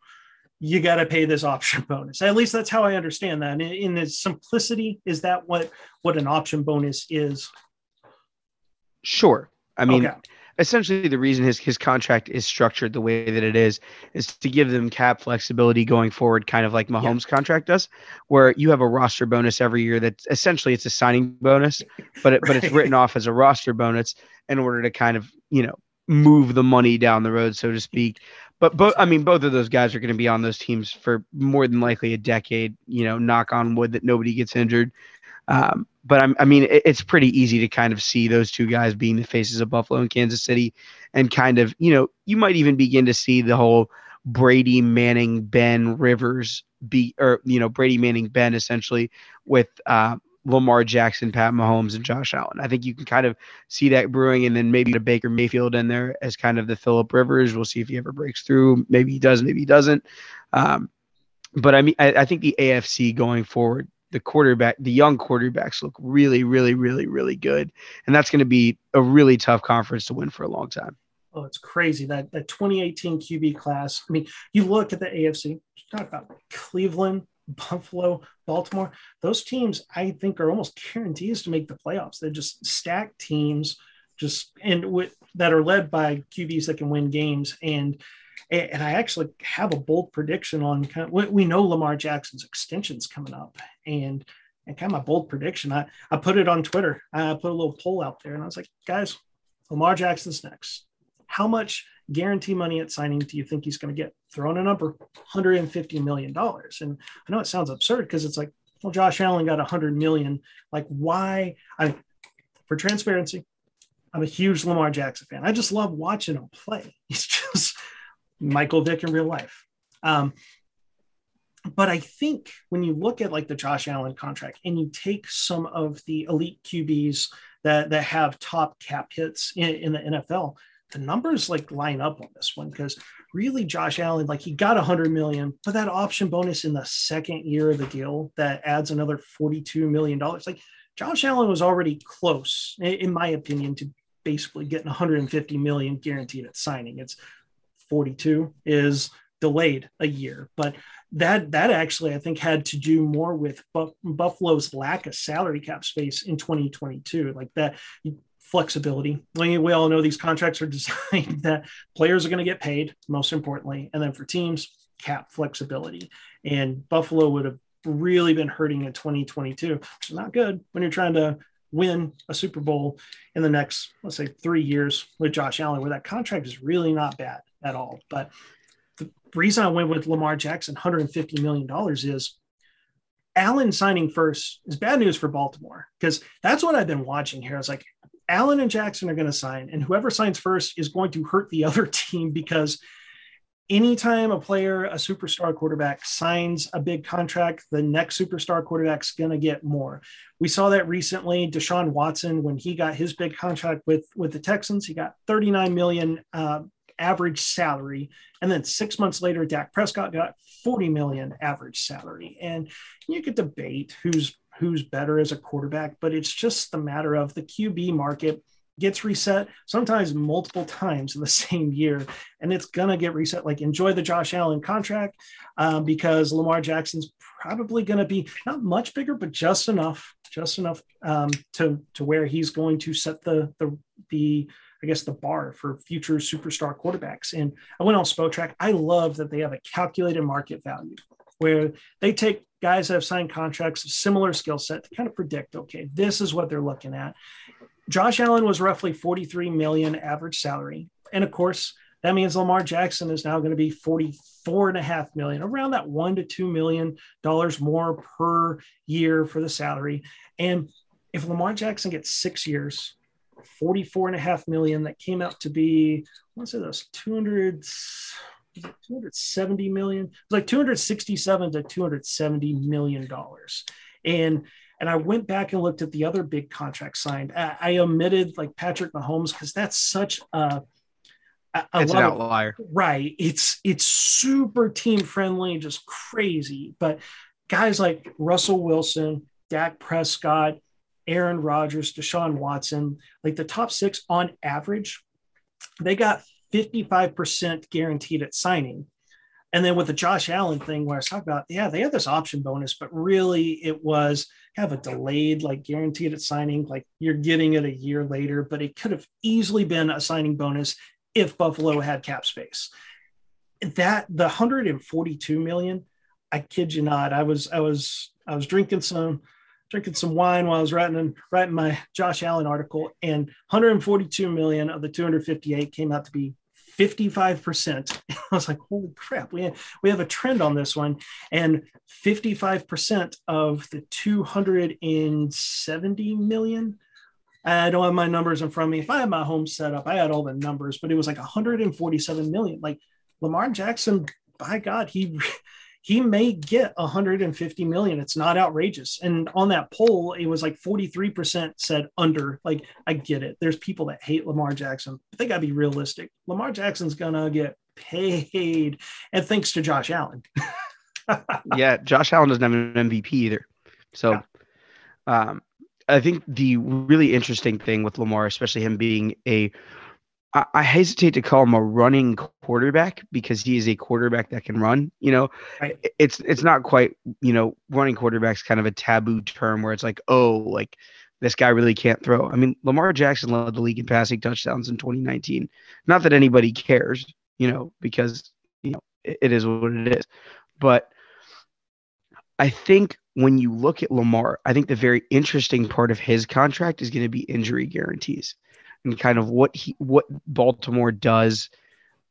you got to pay this option bonus. At least that's how I understand that. In, in its simplicity, is that what what an option bonus is? Sure. I mean, Okay. essentially the reason his his contract is structured the way that it is is to give them cap flexibility going forward, kind of like Mahomes' contract does, where you have a roster bonus every year. That essentially it's a signing bonus, but it, but it's written off as a roster bonus in order to kind of you know move the money down the road, so to speak. But both, I mean, both of those guys are going to be on those teams for more than likely a decade. You know, knock on wood that nobody gets injured. Um, but I'm, I mean, it, it's pretty easy to kind of see those two guys being the faces of Buffalo and Kansas City, and kind of, you know, you might even begin to see the whole Brady Manning Ben Rivers be, or you know, Brady Manning Ben essentially with uh, Lamar Jackson, Pat Mahomes, and Josh Allen. I think you can kind of see that brewing, and then maybe a Baker Mayfield in there as kind of the Philip Rivers. We'll see if he ever breaks through. Maybe he does, maybe he doesn't. Um, but I mean, I, I think the AFC going forward, the quarterback, the young quarterbacks look really, really, really, really good, and that's going to be a really tough conference to win for a long time. Oh, it's crazy that that 2018 QB class. I mean, you look at the AFC. Talk about Cleveland, Buffalo, Baltimore. Those teams, I think, are almost guarantees to make the playoffs. They're just stacked teams, just and with that are led by QBs that can win games. And and I actually have a bold prediction on kind of, we know Lamar Jackson's extensions coming up, and and kind of my bold prediction. I I put it on Twitter. I put a little poll out there, and I was like, guys, Lamar Jackson's next. How much guarantee money at signing do you think he's going to get? Throw in a number, $150 million. And I know it sounds absurd because it's like, well, Josh Allen got 100 million. Like, why? I, for transparency, I'm a huge Lamar Jackson fan. I just love watching him play. He's just Michael Vick in real life. Um, but I think when you look at like the Josh Allen contract and you take some of the elite QBs that that have top cap hits in, in the NFL, the numbers like line up on this one because really Josh Allen, like he got a hundred million, but that option bonus in the second year of the deal that adds another $42 million. Like Josh Allen was already close, in my opinion, to basically getting 150 million guaranteed at signing. It's 42 is delayed a year, but that that actually I think had to do more with Buffalo's lack of salary cap space in 2022. Like that, flexibility. We, all know these contracts are designed that players are going to get paid, most importantly. And then for teams, cap flexibility. And Buffalo would have really been hurting in 2022, which is not good when you're trying to win a Super Bowl in the next, let's say, three years with Josh Allen, where that contract is really not bad at all. But the reason I went with Lamar Jackson, $150 million, is Allen signing first is bad news for Baltimore because that's what I've been watching here. I was like, Allen and Jackson are going to sign, and whoever signs first is going to hurt the other team because anytime a player, a superstar quarterback, signs a big contract, the next superstar quarterback's going to get more. We saw that recently. Deshaun Watson, when he got his big contract with with the Texans, he got 39 million uh, average salary, and then six months later, Dak Prescott got 40 million average salary. And you could debate who's who's better as a quarterback, but it's just the matter of the QB market gets reset sometimes multiple times in the same year and it's going to get reset like enjoy the josh allen contract um, because lamar jackson's probably going to be not much bigger but just enough just enough um, to to where he's going to set the the the I guess the bar for future superstar quarterbacks. And I went on Spotrac. I love that they have a calculated market value where they take guys that have signed contracts, of similar skill set to kind of predict, okay, this is what they're looking at. Josh Allen was roughly 43 million average salary. And of course, that means Lamar Jackson is now going to be 44 and a half million, around that one to two million dollars more per year for the salary. And if Lamar Jackson gets six years, 44 and a half million, that came out to be, what's it, those 200, 270 million. It was like 267 to 270 million dollars. And and I went back and looked at the other big contracts signed. I, I omitted like Patrick Mahomes because that's such a a, a it's an outlier. Of, right. It's it's super team friendly, just crazy. But guys like Russell Wilson, Dak Prescott, Aaron Rodgers, Deshaun Watson, like the top six on average, they got 55% guaranteed at signing. And then with the Josh Allen thing, where I was talking about, yeah, they had this option bonus, but really it was have a delayed, like guaranteed at signing, like you're getting it a year later, but it could have easily been a signing bonus if Buffalo had cap space. That the 142 million, I kid you not, I was I was I was drinking some drinking some wine while I was writing writing my Josh Allen article, and 142 million of the 258 came out to be 55%. I was like, holy crap, we we have a trend on this one. And 55% of the 270 million. I don't have my numbers in front of me. If I had my home set up, I had all the numbers, but it was like 147 million. Like Lamar Jackson, by God, he he may get 150 million. It's not outrageous. And on that poll, it was like 43% said under. Like, I get it. There's people that hate Lamar Jackson, but they got to be realistic. Lamar Jackson's going to get paid. And thanks to Josh Allen. yeah, Josh Allen doesn't have an MVP either. So, yeah. um, I think the really interesting thing with Lamar, especially him being a I, I hesitate to call him a running quarterback because he is a quarterback that can run. You know, right. it's it's not quite you know running quarterback's kind of a taboo term where it's like oh like this guy really can't throw. I mean, Lamar Jackson led the league in passing touchdowns in 2019. Not that anybody cares, you know, because you know it, it is what it is. But I think when you look at Lamar, I think the very interesting part of his contract is going to be injury guarantees and kind of what he what Baltimore does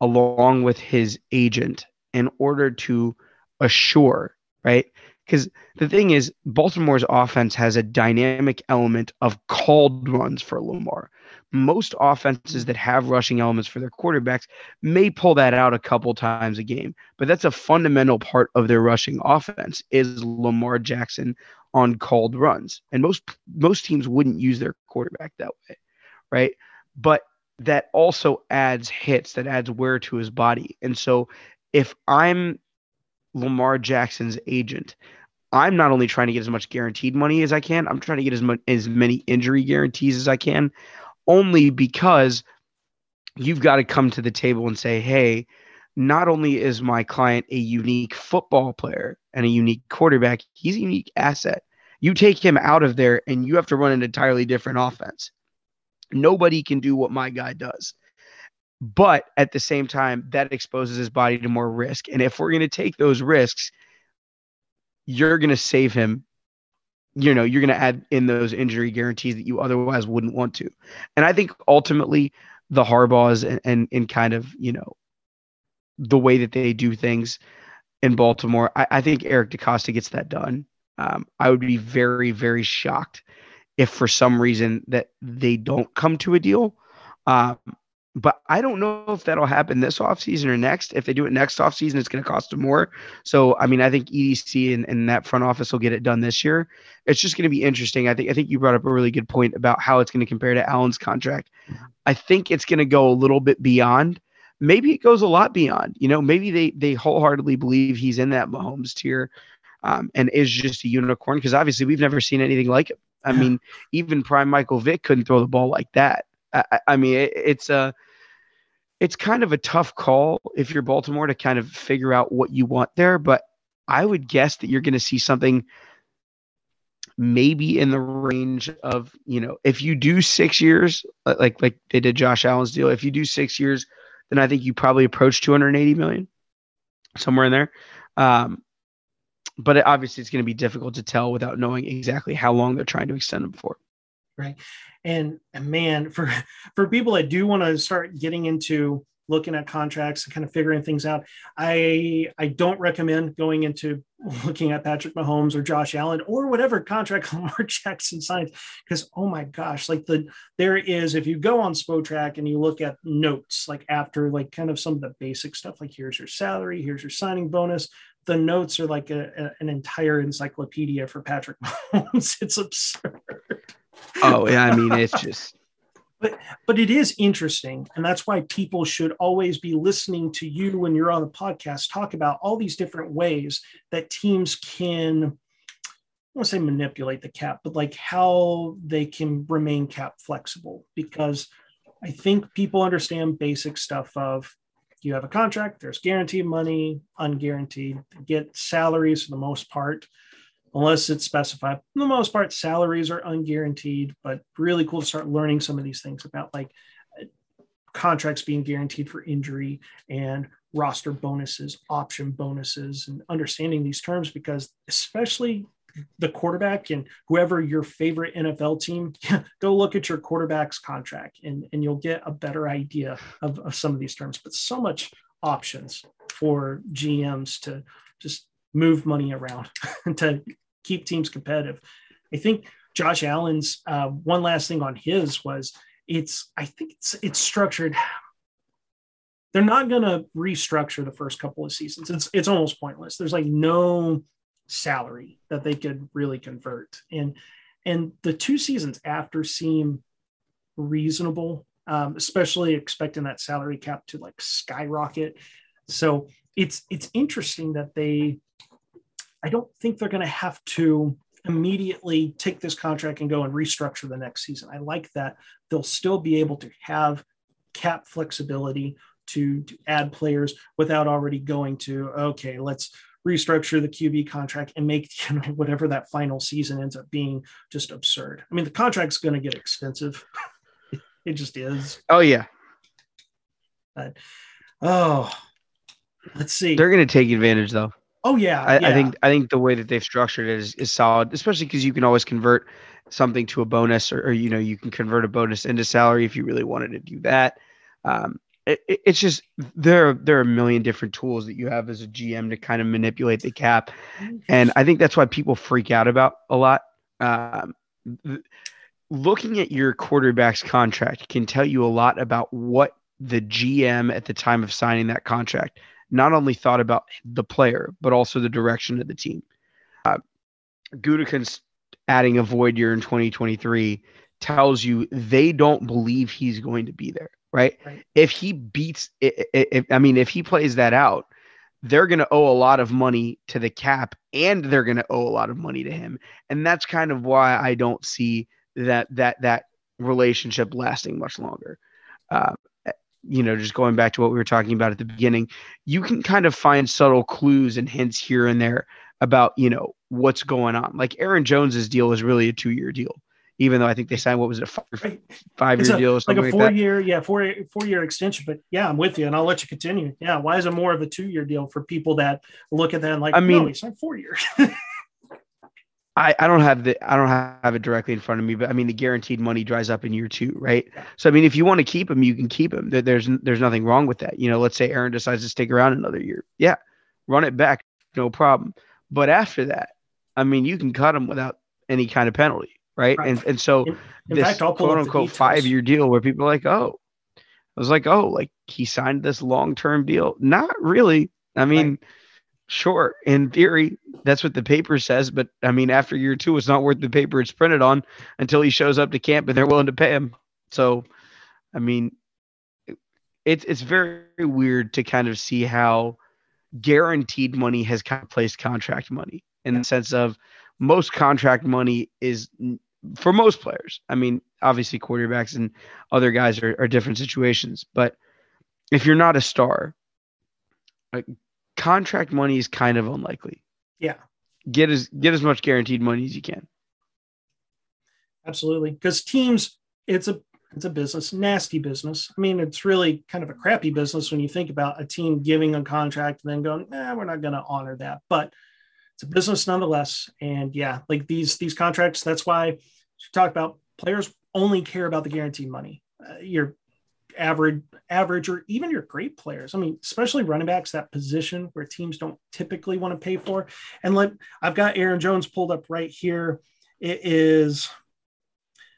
along with his agent in order to assure, right? Because the thing is, Baltimore's offense has a dynamic element of called runs for Lamar. Most offenses that have rushing elements for their quarterbacks may pull that out a couple times a game, but that's a fundamental part of their rushing offense is Lamar Jackson on called runs. And most most teams wouldn't use their quarterback that way right? But that also adds hits, that adds wear to his body. And so if I'm Lamar Jackson's agent, I'm not only trying to get as much guaranteed money as I can, I'm trying to get as as many injury guarantees as I can, only because you've got to come to the table and say, hey, not only is my client a unique football player and a unique quarterback, he's a unique asset. You take him out of there and you have to run an entirely different offense. Nobody can do what my guy does. But at the same time, that exposes his body to more risk. And if we're going to take those risks, you're going to save him. You know, you're going to add in those injury guarantees that you otherwise wouldn't want to. And I think ultimately, the Harbaughs and, and, and kind of, you know, the way that they do things in Baltimore, I, I think Eric DeCosta gets that done. Um, I would be very, very shocked if for some reason that they don't come to a deal. Um, but I don't know if that'll happen this offseason or next. If they do it next offseason, it's going to cost them more. So, I mean, I think EDC and, and that front office will get it done this year. It's just going to be interesting. I think I think you brought up a really good point about how it's going to compare to Allen's contract. I think it's going to go a little bit beyond. Maybe it goes a lot beyond. You know, maybe they they wholeheartedly believe he's in that Mahomes tier um, and is just a unicorn because obviously we've never seen anything like it. I mean, even prime Michael Vick couldn't throw the ball like that. I, I mean, it, it's a it's kind of a tough call if you're Baltimore to kind of figure out what you want there, but I would guess that you're going to see something maybe in the range of, you know, if you do 6 years like like they did Josh Allen's deal, if you do 6 years, then I think you probably approach 280 million somewhere in there. Um, but it, obviously it's going to be difficult to tell without knowing exactly how long they're trying to extend them for. Right. And, and man, for for people that do want to start getting into looking at contracts and kind of figuring things out, I I don't recommend going into looking at Patrick Mahomes or Josh Allen or whatever contract Lamar Jackson signs because oh my gosh, like the there is if you go on Spotrac and you look at notes like after like kind of some of the basic stuff like here's your salary, here's your signing bonus, the notes are like a, a, an entire encyclopedia for Patrick Mahomes. it's absurd. Oh yeah, I mean it's just. but but it is interesting, and that's why people should always be listening to you when you're on the podcast talk about all these different ways that teams can. I want to say manipulate the cap, but like how they can remain cap flexible because I think people understand basic stuff of you have a contract, there's guaranteed money, unguaranteed. Get salaries for the most part, unless it's specified. For the most part, salaries are unguaranteed, but really cool to start learning some of these things about like contracts being guaranteed for injury and roster bonuses, option bonuses, and understanding these terms because, especially the quarterback and whoever your favorite NFL team, go look at your quarterback's contract and, and you'll get a better idea of, of some of these terms. But so much options for GMs to just move money around to keep teams competitive. I think Josh Allen's uh, one last thing on his was it's I think it's it's structured they're not going to restructure the first couple of seasons. It's it's almost pointless. There's like no salary that they could really convert, and and the two seasons after seem reasonable, um, especially expecting that salary cap to like skyrocket. So it's it's interesting that they. I don't think they're going to have to immediately take this contract and go and restructure the next season. I like that they'll still be able to have cap flexibility to, to add players without already going to okay, let's restructure the QB contract and make you know whatever that final season ends up being just absurd. I mean, the contract's going to get expensive. it just is. Oh yeah. But oh, let's see. They're going to take advantage though. Oh yeah, I, yeah. I think I think the way that they've structured it is, is solid, especially because you can always convert something to a bonus, or, or, you know you can convert a bonus into salary if you really wanted to do that. Um, it, it's just there there are a million different tools that you have as a GM to kind of manipulate the cap, and I think that's why people freak out about a lot. Um, th- looking at your quarterback's contract can tell you a lot about what the GM at the time of signing that contract not only thought about the player, but also the direction of the team. Uh, Gutekunst adding a void year in 2023 tells you they don't believe he's going to be there, right? Right. If he beats, if, I mean, if he plays that out, they're going to owe a lot of money to the cap and they're going to owe a lot of money to him. And that's kind of why I don't see that, that, that relationship lasting much longer. Uh, you know, just going back to what we were talking about at the beginning, you can kind of find subtle clues and hints here and there about, you know, what's going on. Like Aaron Jones's deal was really a two year deal, even though I think they signed what was it, a five, five year a- deal or like a like, four that. year, yeah, four four year extension. But yeah, I'm with you, and I'll let you continue. Yeah, why is it more of a two year deal for people that look at that and like? I no, mean- he signed four years. I, I don't have the I don't have it directly in front of me, but I mean the guaranteed money dries up in year two, right? So I mean, if you want to keep him, you can keep him. There- There's there's nothing wrong with that. You know, let's say Aaron decides to stick around another year, yeah, run it back, no problem. But after that, I mean, you can cut him without any kind of penalty, right? Right. And and so In- in this fact, quote unquote five year deal where people are like, oh, I was like, oh, like he signed this long term deal. Not really. I mean, sure, in theory, that's what the paper says. But I mean, after year two, it's not worth the paper it's printed on until he shows up to camp and they're willing to pay him. So, I mean, it's it's very weird to kind of see how guaranteed money has kind of placed contract money in the sense of most contract money is for most players. I mean, obviously quarterbacks and other guys are, are different situations, but if you're not a star, like contract money is kind of unlikely. Yeah. Get as get as much guaranteed money as you can. Absolutely, because teams, it's a it's a business, nasty business. I mean, it's really kind of a crappy business when you think about a team giving a contract and then going, "Nah, we're not going to honor that." But it's a business nonetheless. And yeah, like these these contracts, that's why you talk about players only care about the guaranteed money. Uh, your average average or even your great players. I mean, especially running backs, that position where teams don't typically want to pay for. And like I've got Aaron Jones pulled up right here. It is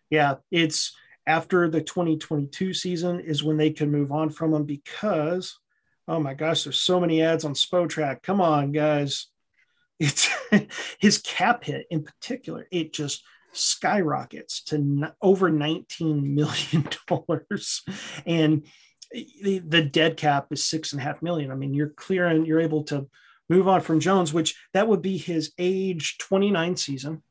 yeah, it's after the 2022 season is when they can move on from him because oh my gosh, there's so many ads on Spotrac. Come on, guys. It's his cap hit in particular, it just skyrockets to over 19 million dollars. And the, the dead cap is six and a half million. I mean you're clear and you're able to move on from jones which that would be his age 29 season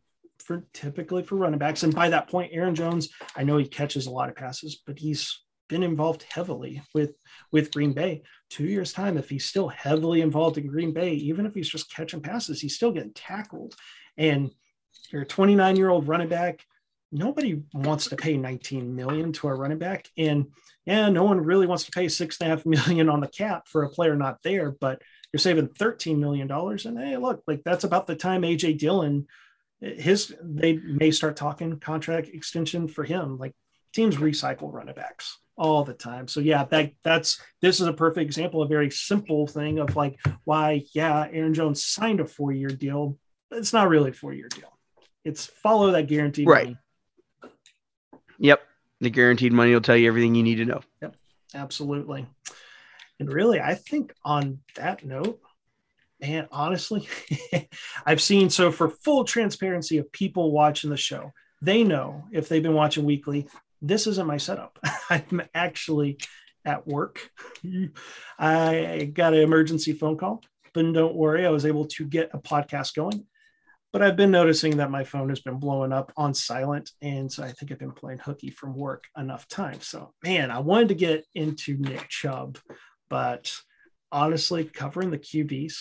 for typically for running backs. And by that point aaron jones i know he catches a lot of passes but he's been involved heavily with with green bay. Two years time if he's still heavily involved in green bay even if he's just catching passes he's still getting tackled. And you're a 29 year old running back. Nobody wants to pay 19 million to a running back. And yeah, no one really wants to pay six and a half million on the cap for a player not there, but you're saving 13 million dollars. And hey, look, like that's about the time AJ Dillon his they may start talking contract extension for him. Like teams recycle running backs all the time. So yeah, that that's this is a perfect example, a very simple thing of like why, yeah, Aaron Jones signed a four-year deal. But it's not really a four-year deal. It's follow that guaranteed Right. money. Yep. The guaranteed money will tell you everything you need to know. Yep. Absolutely. And really, I think on that note, man, honestly, I've seen so for full transparency of people watching the show, they know if they've been watching weekly, this isn't my setup. I'm actually at work. I got an emergency phone call, but don't worry, I was able to get a podcast going. But I've been noticing that my phone has been blowing up on silent. And so I think I've been playing hooky from work enough times. So, man, I wanted to get into Nick Chubb, but honestly, covering the QBs,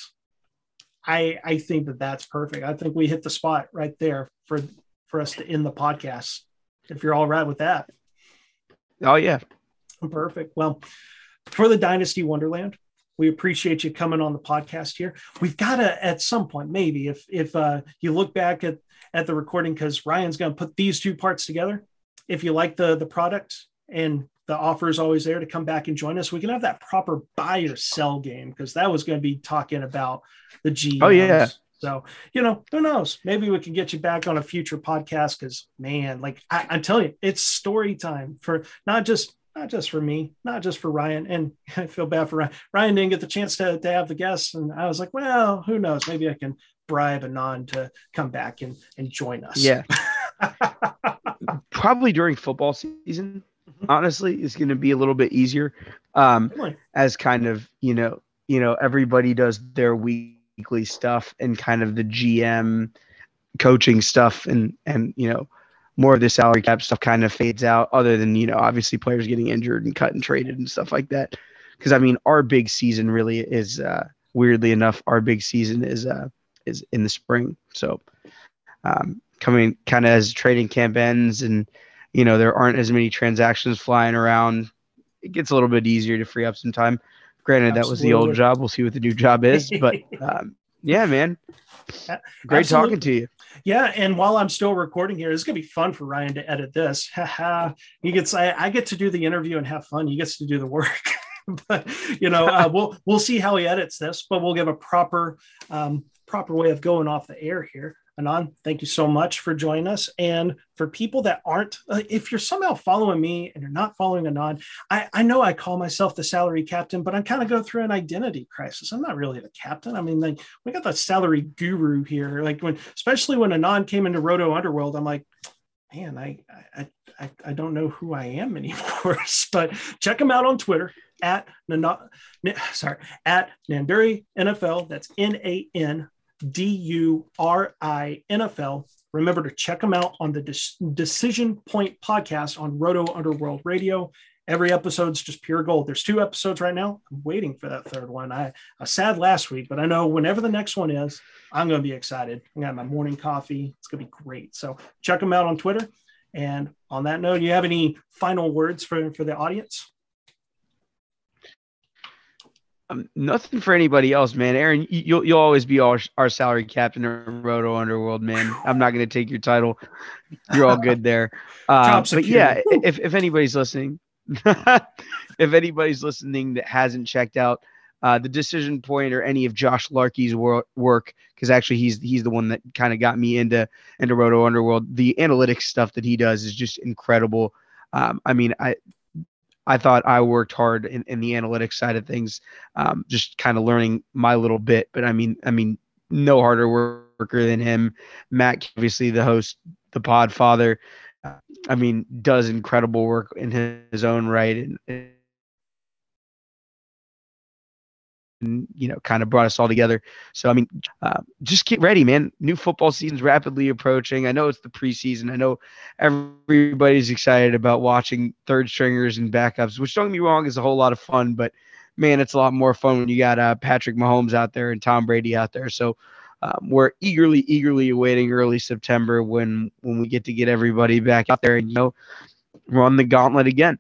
I, I think that that's perfect. I think we hit the spot right there for for us to end the podcast. If you're all right with that. Oh yeah, perfect. Well, for the Dynasty Wonderland, we appreciate you coming on the podcast here. We've got to at some point, maybe if if uh, you look back at at the recording, because Ryan's going to put these two parts together. If you like the the product and the offer is always there to come back and join us, we can have that proper buy or sell game because that was going to be talking about the G. Oh yeah. So, you know, who knows? Maybe we can get you back on a future podcast because, man, like I, I'm telling you, it's story time for not just not just for me, not just for Ryan. And I feel bad for Ryan. Ryan didn't get the chance to, to have the guests. And I was like, well, who knows? Maybe I can bribe Anand to come back and, and join us. Yeah. Probably during football season, mm-hmm. honestly, is going to be a little bit easier. Um, really? as kind of, you know, you know, everybody does their weekly stuff and kind of the GM coaching stuff and, and, you know, more of the salary cap stuff kind of fades out, other than, you know, obviously players getting injured and cut and traded and stuff like that. Because I mean, our big season really is uh, weirdly enough, our big season is uh, is in the spring. So um, coming kind of as trading camp ends and you know there aren't as many transactions flying around, it gets a little bit easier to free up some time. Granted, Absolutely. that was the old job. We'll see what the new job is, but um, yeah, man, great Absolutely. talking to you. Yeah, and while I'm still recording here, it's gonna be fun for Ryan to edit this. he gets I, I, get to do the interview and have fun. He gets to do the work. but you know, uh, we'll we'll see how he edits this, but we'll give a proper um, proper way of going off the air here. Anand, thank you so much for joining us. And for people that aren't, uh, if you're somehow following me and you're not following Anand, I, I know I call myself the salary captain, but I'm kind of going through an identity crisis. I'm not really the captain. I mean, like we got the salary guru here. Like when, especially when Anand came into Roto Underworld, I'm like, man, I, I, I, I don't know who I am anymore. but check him out on Twitter at Nana, sorry at Nanduri NFL. That's N A N D U R I N F L. Remember to check them out on the Decision Point podcast on Roto Underworld Radio. Every episode's just pure gold. There's two episodes right now. I'm waiting for that third one. I, I sad last week, but I know whenever the next one is, I'm going to be excited. I got my morning coffee. It's going to be great. So check them out on Twitter. And on that note, do you have any final words for, for the audience? Um, nothing for anybody else, man. Aaron, you'll you'll always be our, our salary captain in Roto Underworld, man. I'm not going to take your title. You're all good there. Uh, but yeah, if if anybody's listening, if anybody's listening that hasn't checked out uh, the Decision Point or any of Josh Larkey's wor- work, because actually he's he's the one that kind of got me into into Roto Underworld. The analytics stuff that he does is just incredible. Um, I mean, I I thought I worked hard in, in the analytics side of things, um, just kind of learning my little bit. But I mean, I mean, no harder worker than him. Matt, obviously the host, the Pod Father. Uh, I mean, does incredible work in his, own right, and, and and you know kind of brought us all together. So i mean uh, just get ready man. New football season's rapidly approaching. I know it's the preseason. I know everybody's excited about watching third stringers and backups which don't get me wrong is a whole lot of fun but man it's a lot more fun when you got uh, patrick mahomes out there and tom brady out there. So um, we're eagerly eagerly awaiting early september when when we get to get everybody back out there and you know run the gauntlet again